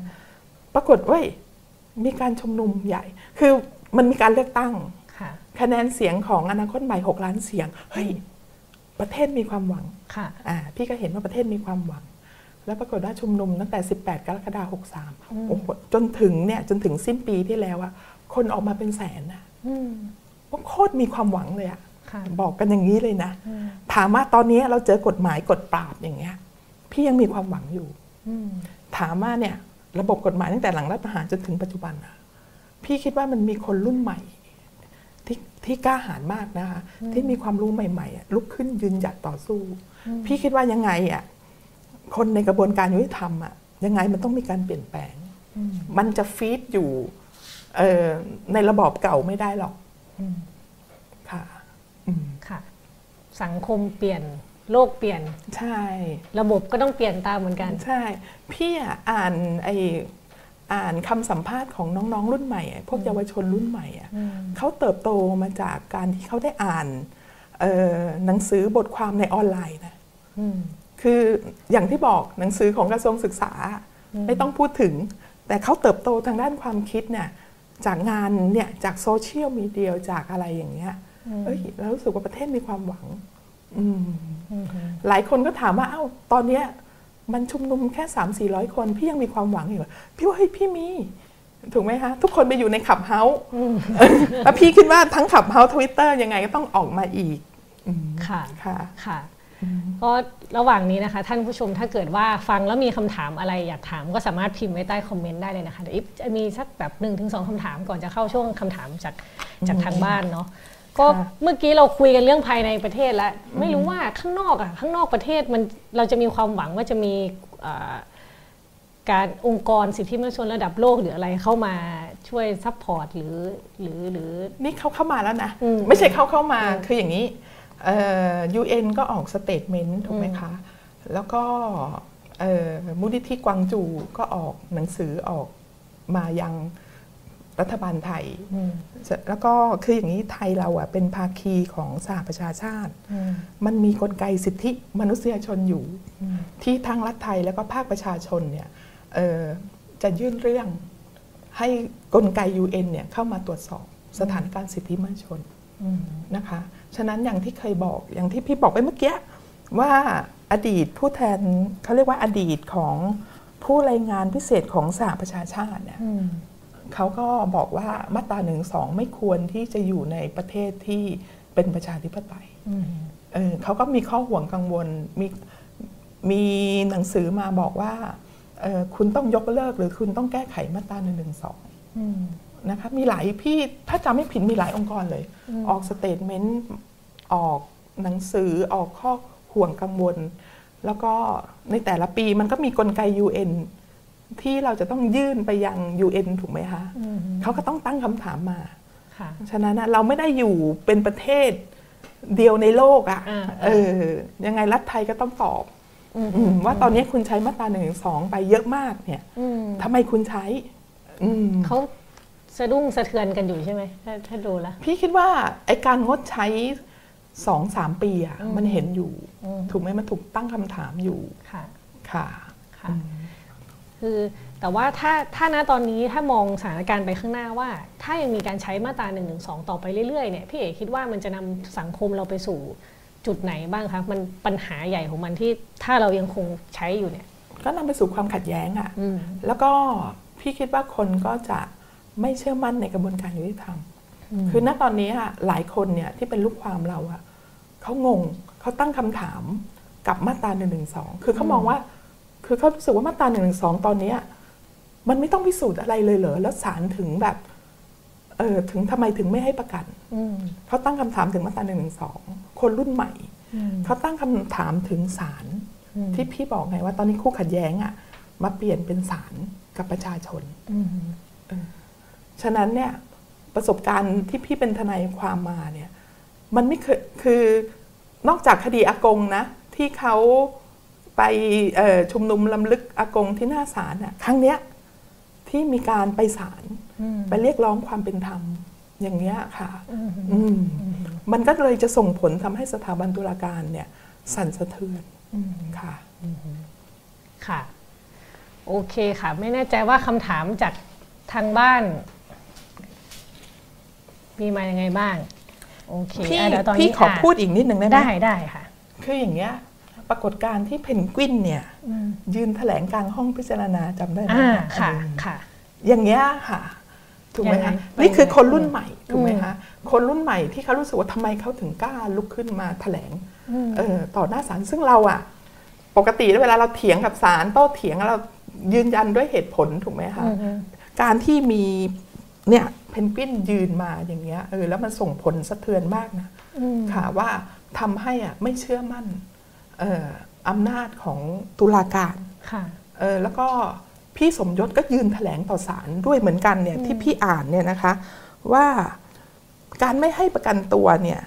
ปรากฏว่ามีการชุมนุมใหญ่ คือมันมีการเลือกตั้งค่ะคะแนนเสียงของอนาคตใหม่6ล้านเสียง เฮ้ย ประเทศมีความหวังค่ะอ่าพี่ก็เห็นว่าประเทศมีความหวัง แล้วปรากฏว่าชุมนุมตั้งแต่ 18 กรกฎาคม63โอ้โหจนถึงเนี่ยจนถึงสิ้นปีที่แล้วอะคนออกมาเป็นแสนอะอืมโคตรมีความหวังเลยอะค่ะบอกกันอย่างนี้เลยนะอืมถามว่าตอนนี้เราเจอกฎหมายกฎปราบอย่างเงี้ย พี่ยังมีความหวังอยู่อืมถามว่าเนี่ย ระบบกฎหมายตั้งแต่หลังรัฐประหารจนถึงปัจจุบันอะพี่คิดว่ามันมีคนรุ่นใหม่ ที่ที่กล้าหาญมากนะคะ ที่มีความรู้ใหม่ๆอะลุกขึ้นยืนหยัดต่อสู้ พี่คิดว่ายังไงอะคนในกระบวนการยุติธรรมอะยังไงมันต้องมีการเปลี่ยนแปลงอืมมันจะฟีดอยู่เอ่อในระบอบเก่าไม่ได้หรอกอืมค่ะอืมค่ะ สังคมเปลี่ยนโลกเปลี่ยน ใช่ ระบบก็ต้องเปลี่ยนตามเหมือนกัน ใช่ พี่อะอ่านไอ อ่านคำสัมภาษณ์ของน้องๆ รุ่นใหม่อะพวกเยาวชนรุ่นใหม่อะอืมเขาเติบโตมาจากการที่เขาได้อ่านเอ่อหนังสือบทความในออนไลน์นะอืมคืออย่างที่บอกหนังสือของกระทรวงศึกษาไม่ต้องพูดถึง แต่เขาเติบโตทางด้านความคิดเนี่ยจากงานเนี่ยจาก social media จากอะไรอย่างเงี้ยเอ้ยแล้วรู้สึกว่าประเทศมีความหวังอืมอืมหลายคนก็ถามว่า เอ้า ตอนเนี้ย มันชุมนุมแค่สามสี่ร้อยคน พี่ยังมีความหวังอยู่เหรอพี่ว่าเฮ้ยพี่มี ถูกไหมคะ ทุกคนไปอยู่ใน Clubhouse แล้วพี่คิดว่าทั้ง Clubhouse Twitter ยังไงก็ต้องออกมาอีกอืมค่ะค่ะค่ะก็ระหว่างนี้นะคะ ท่านผู้ชมถ้าเกิดว่าฟังแล้วมีคำถามอะไรอยากถามก็สามารถพิมพ์ไว้ใต้ comment ได้เลยนะคะเดี๋ยวอีฟจะมีสักแบบ1นถึงสคำถามก่อนจะเข้าช่วงคำถามจากจากทางบ้านเนาะ ก็ค่ะเมื่อกี้เราคุยกันเรื่องภายในประเทศแล้ว ไม่รู้ว่าข้างนอกอะข้างนอกประเทศมันเราจะมีความหวังว่าจะมีเอ่อการองค์กรสิทธิมนุษยชนระดับโลกหรืออะไรเข้ามาช่วย supportหรือหรือหรือนี่เขาเข้ามาแล้วนะอืมไม่ใช่เขาเข้ามาอืมคืออย่างนี้เอ่อ UN ก็ออก statement ถูกไหมคะ แล้วก็เอ่อมูลนิธิกวางจูก็ออกหนังสือออกมายัง รัฐบาลไทยอืมแล้วก็คืออย่างนี้ไทยเราอะเป็นภาคีของสหประชาชาติอืมมันมีกลไกสิทธิมนุษยชนอยู่อืมที่ทั้งรัฐไทยแล้วก็ภาคประชาชนเนี่ยเอ่อจะยื่นเรื่องให้กลไก UN เนี่ยเข้ามาตรวจสอบสถานการณ์สิทธิมนุษยชนอืมนะคะ ฉะนั้นอย่างที่เคยบอกอย่างที่พี่บอกไปเมื่อกี้ว่าอดีตผู้แทนเขาเรียกว่าอดีตของผู้รายงานพิเศษของสหประชาชาติเนี่ยอืม เขาก็บอกว่ามาตราหนึ่งสองไม่ควรที่จะอยู่ในประเทศที่เป็นประชาธิปไตยอืมเออเขาก็มีข้อห่วงกังวล มีมีหนังสือมาบอกว่าเออคุณต้องยกเลิกหรือคุณต้องแก้ไขมาตราหนึ่งหนึ่งสองอืมนะคะมีหลายพี่ถ้าจำไม่ผิดมีหลายองค์กรเลยอืมออก statementออกหนังสือออกข้อห่วงกังวล แล้วก็ในแต่ละปีมันก็มีกลไก UN ที่เราจะต้องยื่นไปยัง UN ถูกไหมคะอืมเขาก็ต้องตั้งคำถามมาค่ะฉะนั้นน่ะเราไม่ได้อยู่เป็นประเทศเดียวในโลกอะอ่า่ะเออยังไงรัฐไทยก็ต้องตอบอืมอืมว่าตอนนี้คุณใช้มาตราหนึ่งสองไปเยอะมากเนี่ยอืมทำไมคุณใช้อืมเขาสะดุ้งสะเทือนกันอยู่ใช่ไหมถ้าถ้าดูแล้วพี่คิดว่าไอการงดใช้สองสามปีอะอืมมันเห็นอยู่อืมถูกไหมมันถูกตั้งคำถามอยู่ค่ะค่ะ ค่ะคือแต่ว่าถ้าถ้าณตอนนี้ถ้ามองสถานการณ์ไปข้างหน้าว่า ถ้ายังมีการใช้มาตรา1นึต่อไปเรื่อยๆเนี่ยพี่เอกคิดว่ามันจะนำสังคมเราไปสู่จุดไหนบ้างคะมันปัญหาใหญ่ของมันที่ถ้าเรายังคงใช้อยู่เนี่ย ก็นำไปสู่ความขัดแย้งอะอืมแล้วก็พี่คิดว่าคนก็จะไม่เชื่อมั่นในกระบวนการยุติธรรมมคือณตอนนี้อะหลายคนเนี่ยที่เป็นลูกความเราอะเขางงเขาตั้งคำถามกับมาตราหนึ่งหนึ่งสองคือเขามองว่า คือเขารู้สึกว่ามาตราหนึ่งหนึ่งสองตอนเนี้ยมันไม่ต้องพิสูจน์อะไรเลยเหรอแล้วศาลถึงแบบเออถึงทำไมถึงไม่ให้ประกันอืมเขาตั้งคำถามถึงมาตราหนึ่งหนึ่งสองคนรุ่นใหม่อืมเขาตั้งคำถามถึงศาลอืมที่พี่บอกไงว่าตอนนี้คู่ขัดแย้งอะมาเปลี่ยนเป็นศาลกับประชาชนอืมฉะนั้นเนี่ยประสบการณ์ที่พี่เป็นทนายความมาเนี่ย มันไม่เคยคือนอกจากคดีอากงนะ ที่เขา ไปเอ่อชุมนุมลำลึกอากงที่หน้าศาลน่ะครั้งเนี้ยที่มีการไปศาลอืมไปเรียกร้องความเป็นธรรมอย่างเงี้ยค่ะอืมอืมมันก็เลยจะส่งผลทำให้สถาบันตุลาการเนี่ยสั่นสะเทือนอืมค่ะค่ะ โอเคค่ะ ไม่แน่ใจว่าคำถามจากทางบ้าน มีมายังไงบ้าง โอเคพี่อะเดี๋ยวตอนพี่นี้ขอพูดอีกนิดหนึ่งได้ไหมได้ได้ค่ะ คืออย่างเงี้ย ปรากฏการณ์ที่เพนกวินเนี่ยอืมยืนแถลงกลางห้องพิจารณาจำได้ไหมอ่าเอค่ะอค่ะ อย่างเงี้ยค่ะถูกไหมยังไงคะเป็นนี่คือยังไงคนรุ่นใหม่ถูกไหมอืมคะคนรุ่นใหม่ที่เขารู้สึกว่าทำไมเขาถึงกล้าลุกขึ้นมาแถลงอืมเออต่อหน้าศาลซึ่งเราอะปกติเวลาเราเถียงกับศาลโต้เถียงเรายืนยันด้วยเหตุผลถูกไหมคะอืมการที่มีเนี่ยเพนกวินยืนมาอย่างเงี้ยเออแล้วมันส่งผลสะเทือนมากนะอืมค่ะว่าทำให้อะไม่เชื่อมั่นเอ่ออำนาจของตุลาการค่ะเออแล้วก็พี่สมยศก็ยืนแถลงต่อศาลด้วยเหมือนกันเนี่ยที่พี่อ่านเนี่ยนะคะว่าการไม่ให้ประกันตัวเนี่ย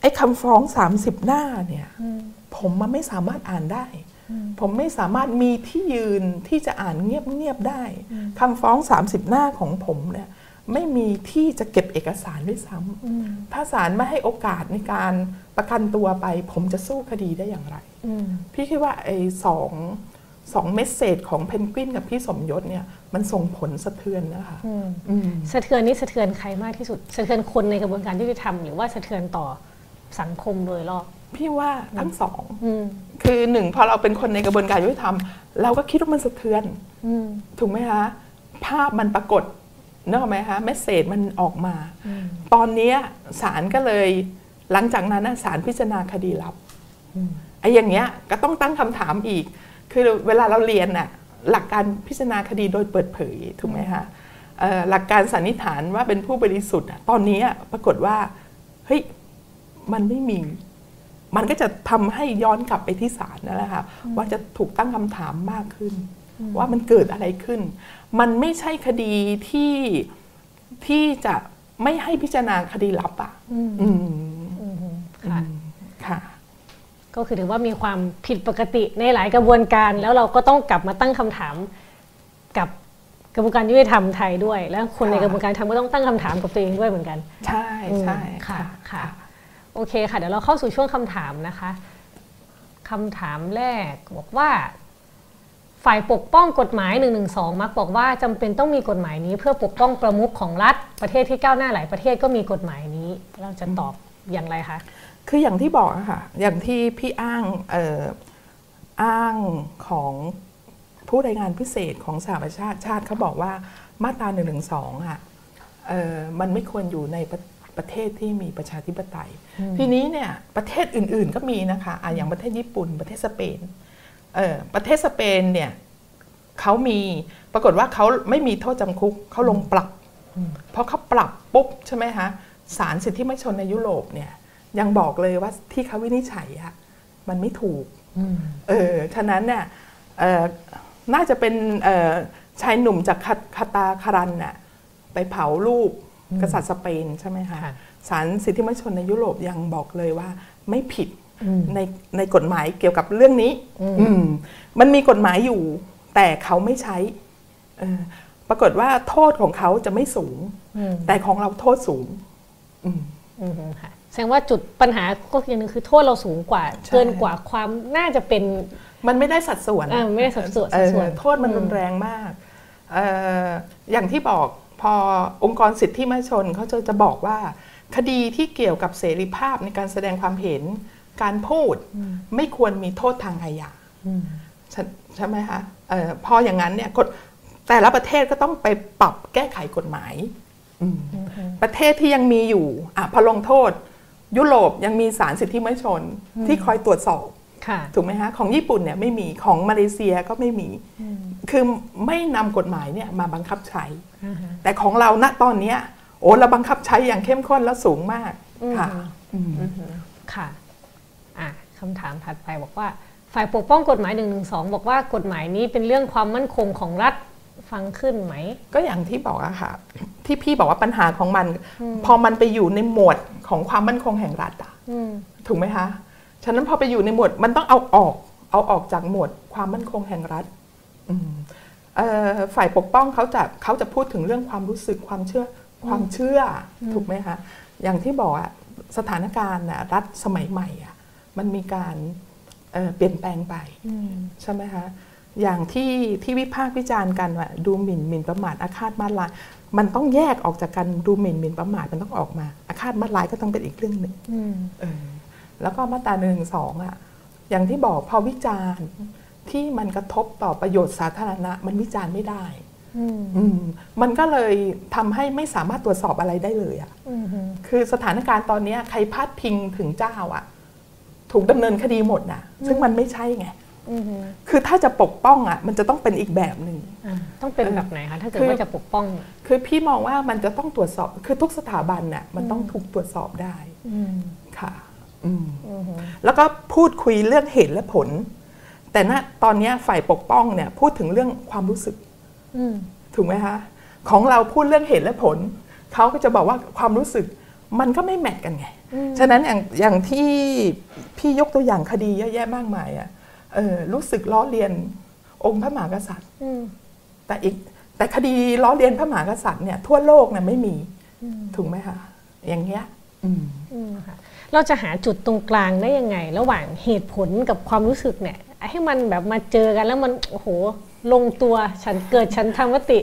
ไอ้คำฟ้อง 30 หน้าเนี่ยอืมผมมันไม่สามารถอ่านได้อืมผมไม่สามารถมีที่ยืนที่จะอ่านเงียบๆได้อืมคำฟ้อง 30 หน้าของผมเนี่ย ไม่มีที่จะเก็บเอกสารด้วยซ้ำอืมถ้าศาลไม่ให้โอกาสในการประกันตัวไป ผมจะสู้คดีได้อย่างไรอืมพี่คิดว่าไอ้สองสองเมสเซจของเพนกวินกับพี่สมยศเนี่ยมันส่งผลสะเทือนนะคะอืมอืมสะเทือนนี่สะเทือนใครมากที่สุด สะเทือนคนในกระบวนการยุติธรรมหรือว่าสะเทือนต่อสังคมโดยรอบพี่ว่าทั้งสองอืมคือหนึ่งพอเราเป็นคนในกระบวนการยุติธรรม เราก็คิดว่ามันสะเทือนอืมถูกไหมคะภาพมันปรากฏ นึกออกไหมคะเมสเซจมันออกมาอืมตอนเนี้ยศาลก็เลยหลังจากนั้นน่ะศาลพิจารณาคดีลับอืมไอ้อย่างเงี้ยก็ต้องตั้งคำถามอีก คือเวลาเราเรียนน่ะหลักการพิจารณาคดีโดยเปิดเผยถูกไหมคะเอ่อหลักการสันนิษฐานว่าเป็นผู้บริสุทธิ์อะตอนนี้อะปรากฏว่าเฮ้ยมันไม่มี มันก็จะทำให้ย้อนกลับไปที่ศาลนั่นแหละค่ะว่าจะถูกตั้งคำถามมากขึ้น ว่ามันเกิดอะไรขึ้น มันไม่ใช่คดีที่ที่จะไม่ให้พิจารณาคดีลับอะอืมอืมอืมค่ะค่ะ ก็คือถือว่ามีความผิดปกติในหลายกระบวนการ แล้วเราก็ต้องกลับมาตั้งคำถามกับกระบวนการยุติธรรมไทยด้วย แล้วคนในค่ะกระบวนการทำก็ต้องตั้งคำถามกับตัวเองด้วยเหมือนกัน ใช่ใช่อืมค่ะค่ะค่ะ โอเคค่ะ เดี๋ยวเราเข้าสู่ช่วงคำถามนะคะคำถามแรกบอกว่า ฝ่ายปกป้องกฎหมาย1นึมักบอกว่าจำเป็นต้องมีกฎหมายนี้ เพื่อปกป้องประมุขของรัฐประเทศที่ก้าวหน้าหลายประเทศก็มีกฎหมายนี้ เราจะตอบอย่างไรคะคืออย่างที่บอกอะค่ะอย่างที่พี่อ้างเอ่ออ้างของผู้รายงานพิเศษของสหประชาชาติเขาบอกว่ามาตรา1นึอะเอ่อมันไม่ควรอยู่ในประประเทศที่มีประชาธิปไตย ทีนี้เนี่ยประเทศอื่นๆก็มีนะคะอะอย่างประเทศญี่ปุ่น ประเทศสเปนเอ่อ ประเทศสเปนเนี่ยเขามีปรากฏว่าเขาไม่มีโทษจำคุกเขาลงปรับเพราะเขาปรับปุ๊บใช่ไหมคะศาลสิทธิมนุษยชนในยุโรปเนี่ยยังบอกเลยว่าที่เขาวินิจฉัยอะมันไม่ถูกเออฉะนั้นเนี่ยเอ่อน่าจะเป็นเอ่อชายหนุ่มจากคาคาตาคารันน่ะไปเผารูปกษัตริย์สเปนใช่ไหมคะค่ะศาลสิทธิมนุษยชนในยุโรปยังบอกเลยว่าไม่ผิดอืม ในในกฎหมายเกี่ยวกับเรื่องนี้อืมอืมมันมีกฎหมายอยู่ แต่เขาไม่ใช้เออปรากฏว่าโทษของเขาจะไม่สูงอืมแต่ของเราโทษสูงอืมอืมค่ะแสดงว่าจุดปัญหาก็อย่างหนึงคือโทษเราสูงกว่าใช่เกินกว่าความน่าจะเป็น มันไม่ได้สัดส่วนอ่าไม่ได้สัดส่วนเอสัดอส่วนโทษมันรุนแรงมากเอออย่างที่บอกพอองค์กรสิทธิมนุษยชนเขาจะจะบอกว่า คดีที่เกี่ยวกับเสรีภาพในการแสดงความเห็น การพูดไม่ควรมีโทษทางอาญาอืมใช่ใช่ไหมคะเออพออย่างนั้นเนี่ยกฎแต่ละประเทศก็ต้องไปปรับแก้ไขกฎหมายอืมประเทศที่ยังมีอยู่อะพอลงโทษ ยุโรปยังมีศาลสิทธิมนุษยชนที่คอยตรวจสอบค่ะถูกไหมฮะของญี่ปุ่นเนี่ยไม่มีของมาเลเซียก็ไม่มี คือไม่นำกฎหมายเนี่ยมาบังคับใช้อ่าฮะแต่ของเราณตอนเนี้ยโอ้เราบังคับใช้อย่างเข้มข้นและสูงมากค่ะอืมค่ะอะ คำถามถัดไปบอกว่า ฝ่ายปกป้องกฎหมาย1นึบอกว่ากฎหมายนี้เป็นเรื่องความมั่นคงของรัฐฟังขึ้นไหม ก็อย่างที่บอกอะค่ะ ที่พี่บอกว่าปัญหาของมันพอมันไปอยู่ในหมวดของความมั่นคงแห่งรัฐอะอืมถูกไหมคะฉะนั้นพอไปอยู่ในหมวดมันต้องเอาออกเอาออกจากหมวดความมั่นคงแห่งรัฐอืมเอ่อฝ่ายปกป้องเขาจะเขาจะพูดถึงเรื่องความรู้สึกความเชื่อความเชื่ออถูกไหมคะอย่างที่บอกอะสถานการณ์น่ะรัฐสมัยใหม่อะ มันมีการเอ่อเปลี่ยนแปลงไปอืมใช่ไหมคะอย่างที่ที่วิพากษ์วิจารณ์กันว่าดูหมิ่นหมิ่นประมาทอาฆาตมาตร้าย มันต้องแยกออกจากกันดูหมิ่นหมิ่นประมาทมันต้องออกมาอาฆาตมาตร้ายก็ต้องเป็นอีกเรื่องหนึ่งอืมเออแล้วก็มาตราหนึ่งสองอะอย่างที่บอกพอวิจารณ์ที่มันกระทบต่อประโยชน์สาธารณะ มันวิจารณ์ไม่ได้อืมอืมมันก็เลยทำให้ไม่สามารถตรวจสอบอะไรได้เลยอะอืมคือสถานการณ์ตอนเนี้ยใครพาดพิงถึงเจ้าอะ ถูกดำเนินคดีหมดนะซึ่งมันไม่ใช่ไงอืมคือถ้าจะปกป้องอะมันจะต้องเป็นอีกแบบหนึ่งอ่าต้องเป็นแบบไหนคะถ้าเกิดคือว่าจะปกป้อง คือพี่มองว่ามันจะต้องตรวจสอบ คือทุกสถาบันน่ะมันต้องถูกตรวจสอบได้อืมค่ะอืมอืมแล้วก็พูดคุยเรื่องเหตุและผล แต่ณตอนเนี้ยฝ่ายปกป้องเนี่ย พูดถึงเรื่องความรู้สึกอืมถูกไหมคะของเราพูดเรื่องเหตุและผลเขาก็จะบอกว่าความรู้สึก มันก็ไม่แมทกันไง ฉะนั้นอย่างอย่างที่พี่ยกตัวอย่างคดีเยอะแยะมากมายอะ่ะเออรู้สึกล้อเลียนองค์พระมหากษัตริย์อืมแต่อีกแต่คดีล้อเลียนพระมหากษัตริย์เนี่ยทั่วโลกเนี่ยไม่มีถูกไหมคะอย่างเงี้ยอืมอืมค่ะเราจะหาจุดตรงกลางได้ยังไง ระหว่างเหตุผลกับความรู้สึกเนี่ย ให้มันแบบมาเจอกันแล้วมันโอ้โหลงตัวฉันเกิดฉันทำมติ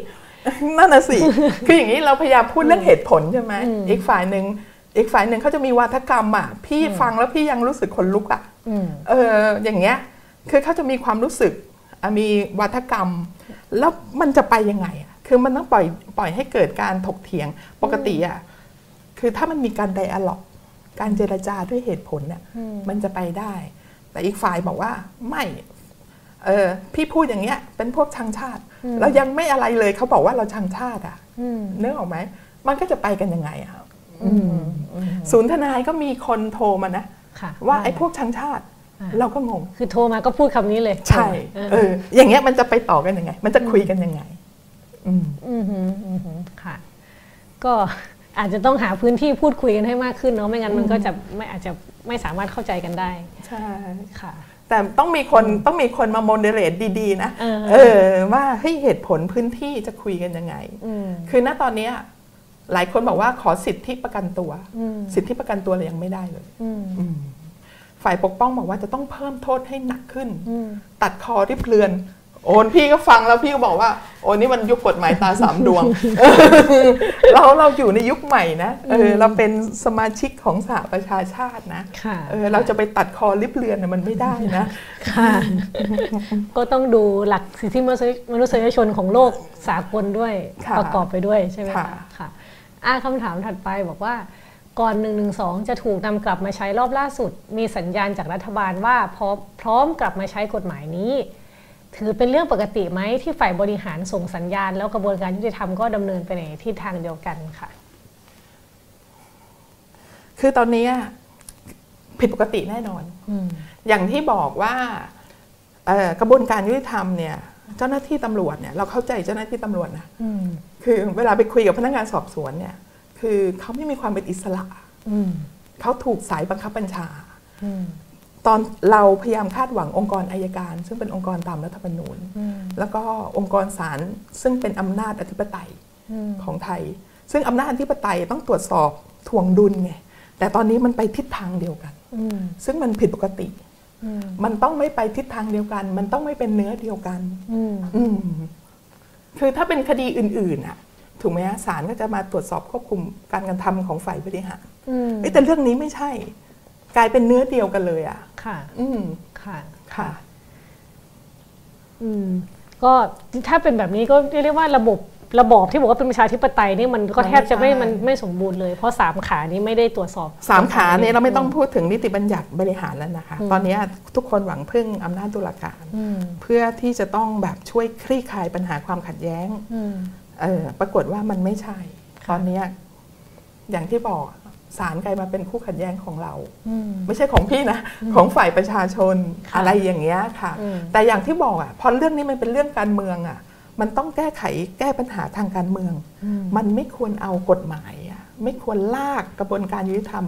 นั่นน่ะสิ คืออย่างนี้เราพยายามพูดเรื่องเหตุผลใช่ไหมอีกฝ่ายหนึ่งอีกฝ่ายหนึ่งเขาจะมีวาทกรรมอะพี่ฟังแล้วพี่ยังรู้สึกขนลุกอะอืมเอออย่างเงี้ยคือเขาจะมีความรู้สึกอะมีวาทกรรม แล้วมันจะไปยังไงอะคือมันต้องปล่อยปล่อยให้เกิดการถกเถียงปกติอะคือถ้ามันมีการไดอะล็อกการเจรจาด้วยเหตุผลเนี่ยมันจะไปได้ แต่อีกฝ่ายบอกว่าไม่ เออพี่พูดอย่างเงี้ยเป็นพวกชังชาติเรายังไม่อะไรเลยเขาบอกว่าเราชังชาติอะอืมนึกออกไหมมันก็จะไปกันยังไงอะครับอืมศูนย์ทนายก็มีคนโทรมานะค่ะว่าไอ้พวกชังชาติอ่าเราก็งง คือโทรมาก็พูดคำนี้เลย ใช่เออเออ อย่างเงี้ยมันจะไปต่อกันยังไง มันจะคุยกันยังไง อืมอืมฮึอืมฮึค่ะ ก็อาจจะต้องหาพื้นที่พูดคุยกันให้มากขึ้นเนาะ ไม่งั้นมันก็จะไม่อาจจะไม่สามารถเข้าใจกันได้ ใช่ ค่ะ แต่ต้องมีคนต้องมีคนมาโมเดเลตดีๆ นะ เออเออว่าให้ยเหตุผลพื้นที่จะคุยกันยังไงอืมคือณตอนเนี้ยหลายคนบอกว่าขอสิทธิประกันตัวอืมสิทธิประกันตัวเรายังไม่ได้เลยอืมอืมฝ่ายปกป้องบอกว่าจะต้องเพิ่มโทษให้หนักขึ้นอืมตัดคอที่เพลือน โอนพี่ก็ฟังแล้วพี่ก็บอกว่า โอ้นี่มันยุคกฎหมายตาสามดวง เราเราอยู่ในยุคใหม่นะเออเราเป็นสมาชิกของสหประชาชาตินะค่ะเออเราจะไปตัดคอลิบเลือนน่ะมันไม่ได้นะค่ะก็ต้องดูหลักสิทธิมนุษยมนุษยชนของโลกสากลด้วยค่ะประกอบไปด้วยใช่ไหมค่ะคะค่ะอ่าคำถามถัดไปบอกว่าก่อน1นึจะถูกนำกลับมาใช้รอบล่าสุด มีสัญญาณจากรัฐบาลว่าพร้อมพร้อมกลับมาใช้กฎหมายนี้ ถือเป็นเรื่องปกติไหมที่ฝ่ายบริหารส่งสัญญาณ แล้วกระบวนการยุติธรรมก็ดำเนินไปในทิศทางเดียวกันค่ะ คือตอนนี้ผิดปกติแน่นอนอืมอย่างที่บอกว่าเอ่อกระบวนการยุติธรรมเนี่ย เจ้าหน้าที่ตำรวจเนี่ยเราเข้าใจเจ้าหน้าที่ตำรวจนะอืมคือเวลาไปคุยกับพนักงานสอบสวนเนี่ย คือเขาไม่มีความเป็นอิสระอืมเขาถูกสายบังคับบัญชาอืม ตอนเราพยายามคาดหวังองค์กรอายการ ซึ่งเป็นองค์กรตามรัฐธรรมนูญอืมแล้วก็องค์กรศาลซึ่งเป็นอำนาจอธิปไตยอืมของไทย ซึ่งอำนาจอธิปไตยต้องตรวจสอบถ่วงดุลไงแต่ตอนนี้มันไปทิศทางเดียวกันอืมซึ่งมันผิดปกติอืมมันต้องไม่ไปทิศทางเดียวกัน มันต้องไม่เป็นเนื้อเดียวกันอืมอืมคือถ้าเป็นคดีอื่นๆน่ะถูกไหมฮะศาลก็จะมาตรวจสอบควบคุมการกระทำของฝ่ายบริหารอืมเอ้ยแต่เรื่องนี้ไม่ใช่ กลายเป็นเนื้อเดียวกันเลยอะ ค่ะ อืมค่ะ ค่ะ อืม ก็ถ้าเป็นแบบนี้ก็เรียกว่าระบบระบอบที่บอกว่าเป็นประชาธิปไตยนี่มันก็มันไม่แทบจะไม่ใช่มันไม่สมบูรณ์เลย เพราะสามขานี้ไม่ได้ตรวจสอบสามขาเนี่ยเราไม่ต้องพูดถึงนิติบัญญัติบริหารแล้วนะคะ ตอนนี้ทุกคนหวังพึ่งอำนาจตุลาการอืมเพื่อที่จะต้องแบบช่วยคลี่คลายปัญหาความขัดแย้งอืมเออปรากฏว่ามันไม่ใช่ ตอนเนี้ยอย่างที่บอก ศาลกลายมาเป็นคู่ขัดแย้งของเราอืมไม่ใช่ของพี่นะ ของฝ่ายประชาชนค่ะอะไรอย่างเงี้ยค่ะอืมแต่อย่างที่บอกอะพอเรื่องนี้มันเป็นเรื่องการเมืองอะ มันต้องแก้ไขแก้ปัญหาทางการเมืองอืมมันไม่ควรเอากฎหมายอะไม่ควรลากกระบวนการยุติธรรม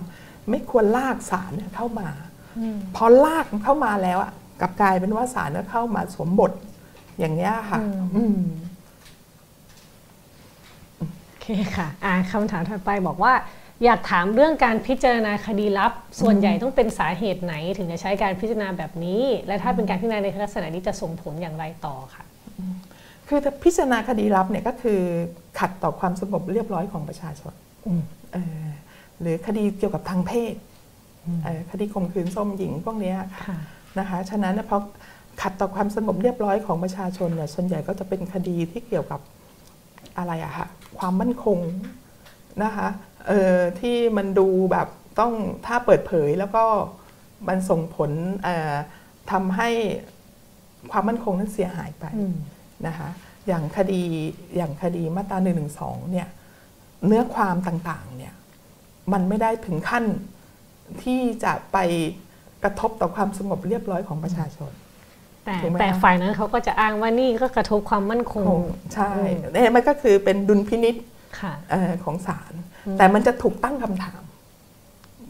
ไม่ควรลากศาลเนี่ยเข้ามาอืมพอลากเข้ามาแล้วอะกลับกลายเป็นว่าศาลเนี่ยเข้ามาสวมบทอย่างเงี้ยค่ะอืมโอเคค่ะ อ่าคำถามถัดไปบอกว่า อยากถามเรื่องการพิจารณาคดีลับ ส่วนใหญ่ต้องเป็นสาเหตุไหน ถึงจะใช้การพิจารณาแบบนี้ และถ้าเป็นการพิจารณาในลักษณะนี้จะส่งผลอย่างไรต่อค่ะคือถ้าพิจารณาคดีลับเนี่ยก็คือขัดต่อความสงบเรียบร้อยของประชาชนอืมเออหรือคดีเกี่ยวกับทางเพศเออคดีข่มขืนส้มหญิงพวกเนี้ยค่ะค่ะนะคะฉะนั้นเนี่ยพอขัดต่อความสงบเรียบร้อยของประชาชนเนี่ยส่วนใหญ่ก็จะเป็นคดีที่เกี่ยวกับอะไรอะค่ะความมั่นคงนะคะ เออที่มันดูแบบต้องถ้าเปิดเผยแล้วก็มันส่งผลเอ่อทำให้ความมั่นคงนั้นเสียหายไปอืมนะคะอย่างคดีอย่างคดีมาตรา1นึเนี่ยเนื้อความต่างๆเนี่ยมันไม่ได้ถึงขั้นที่จะไปกระทบต่อความสงบเรียบร้อยของประชาชน แต่ถูกไหมแต่คะฝ่ายนั้นเขาก็จะอ้างว่านี่ก็กระทบความมั่นคง ใช่เนี่ยมันก็คือเป็นดุลพินิษค่ะเอ่อ ของศาลแต่มันจะถูกตั้งคำถาม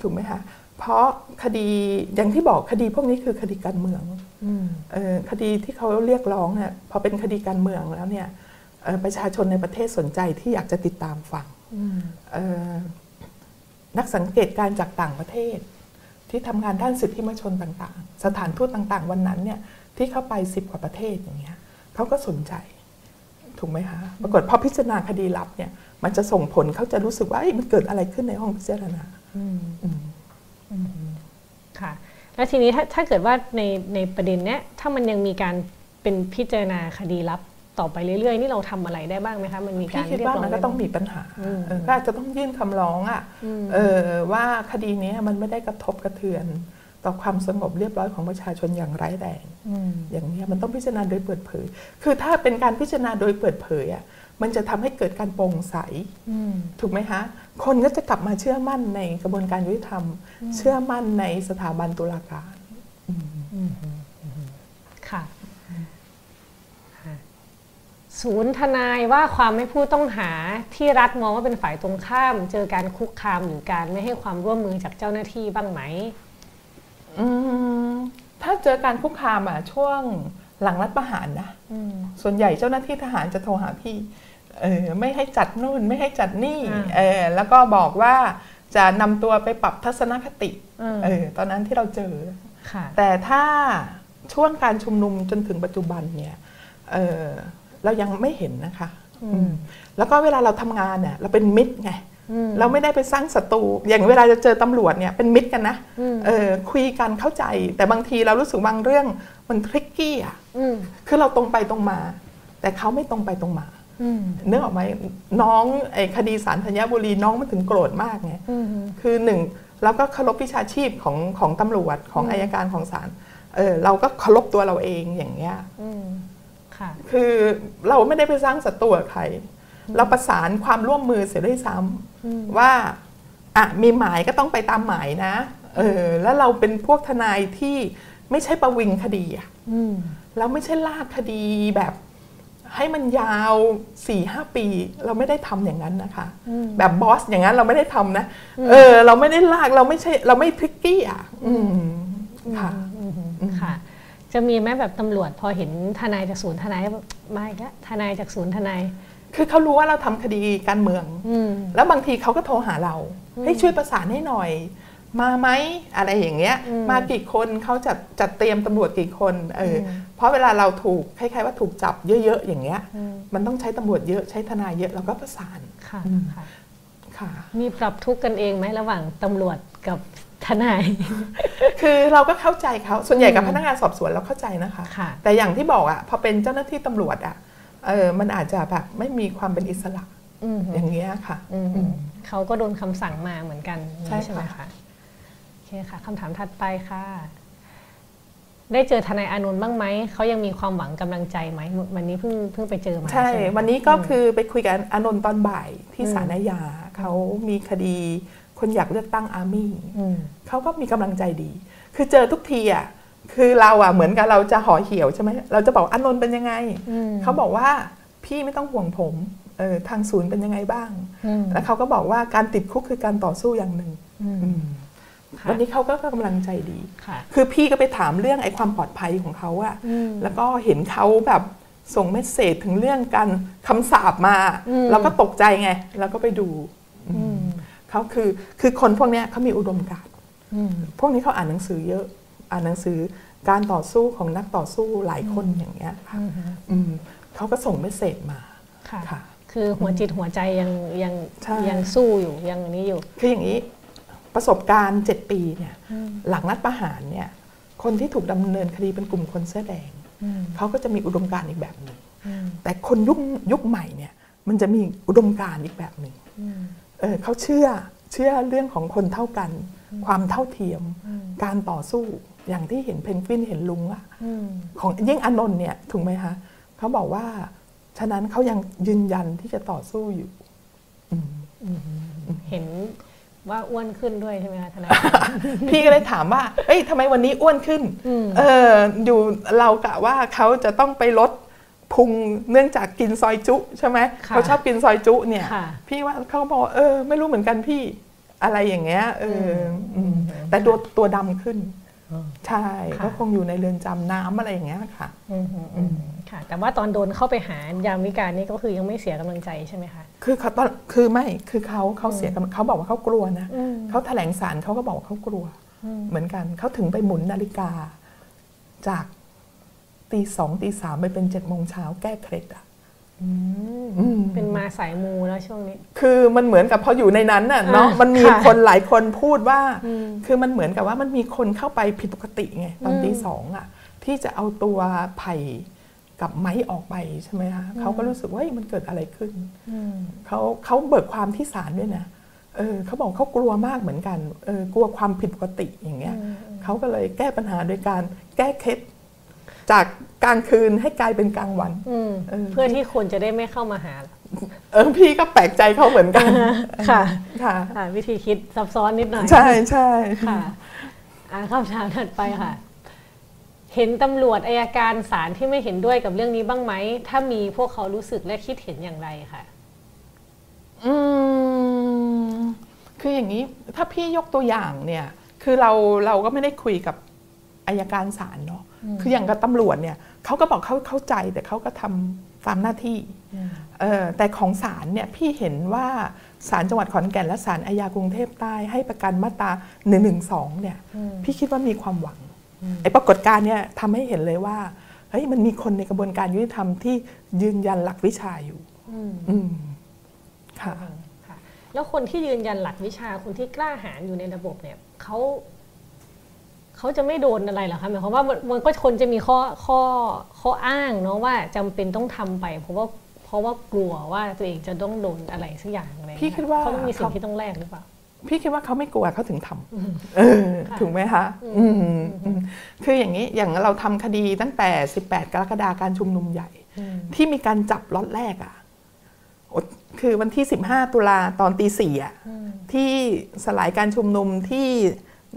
ถูกไหมคะเพราะคดีอย่างที่บอกคดีพวกนี้คือคดีการเมืองอืมเอ่อคดีที่เขาเรียกร้องเนี่ยพอเป็นคดีการเมืองแล้วเนี่ยเอ่อประชาชนในประเทศสนใจที่อยากจะติดตามฟังอืมเอ่อนักสังเกตการณ์จากต่างประเทศ ที่ทำงานด้านสิทธิมนชนต่างๆ สถานทูตต่างๆ วันนั้นเนี่ยที่เข้าไปสิบกว่าประเทศอย่างเงี้ยเขาก็สนใจ ถูกไหมคะปรากฏพอพิจารณาคดีลับเนี่ย มันจะส่งผลเขาจะรู้สึกว่าเอ้ยมันเกิดอะไรขึ้นในห้องพิจารณาอืมอืมค่ะ แล้วทีนี้ถ้าถ้าเกิดว่าในในประเด็นเนี้ยถ้ามันยังมีการเป็นพิจารณาคดีลับต่อไปเรื่อยๆ นี่เราทำอะไรได้บ้างไหมคะ มันมีกาพี่รคิดเรียกว่าร้องมันก็ได้ต้องบ้างมีปัญหาอืมเออก็อาจจะต้องยื่นคำร้องอะอืมเออว่าคดีนี้มันไม่ได้กระทบกระเทือนต่อความสงบเรียบร้อยของประชาชนอย่างร้ายแรงอืมอย่างนี้ยมันต้องพิจารณาโดยเปิดเผย คือถ้าเป็นการพิจารณาโดยเปิดเผยอะ มันจะทำให้เกิดการโปร่งใสอืมถูกไหมคะคนก็จะกลับมาเชื่อมั่นในกระบวนการยุติธรรม เชื่อมั่นในสถาบันตุลาการค่ะค่ะ ศูนย์ทนายว่าความไม่ผู้ต้องหาที่รัฐมองว่าเป็นฝ่ายตรงข้าม เจอการคุกคามหรือการไม่ให้ความร่วมมือจากเจ้าหน้าที่บ้างไหมอืมถ้าเจอการคุกคามอะช่วง หลังรัฐประหารนะอืมส่วนใหญ่เจ้าหน้าที่ทหารจะโทรหาพี่เออไม่ให้จัดนู่นไม่ให้จัดนี่อ่าเออแล้วก็บอกว่าจะนำตัวไปปรับทัศนคติอืมเออตอนนั้นที่เราเจอค่ะแต่ถ้าช่วงการชุมนุมจนถึงปัจจุบันเนี่ยเออเรายังไม่เห็นนะคะอืมอืมแล้วก็เวลาเราทำงานเนี่ยเราเป็นมิตรไงอืมเราไม่ได้ไปสร้างศัตรูอย่างเวลาจะเจอตำรวจเนี่ยเป็นมิตรกันนะอืมเออคุยกันเข้าใจ แต่บางทีเรารู้สึกบางเรื่องมันทริกกี้อะอืม คือเราตรงไปตรงมา แต่เขาไม่ตรงไปตรงมาอืมเนื้อออกไหมน้องไอ้คดีสารธัญบุรีน้องมันถึงโกรธมากไงอืมคือหนึ่งเราก็เคารพวิชาชีพของของตำรวจของอืมอายการของศาลเออเราก็เคารพตัวเราเองอย่างเงี้ยอืมค่ะคือเราไม่ได้ไปสร้างศัตรูกับใคร เราประสานความร่วมมือเสียด้วยซ้อืมำว่าอะมีหมายก็ต้องไปตามหมายนะเออแล้วเราเป็นพวกทนายที่ ไม่ใช่ประวิงคดีอะอืมเราไม่ใช่ลากคดีแบบให้มันยาว4ี่ห้าปี เราไม่ได้ทำอย่างนั้นนะคะอืมแบบบอสอย่างนั้นเราไม่ได้ทำนะเออ เราไม่ได้ลากเราไม่ใช่ เราไม่ทริกกี้อะอืมค่ะอืมค่ะจะมีไหมแบบตำรวจพอเห็นทนายจากศูนย์ทนายแบบมาอีกแล้วทนายจากศูนย์ทนายคือเขารู้ว่าเราทำคดีการเมืองอืมแล้วบางทีเขาก็โทรหาเราให้ช่วยประสานให้หน่อย มาไหมอะไรอย่างเงี้ยอืมมากี่คนเขาจะจัดเตรียมตำรวจกี่คนเอออมเพราะเวลาเราถูกคล้ายๆว่าถูกจับเยอะๆอย่างเงี้ยอืมมันต้องใช้ตำรวจเยอะใช้ทนายเยอะเราก็ประสานค่ะอืมค่ะค่ะ มีปรับทุกข์กันเองไหมระหว่างตำรวจกับทนาย คือเราก็เข้าใจเขาส่วนใหญ่กับอืมพนักงานสอบสวนเราเข้าใจนะคะค่ะแต่อย่างที่บอกอะพอเป็นเจ้าหน้าที่ตำรวจอะเออมันอาจจะแบบไม่มีความเป็นอิสระอืมอย่างเงี้ยค่ะอืมอืมเขาก็โดนคำสั่งมาเหมือนกันใช่ใช่ไหมค่ะ คะโอเคค่ะคำถามถัดไปค่ะ ได้เจอทนายอานนท์บ้างไหม เขายังมีความหวังกำลังใจไหม วันนี้เพิ่งเพิ่งไปเจอมาใช่ไหมวันนี้ก็คือไปคุยกันอานนท์ตอนบ่ายที่อืมศาลอาญาเขามีคดีคนอยากเลือกตั้งอาร์มี่อืมเขาก็มีกำลังใจดี คือเจอทุกทีอะคือเราอะเหมือนกับเราจะห่อเหี่ยวใช่ไหมเราจะบอกอานนท์เป็นยังไงอืมเขาบอกว่าพี่ไม่ต้องห่วงผมเออทางศูนย์เป็นยังไงบ้างอืมแล้วเขาก็บอกว่าการติดคุกคือการต่อสู้อย่างหนึ่งอืมอืมค่ะ วันนี้เขาก็กำลังใจดีค่ะคือพี่ก็ไปถามเรื่องไอ้ความปลอดภัยของเขาอะอืมแล้วก็เห็นเขาแบบส่งเมสเซจถึงเรื่องการคำสาปมาอืมเราก็ตกใจไงแล้วก็ไปดูอืมเขาคือคือคนพวกเนี้ยเขามีอุดมการณ์อืมพวกนี้เขาอ่านหนังสือเยอะอ่านหนังสือการต่อสู้ของนักต่อสู้หลายคนอย่างเงี้ยค่ะอืมอืมเขาก็ส่งเมสเซจมาค่ะค่ะ คือหัวจิตหัวใจยังยังใช่ยังสู้อยู่ยังนี้อยู่ คืออย่างนี้ ประสบการณ์ 7 ปีเนี่ยอืมหลังรัฐประหารเนี่ยคนที่ถูกดำเนินคดีเป็นกลุ่มคนเสื้อแดงอืมเขาก็จะมีอุดมการณ์อีกแบบหนึ่งอืมแต่คนยุคยุคใหม่เนี่ยมันจะมีอุดมการณ์อีกแบบหนึ่งเออเขาเชื่อเชื่อเรื่องของคนเท่ากัน ความเท่าเทียมการต่อสู้อย่างที่เห็นเพนกวินเห็นลุงอะของยิ่งอานนท์เนี่ยถูกไหมคะเขาบอกว่าฉะนั้นเขายังยืนยันที่จะต่อสู้อยู่เห็น ว่าอ้วนขึ้นด้วยใช่ไหมคะทนายพี่ก็เลยถามว่า เอ้ยทำไมวันนี้อ้วนขึ้น เอออยู่เรากะว่าเขาจะต้องไปลดพุงเนื่องจากกินซอยจุใช่ไหมค่ะเขาชอบกินซอยจุเนี่ยค่ะพี่ว่าเขาบอกว่าเออ ไม่รู้เหมือนกันพี่ อะไรอย่างเงี้ยเออออืมแต่ตัวตัวดำขึ้น ใช่ค่ะก็คงอยู่ในเรือนจำน้ำอะไรอย่างเงี้ยค่ะอืมอืมอืมค่ะ แต่ว่าตอนโดนเข้าไปหายามวิการนี่ก็คือยังไม่เสียกำลังใจใช่ไหมคะคือเขาตอนคือไม่คือเขาเขาเสียกำลังเขาบอกว่าเขากลัวนะอืมเขาแถลงสารเขาก็บอกว่าเขากลัว เหมือนกันเขาถึงไปหมุนนาฬิกาจากตีสองตีสามไปเป็นเจ็ดโมงเช้าแก้เคล็ดอะ เป็นมาสายมูแล้วช่วงนี้ คือมันเหมือนกับพออยู่ในนั้นน่ะเนาะอ่ามันมีค่ะคนหลายคนพูดว่าอืมคือมันเหมือนกับว่ามันมีคนเข้าไปผิดปกติไงตอนตีสองอะ ที่จะเอาตัวไผ่กับไม้ออกไปใช่ไหมคะเขาก็รู้สึกว่าเฮ้ยมันเกิดอะไรขึ้นอืมเขาเขาเบิกความที่ศาลด้วยนะเออเขาบอกเขากลัวมากเหมือนกันเออกลัวความผิดปกติอย่างเงี้ยเขาก็เลยแก้ปัญหาโดยการแก้เคล็ด จากกลางคืนให้กลายเป็นกลางวันอืมเออเพื่อที่คนจะได้ไม่เข้ามาหา เออพี่ก็แปลกใจเขาเหมือนกัน ค่ะ ค่ะอ่าวิธีคิดซับซ้อนนิดหน่อย ใช่ใช่ค่ะอ่าคำถามถัดไปค่ะ เห็นตำรวจอายการศาลที่ไม่เห็นด้วยกับเรื่องนี้บ้างไหม ถ้ามีพวกเขารู้สึกและคิดเห็นอย่างไรค่ะอืมคืออย่างนี้ถ้าพี่ยกตัวอย่างเนี่ย คือเราเราก็ไม่ได้คุยกับอายการศาลเนาะ คืออย่างกับตำรวจเนี่ยเขาก็บอกเขาเข้าใจแต่เขาก็ทำตามหน้าที่เออแต่ของศาลเนี่ยพี่เห็นว่าศาลจังหวัดขอนแก่นและศาลอาญากรุงเทพใต้ให้ประกันมาตรา1นึเนี่ยพี่คิดว่ามีความหวังไอ้ปรากฏการณ์เนี่ยทำให้เห็นเลยว่าเฮ้ยมันมีคนในกระบวนการยุติธรรมที่ยืนยันหลักวิชาอยู่อืมค่ะค่ะแล้วคนที่ยืนยันหลักวิชาคนที่กล้าหาญอยู่ในระบบเนี่ยเขา เขาจะไม่โดนอะไรเหรอคะหมายความว่ามันมันก็คนจะมีข้อข้อข้ออ้างเนาะว่าจำเป็นต้องทำไป เพราะว่าเพราะว่ากลัวว่าตัวเองจะต้องโดนอะไรสักอย่างอะไรอย่งพี่เงี้ยคิดว่าเขาต้องมีสิ่งเขาที่ต้องแลกหรือเปล่าพี่คิดว่าเขาไม่กลัวเขาถึงทำเออค่ะถูกไหมคะอืมอืมคืออย่างนี้อย่างเราทำคดีตั้งแต่ 18 กรกฎาคมการชุมนุมใหญ่ ที่มีการจับล็อตแรกอะ่ะโอคือวันที่ 15 ตุลาตอนตีสี่อะที่สลายการชุมนุมที่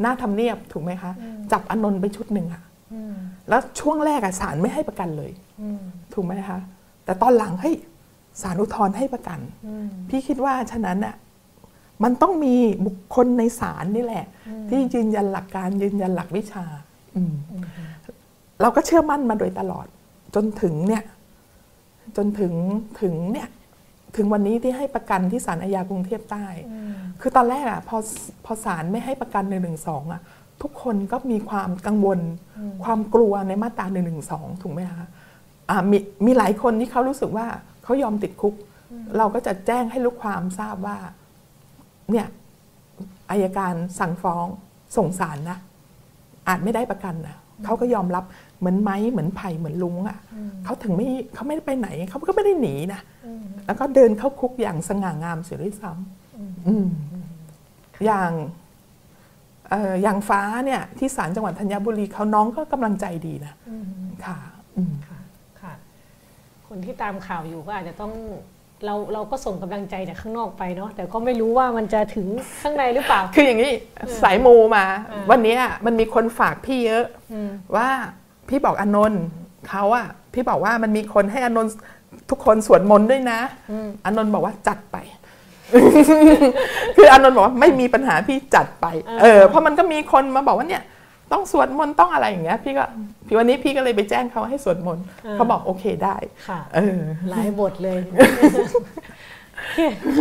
หน้าทำเนียบถูกไหมคะ จับอนนท์ไปชุดหนึ่งอะ่ะแล้วช่วงแรกอะศาลไม่ให้ประกันเลยถูกไหมคะ แต่ตอนหลังให้ยศาลอุทธรณ์ให้ประกัน พี่คิดว่าฉะนั้นอะมันต้องมีบุคคลในศาลนี่แหละ ที่ยืนยันหลักการยืนยันหลักวิชาอืมเราก็เชื่อมั่นมาโดยตลอด จนถึงเนี่ย จนถึงถึงเนี่ย ถึงวันนี้ที่ให้ประกันที่ศาลอาญากรุงเทพใต้ คือตอนแรกอะพอพอศาลไม่ให้ประกันหนึ่งหนึ่งสองอะทุกคนก็มีความกังวล ความกลัวในมาตราหนึ่งหนึ่งสองถูกไหมคะอ่ามีมีหลายคนที่เขารู้สึกว่าเขายอมติดคุก เราก็จะแจ้งให้ลูกความทราบว่าเนี่ยอายการสั่งฟ้องส่งสารนะอาจไม่ได้ประกันนะเขาก็ยอมรับ เหมือนไม้เหมือนไผ่เหมือนลุงอะ่ะเขาถึงไม่เขาไม่ได้ไปไหนเขาก็ไม่ได้หนีนะแล้วก็เดินเข้าคุกอย่างสง่างามเสียด้วยซ้ำอืมอย่างเอ่ออย่างฟ้าเนี่ยที่ศาลจังหวัดธัญบุรีเขาน้องก็กำลังใจดีนะค่ะอืมค่ะค่ะ คนที่ตามข่าวอยู่ก็อาจจะต้องเราเราก็ส่งกำลังใจจากข้างนอกไปเนาะแต่ก็ไม่รู้ว่ามันจะถึงข้างในหรือเปล่า คืออย่างนี้สายมูมาอ่าวันเนี้ยมันมีคนฝากพี่เยอะว่า พี่บอกอานนท์เขาอะพี่บอกว่ามันมีคนให้อานนท์ทุกคนสวดมนต์ด้วยนะอานนท์บอกว่าจัดไป คืออานนท์บอกว่าไม่มีปัญหาพี่จัดไปเออเพราะมันก็มีคนมาบอกว่าเนี่ยต้องสวดมนต์ต้องอะไรอย่างเงี้ยพี่ก็พี่วันนี้พี่ก็เลยไปแจ้งเขาให้สวดมนต์อ่าเขาบอกโอเคได้ค่ะเออหลายบทเลย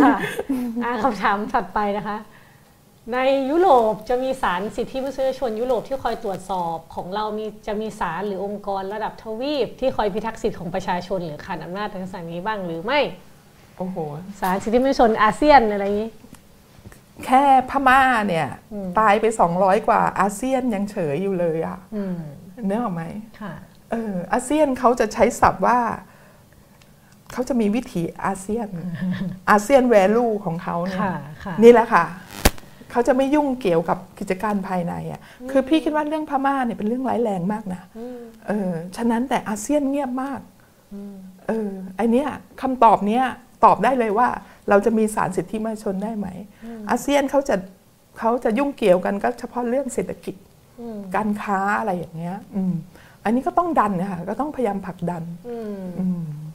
ค่ะอ่าคำถามถัดไปนะคะ ในยุโรปจะมีศาลสิทธิมนุษยชนยุโรปที่คอยตรวจสอบของเรามีจะมีศาลหรือองค์กรระดับทวีป ที่คอยพิทักษ์สิทธิของประชาชน หรือขัดอำนาจทางศาลนี้บ้างหรือไม่โอ้โหศาลสิทธิมนุษยชนอาเซียนอะไรอย่างนี้ แค่พม่าเนี่ยตายไปสองร้อยกว่าอาเซียนยังเฉยอยู่เลยอะอืมเนื้อออกไหมค่ะเอออาเซียนเขาจะใช้ศัพท์ว่าเขาจะมีวิถีอาเซียนอาเซียนแวลูของเขาเนี่ยค่ะค่ะนี่แหละค่ะ เขาจะไม่ยุ่งเกี่ยวกับกิจการภายในอะคือพี่คิดว่าเรื่องพม่าเนี่ยเป็นเรื่องร้ายแรงมากนะเออฉะนั้นแต่อาเซียนเงียบมากเออไอเนี้ยคำตอบเนี้ยตอบได้เลยว่า เราจะมีสารสิทธิมนุษยชนได้ไหม อาเซียนเขาจะเขาจะยุ่งเกี่ยวกันก็เฉพาะเรื่องเศรษฐกิจอืมการค้าอะไรอย่างเงี้ย อืม อันนี้ก็ต้องดันนะคะก็ต้องพยายามผลักดัน อืมอืมค่ะ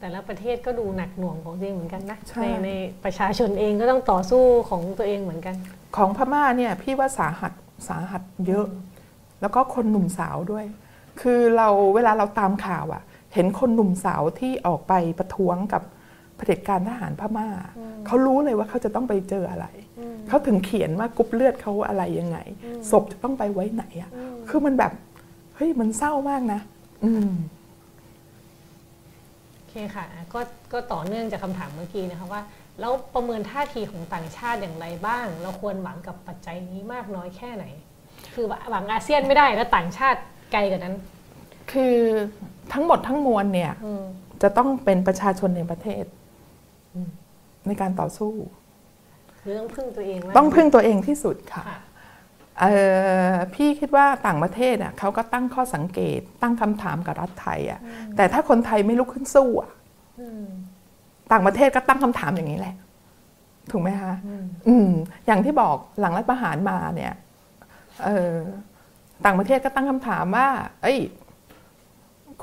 แต่ละประเทศก็ดูหนักหน่วงของตัวเองเหมือนกันนะใช่ในในประชาชนเองก็ต้องต่อสู้ของตัวเองเหมือนกัน ของพม่าเนี่ยพี่ว่าสาหัสสาหัสเยอะ แล้วก็คนหนุ่มสาวด้วย คือเราเวลาเราตามข่าวอะเห็นคนหนุ่มสาวที่ออกไปประท้วงกับเผด็จการทหารพม่า เขารู้เลยว่าเขาจะต้องไปเจออะไร เขาถึงเขียนว่ากรุ๊ปเลือดเขาอะไรยังไง ศพจะต้องไปไว้ไหนอะคือมันแบบเฮ้ยมันเศร้ามากนะ อืมโอเคค่ะอะ ก็ก็ต่อเนื่องจากคำถามเมื่อกี้นะคะว่า แล้วประเมินท่าทีของต่างชาติอย่างไรบ้าง เราควรหวังกับปัจจัยนี้มากน้อยแค่ไหน คือหวังอาเซียนไม่ได้แล้วต่างชาติไกลกว่านั้น คือทั้งหมดทั้งมวลเนี่ยอืมจะต้องเป็นประชาชนในประเทศในการต่อสู้ คือต้องพึ่งตัวเองมากต้องพึ่งตัวเองที่สุดค่ะค่ะเอ่อ พี่คิดว่าต่างประเทศอะเขาก็ตั้งข้อสังเกต ตั้งคำถามกับรัฐไทยอะแต่ถ้าคนไทยไม่ลุกขึ้นสู้อะอืมต่างประเทศก็ตั้งคำถามอย่างนี้แหละ ถูกไหมคะอืมอืมอย่างที่บอกหลังรัฐประหารมาเนี่ยเออต่างประเทศก็ตั้งคำถามว่า เอ้ย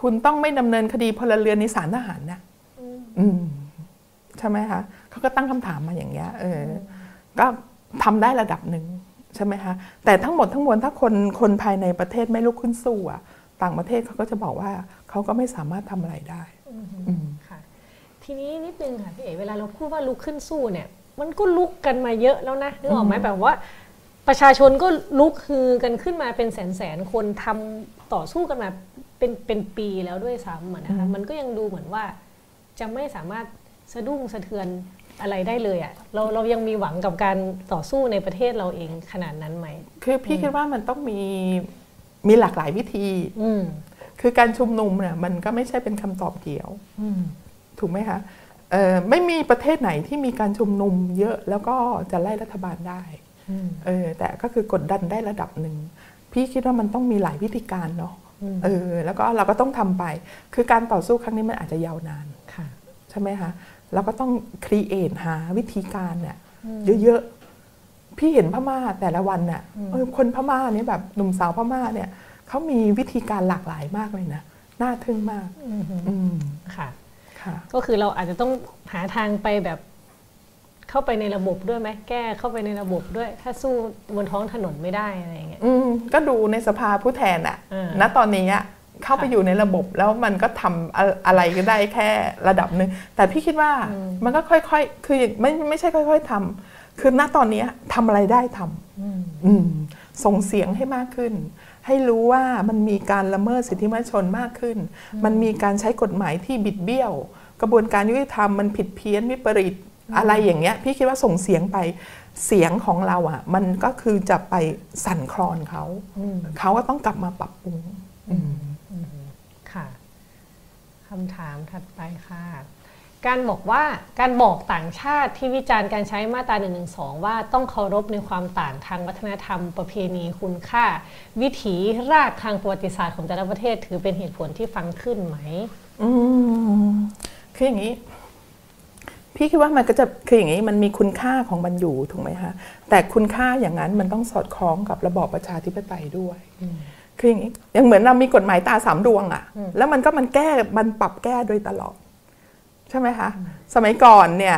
คุณต้องไม่ดำเนินคดีพลเรือนในศาลทหารนะอืมใช่ไหมคะเขาก็ตั้งคำถามมาอย่างเงี้ยเออ ก็ทำได้ระดับหนึ่ง ใช่ไหมคะแต่ทั้งหมดทั้งมวลถ้าคนคนภายในประเทศไม่ลุกขึ้นสู้อะต่างประเทศเขาก็จะบอกว่าเขาก็ไม่สามารถทำอะไรได้อืมค่ะทีนี้นิดนึงค่ะพี่เอ๋เวลาเราพูดว่าลุกขึ้นสู้เนี่ย มันก็ลุกกันมาเยอะแล้วนะนึกออกไหมแบบว่าประชาชนก็ลุกฮือกันขึ้นมาเป็นแสนแสนๆคนทำต่อสู้กันมาเป็นเป็นปีแล้วด้วยซ้ำอะนะคะมันก็ยังดูเหมือนว่าจะไม่สามารถสะดุ้งสะเทือน อะไรได้เลยอะ่ะเราเรายังมีหวังกับการต่อสู้ในประเทศเราเองขนาดนั้นไหม คือพี่คิดว่ามันต้องมีมีหลากหลายวิธีอืมคือการชุมนุมเนี่ยมันก็ไม่ใช่เป็นคำตอบเดียวอืมถูกไหมคะเอ่อไม่มีประเทศไหนที่มีการชุมนุมเยอะแล้วก็จะไล่รัฐบาลได้อืมเออแต่ก็คือกดดันได้ระดับหนึ่ง พี่คิดว่ามันต้องมีหลายวิธีการเนาะอืมเออแล้วก็เราก็ต้องทำไป คือการต่อสู้ครั้งนี้มันอาจจะยาวนานค่ะใช่ไหมคะ เราก็ต้องครีเอทหาวิธีการเนี่ยอืมเยอะๆ พี่เห็นพม่าแต่ละวันเนี่ยอืมเออคนพม่าเนี่ยแบบหนุ่มสาวพม่าเนี่ยเขามีวิธีการหลากหลายมากเลยนะน่าทึ่งมากอืมอืมค่ะค่ะ ก็คือเราอาจจะต้องหาทางไปแบบเข้าไปในระบบด้วยไหมแก้เข้าไปในระบบด้วย ถ้าสู้บนท้องถนนไม่ได้อะไรอย่างเงี้ยอืมก็ดูในสภาผู้แทนอะอ่าณตอนนี้อะ เข้าไปค่ะอยู่ในระบบแล้วมันก็ทำอะอะไรก็ได้แค่ระดับหนึ่งแต่พี่คิดว่าอืมมันก็ค่อยๆ คือไม่ไม่ใช่ค่อย ๆทำคือณตอนนี้ทำอะไรได้ทำอืมอืมส่งเสียงให้มากขึ้น ให้รู้ว่ามันมีการละเมิดสิทธิมนุษยชนมากขึ้น มันมีการใช้กฎหมายที่บิดเบี้ยว กระบวนการยุติธรรมมันผิดเพี้ยนวิปริตอะไรอย่างเงี้ย พี่คิดว่าส่งเสียงไปเสียงของเราอะ มันก็คือจะไปสั่นคลอนเขาอืมเขาก็ต้องกลับมาปรับปรุงอืมค่ะ คำถามถัดไปค่ะ การบอกว่าการบอกต่างชาติที่วิจารณ์การใช้มาตรา1นึว่าต้องเคารพในความต่างทางวัฒนธรรม ประเพณีคุณค่า วิถีรากทางประวัติศาสตร์ของแต่ละประเทศถือเป็นเหตุผลที่ฟังขึ้นไหม อืมคืออย่างนี้ พี่คิดว่ามันก็จะคืออย่างนี้มันมีคุณค่าของมันอยู่ถูกไหมคะแต่คุณค่าอย่างนั้นมันต้องสอดคล้องกับระบอบประชาธิปไตยด้วย คืออย่างนี้ยังเหมือนเรามีกฎหมายตาสามดวงอะ่ะแล้วมันก็มันแก้มันปรับแก้โดยตลอด ใช่ไหมคะ สมัยก่อนเนี่ย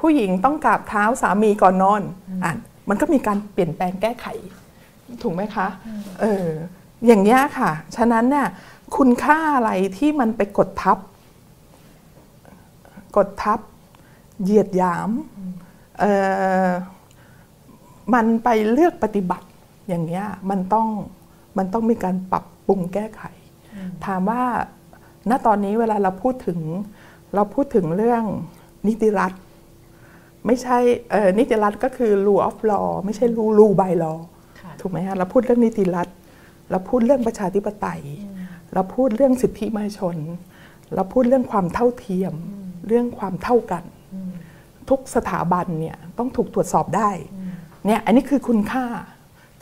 ผู้หญิงต้องกราบเท้าสามีก่อนนอนอะมันก็มีการเปลี่ยนแปลงแก้ไข ถูกไหมคะเอออย่างนี้ยค่ะ ฉะนั้นเนี่ยคุณค่าอะไรที่มันไปกดทับ กดทับ เหยียดหยามเออมันไปเลือกปฏิบัติอย่างเงี้ยมันต้อง มันต้องมีการปรับปรุงแก้ไข ถามว่าณตอนนี้เวลาเราพูดถึง เราพูดถึงเรื่องนิติรัฐ ไม่ใช่เอ่อนิติรัฐก็คือ rule of law ไม่ใช่ rule rule by law ค่ะถูกไหมฮะเราพูดเรื่องนิติรัฐ เราพูดเรื่องประชาธิปไตย เราพูดเรื่องสิทธิมนุษยชน เราพูดเรื่องความเท่าเทียม เรื่องความเท่ากัน ทุกสถาบันเนี่ยต้องถูกตรวจสอบได้เนี่ยอันนี้คือคุณค่า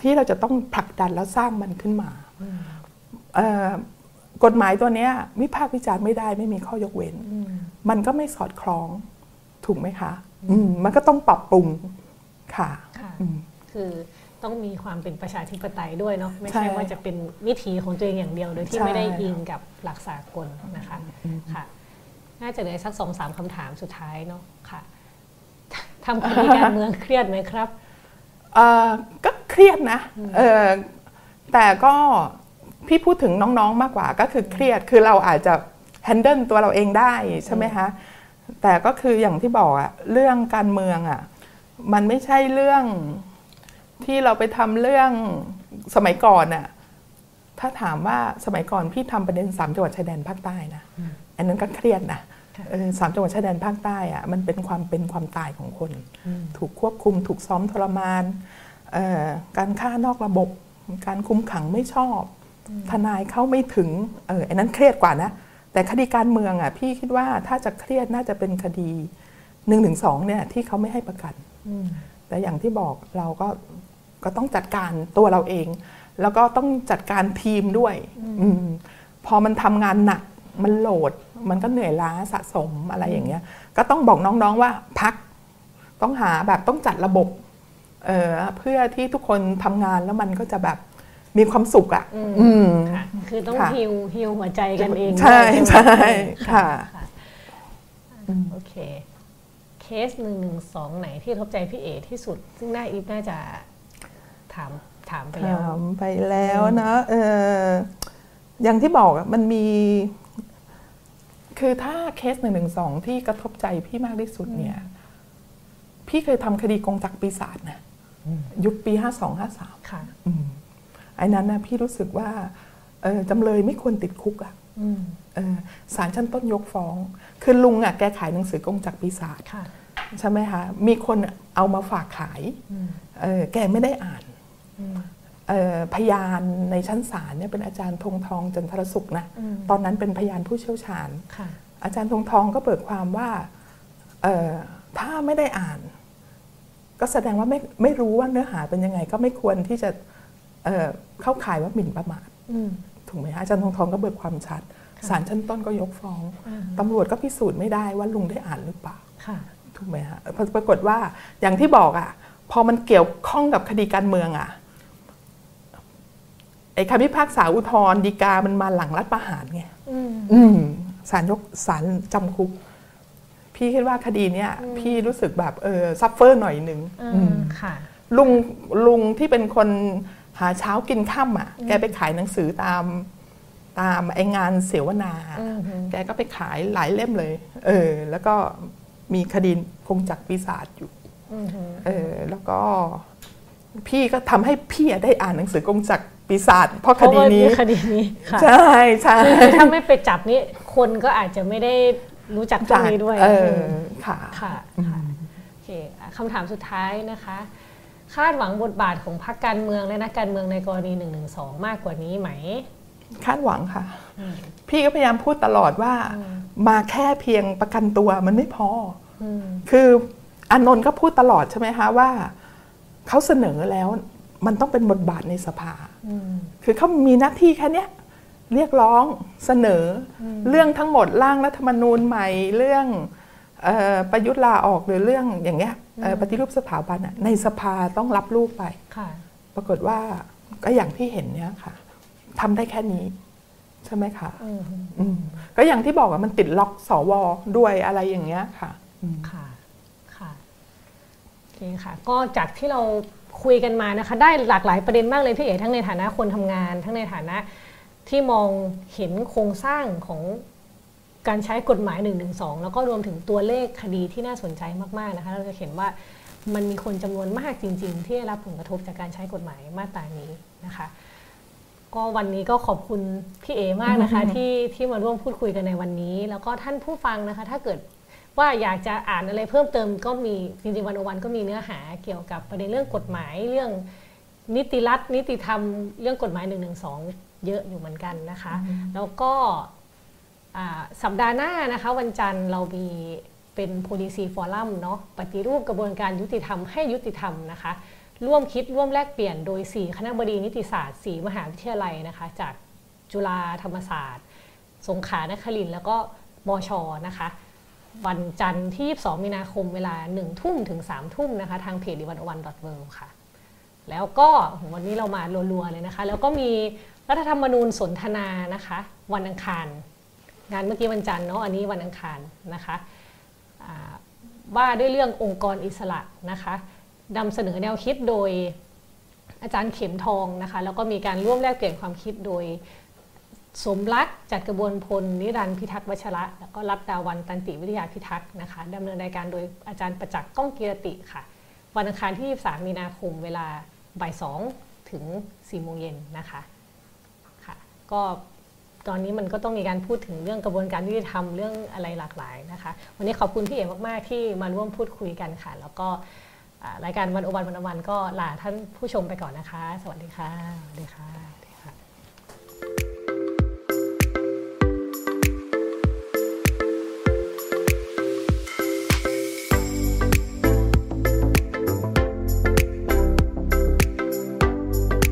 ที่เราจะต้องผลักดันแล้วสร้างมันขึ้นมาเอ่อกฎหมายตัวเนี้ยวิพากษ์วิจารณ์ไม่ได้ไม่มีข้อยกเว้น มันก็ไม่สอดคล้องถูกไหมคะอืมมันก็ต้องปรับปรุงค่ะค่ะอืมคือต้องมีความเป็นประชาธิปไตยด้วยเนาะไม่ใช่ใช่ว่าจะเป็นวิถีของตัวเองอย่างเดียวโดยที่ใช่ไม่ได้อิงกับหลักสากลนะคะค่ะ น่าจะเหลือสักสองสามคำถามสุดท้ายเนาะค่ะทำคดีการเมืองเครียดไหมครับเอ่อ ก็เครียดนะเออแต่ก็พี่พูดถึงน้องๆมากกว่าก็คือเครียดคือเราอาจจะแฮนเดิลตัวเราเองได้ใช่ไหมคะแต่ก็คืออย่างที่บอกอะเรื่องการเมืองอะมันไม่ใช่เรื่องที่เราไปทำเรื่องสมัยก่อนอะถ้าถามว่าสมัยก่อนพี่ทำประเด็นสามจังหวัดชายแดนภาคใต้นะอันนั้นก็เครียดนะค่ะเออ สามจังหวัดชายแดนภาคใต้อะมันเป็นความเป็นความตายของคน ถูกควบคุมถูกซ้อมทรมานเอ่อการฆ่านอกระบบ การคุมขังไม่ชอบ ทนายเข้าไม่ถึงเอออันนั้นเครียดกว่านะ แต่คดีการเมืองอะพี่คิดว่าถ้าจะเครียดน่าจะเป็นคดีหนึ่งถึงสองเนี่ยที่เขาไม่ให้ประกัน แต่อย่างที่บอกเราก็ก็ต้องจัดการตัวเราเอง แล้วก็ต้องจัดการทีมด้วยอมพอมันทำงานหนักมันโหลด มันก็เหนื่อยล้าสะสมอะไรอย่างเงี้ย ก็ต้องบอกน้องๆว่าพักต้องหาแบบต้องจัดระบบเอ่อเพื่อที่ทุกคนทำงานแล้วมันก็จะแบบมีความสุขอะ่ะอืมค่ะคือต้องค่ะฮิวฮิวหัวใจกันเอง ใช่ด้วยใช่ไหมค่ะโอเค เคสหนึ่งหนึ่งสองไหนที่กระทบใจพี่เอที่สุด ซึ่งน่าอีฟน่าจะถามถามไปแล้วถามไปแล้วนะเอออย่างที่บอกอะมันมี คือถ้าเคสหนึ่งหนึ่งสองที่กระทบใจพี่มากที่สุดเนี่ย พี่เคยทำคดีกงจักรปีศาจนะยุคปีห้าสองห้าสามค่ะไอ้นั้นนะพี่รู้สึกว่าเออจำเลยไม่ควรติดคุกอะอืมเออศาลชั้นต้นยกฟ้อง คือลุงอะแกขายหนังสือกงจักรปีศาจค่ะใช่ไหมคะ มีคนเอามาฝากขายอืมเออแกไม่ได้อ่านอืมเอ่อ พยานในชั้นศาลเนี่ยเป็นอาจารย์ธงทองจันทรสุขนะอืมตอนนั้นเป็นพยานผู้เชี่ยวชาญค่ะอาจารย์ธงทองก็เบิกความว่าเอ่อถ้าไม่ได้อ่าน ก็แสดงว่าไม่ไม่รู้ว่าเนื้อหาเป็นยังไง ก็ไม่ควรที่จะเอ่อเข้าข่ายว่าหมิ่นประมาทอืมถูกไหมคะอาจารย์ธงทองก็เบิกความชัดศาลชั้นต้นก็ยกฟ้องอ่าตำรวจก็พิสูจน์ไม่ได้ว่าลุงได้อ่านหรือเปล่าค่ะถูกไหมฮะปรากฏว่าอย่างที่บอกอะ่ะพอมันเกี่ยวข้องกับคดีการเมืองอะ่ะ ไอ้คำพิพากษาอุทธรณ์ฎีกามันมาหลังรัฐประหารไงอืมอืมศาลยกศาลจำคุก พี่คิดว่าคดีเนี้ยพี่รู้สึกแบบเออ suffer หน่อยหนึ่งอือืมมค่ะลุงลุงที่เป็นคนหาเช้ากินค่ำอะ แกไปขายหนังสือตามตามไองานเสวนาอืมฮึแกก็ไปขายหลายเล่มเลย เออ แล้วก็มีคดีคงจักรปีศาจอยู่อืมฮึเออ แล้วก็ พี่ก็ทำให้พี่อะได้อ่านหนังสือกงจักรปีศาจเพราะคดีนี้เพราะว่าคดีนี้ค่ะใช่ใช่คือถ้าไม่ไปจับนี่คนก็อาจจะไม่ได้รู้จักเรื่องนี้ด้วยเออมค่ะค่ะค่ะโอเคอะคำถามสุดท้ายนะคะ คาดหวังบทบาทของพรรคการเมืองและนักการเมืองในกรณี1นึมากกว่านี้ไหม คาดหวังค่ะ พี่ก็พยายามพูดตลอดว่า มาแค่เพียงประกันตัวมันไม่พออมคืออานนท์ก็พูดตลอดใช่ไหมคะว่า เขาเสนอแล้วมันต้องเป็นบทบาทในสภาอืมคือเขามีหน้าที่แค่เนี้ยเรียกร้องเสนออเรื่องทั้งหมดร่างรัฐธรรมนูญใหม่เรื่องเออประยุทธ์ลาออกหรือเรื่องอย่างเงี้ยเอ่อปฏิรูปสถาบันอะในสภาต้องรับลูกไปค่ะปรากฏว่าก็อย่างที่เห็นเนี้ยค่ะทำได้แค่นี้ ใช่ไหมคะอืมอืมก็อย่างที่บอกอะมันติดล็อกสวด้วยอะไรอย่างเงี้ยค่ะค่ะค่ะโอ เคค่ะ ก็จากที่เราคุยกันมานะคะ ได้หลากหลายประเด็นมากเลยพี่เอ๋ทั้งในฐานะคนทำงาน ทั้งในฐานะที่มองเห็นโครงสร้างของการใช้กฎหมาย1นึแล้วก็รวมถึงตัวเลขคดีที่น่าสนใจมากๆนะคะเราจะเห็นว่ามันมีคนจำนวนมากจริง ๆ ที่ได้รับผลกระทบจากการใช้กฎหมายมาตรานี้นะคะ ก็วันนี้ก็ขอบคุณพี่เอมากนะคะที่ที่มาร่วมพูดคุยกันในวันนี้ แล้วก็ท่านผู้ฟังนะคะ ถ้าเกิด ว่าอยากจะอ่านอะไรเพิ่มเติมก็มีจริงๆวันวันก็มีเนื้อหาเกี่ยวกับประเด็นเรื่องกฎหมายเรื่องนิติรัฐนิติธรรมเรื่องกฎหมาย1นึเยอะอยู่เหมือนกันนะคะ แล้วก็อ่าสัปดาห์หน้านะคะวันจันทร์เรามีเป็น policy forum เนาะปฏิรูปกระบวนการยุติธรรมให้ยุติธรรมนะคะ ร่วมคิดร่วมแลกเปลี่ยนโดย 4 คณะบดีนิติศาสตร์ 4 มหาวิทยาลัยนะคะ จากจุฬาธรรมศาสตร์ สงขลานครินทร์แล้วก็มชนะคะ วันจันทร์ที่ 2 มีนาคมเวลา 1 ทุ่มถึง 3 ทุ่มนะคะ ทางเพจดิวันวันดอทเวค่ะ แล้วก็วันนี้เรามารัวๆเลยนะคะ แล้วก็มีรัฐธรรมนูญสนทนานะคะ วันอังคาร งานเมื่อกี้วันจันทร์เนาะอันนี้วันอังคารนะคะว่าด้วยเรื่ององค์กรอิสระนะคะนำเสนอแนวคิดโดยอาจารย์เข็มทองนะคะ แล้วก็มีการร่วมแลกเปลี่ยนความคิดโดย สมรักจัดกระบวนพลนิรันดร์พิทักษ์วัชระ แล้วก็รัตดาวันตันติวิทยาพิทักษ์นะคะดำเนินรายการโดยอาจารย์ประจักษ์ก้องกีรติค่ะ วันอังคารที่ 23 มีนาคมเวลาบ่าย 2 ถึง 4 โมงเย็นนะคะค่ะก็ตอนนี้มันก็ต้องมีการพูดถึงเรื่องกระบวนการยุติธรรมเรื่องอะไรหลากหลายนะคะ วันนี้ขอบคุณพี่เอ๋มากๆที่มาร่วมพูดคุยกันค่ะ แล้วก็รายการวันโอวันวันอวันก็ลาท่านผู้ชมไปก่อนนะคะ สวัสดีค่ะสวัสดีค่ะ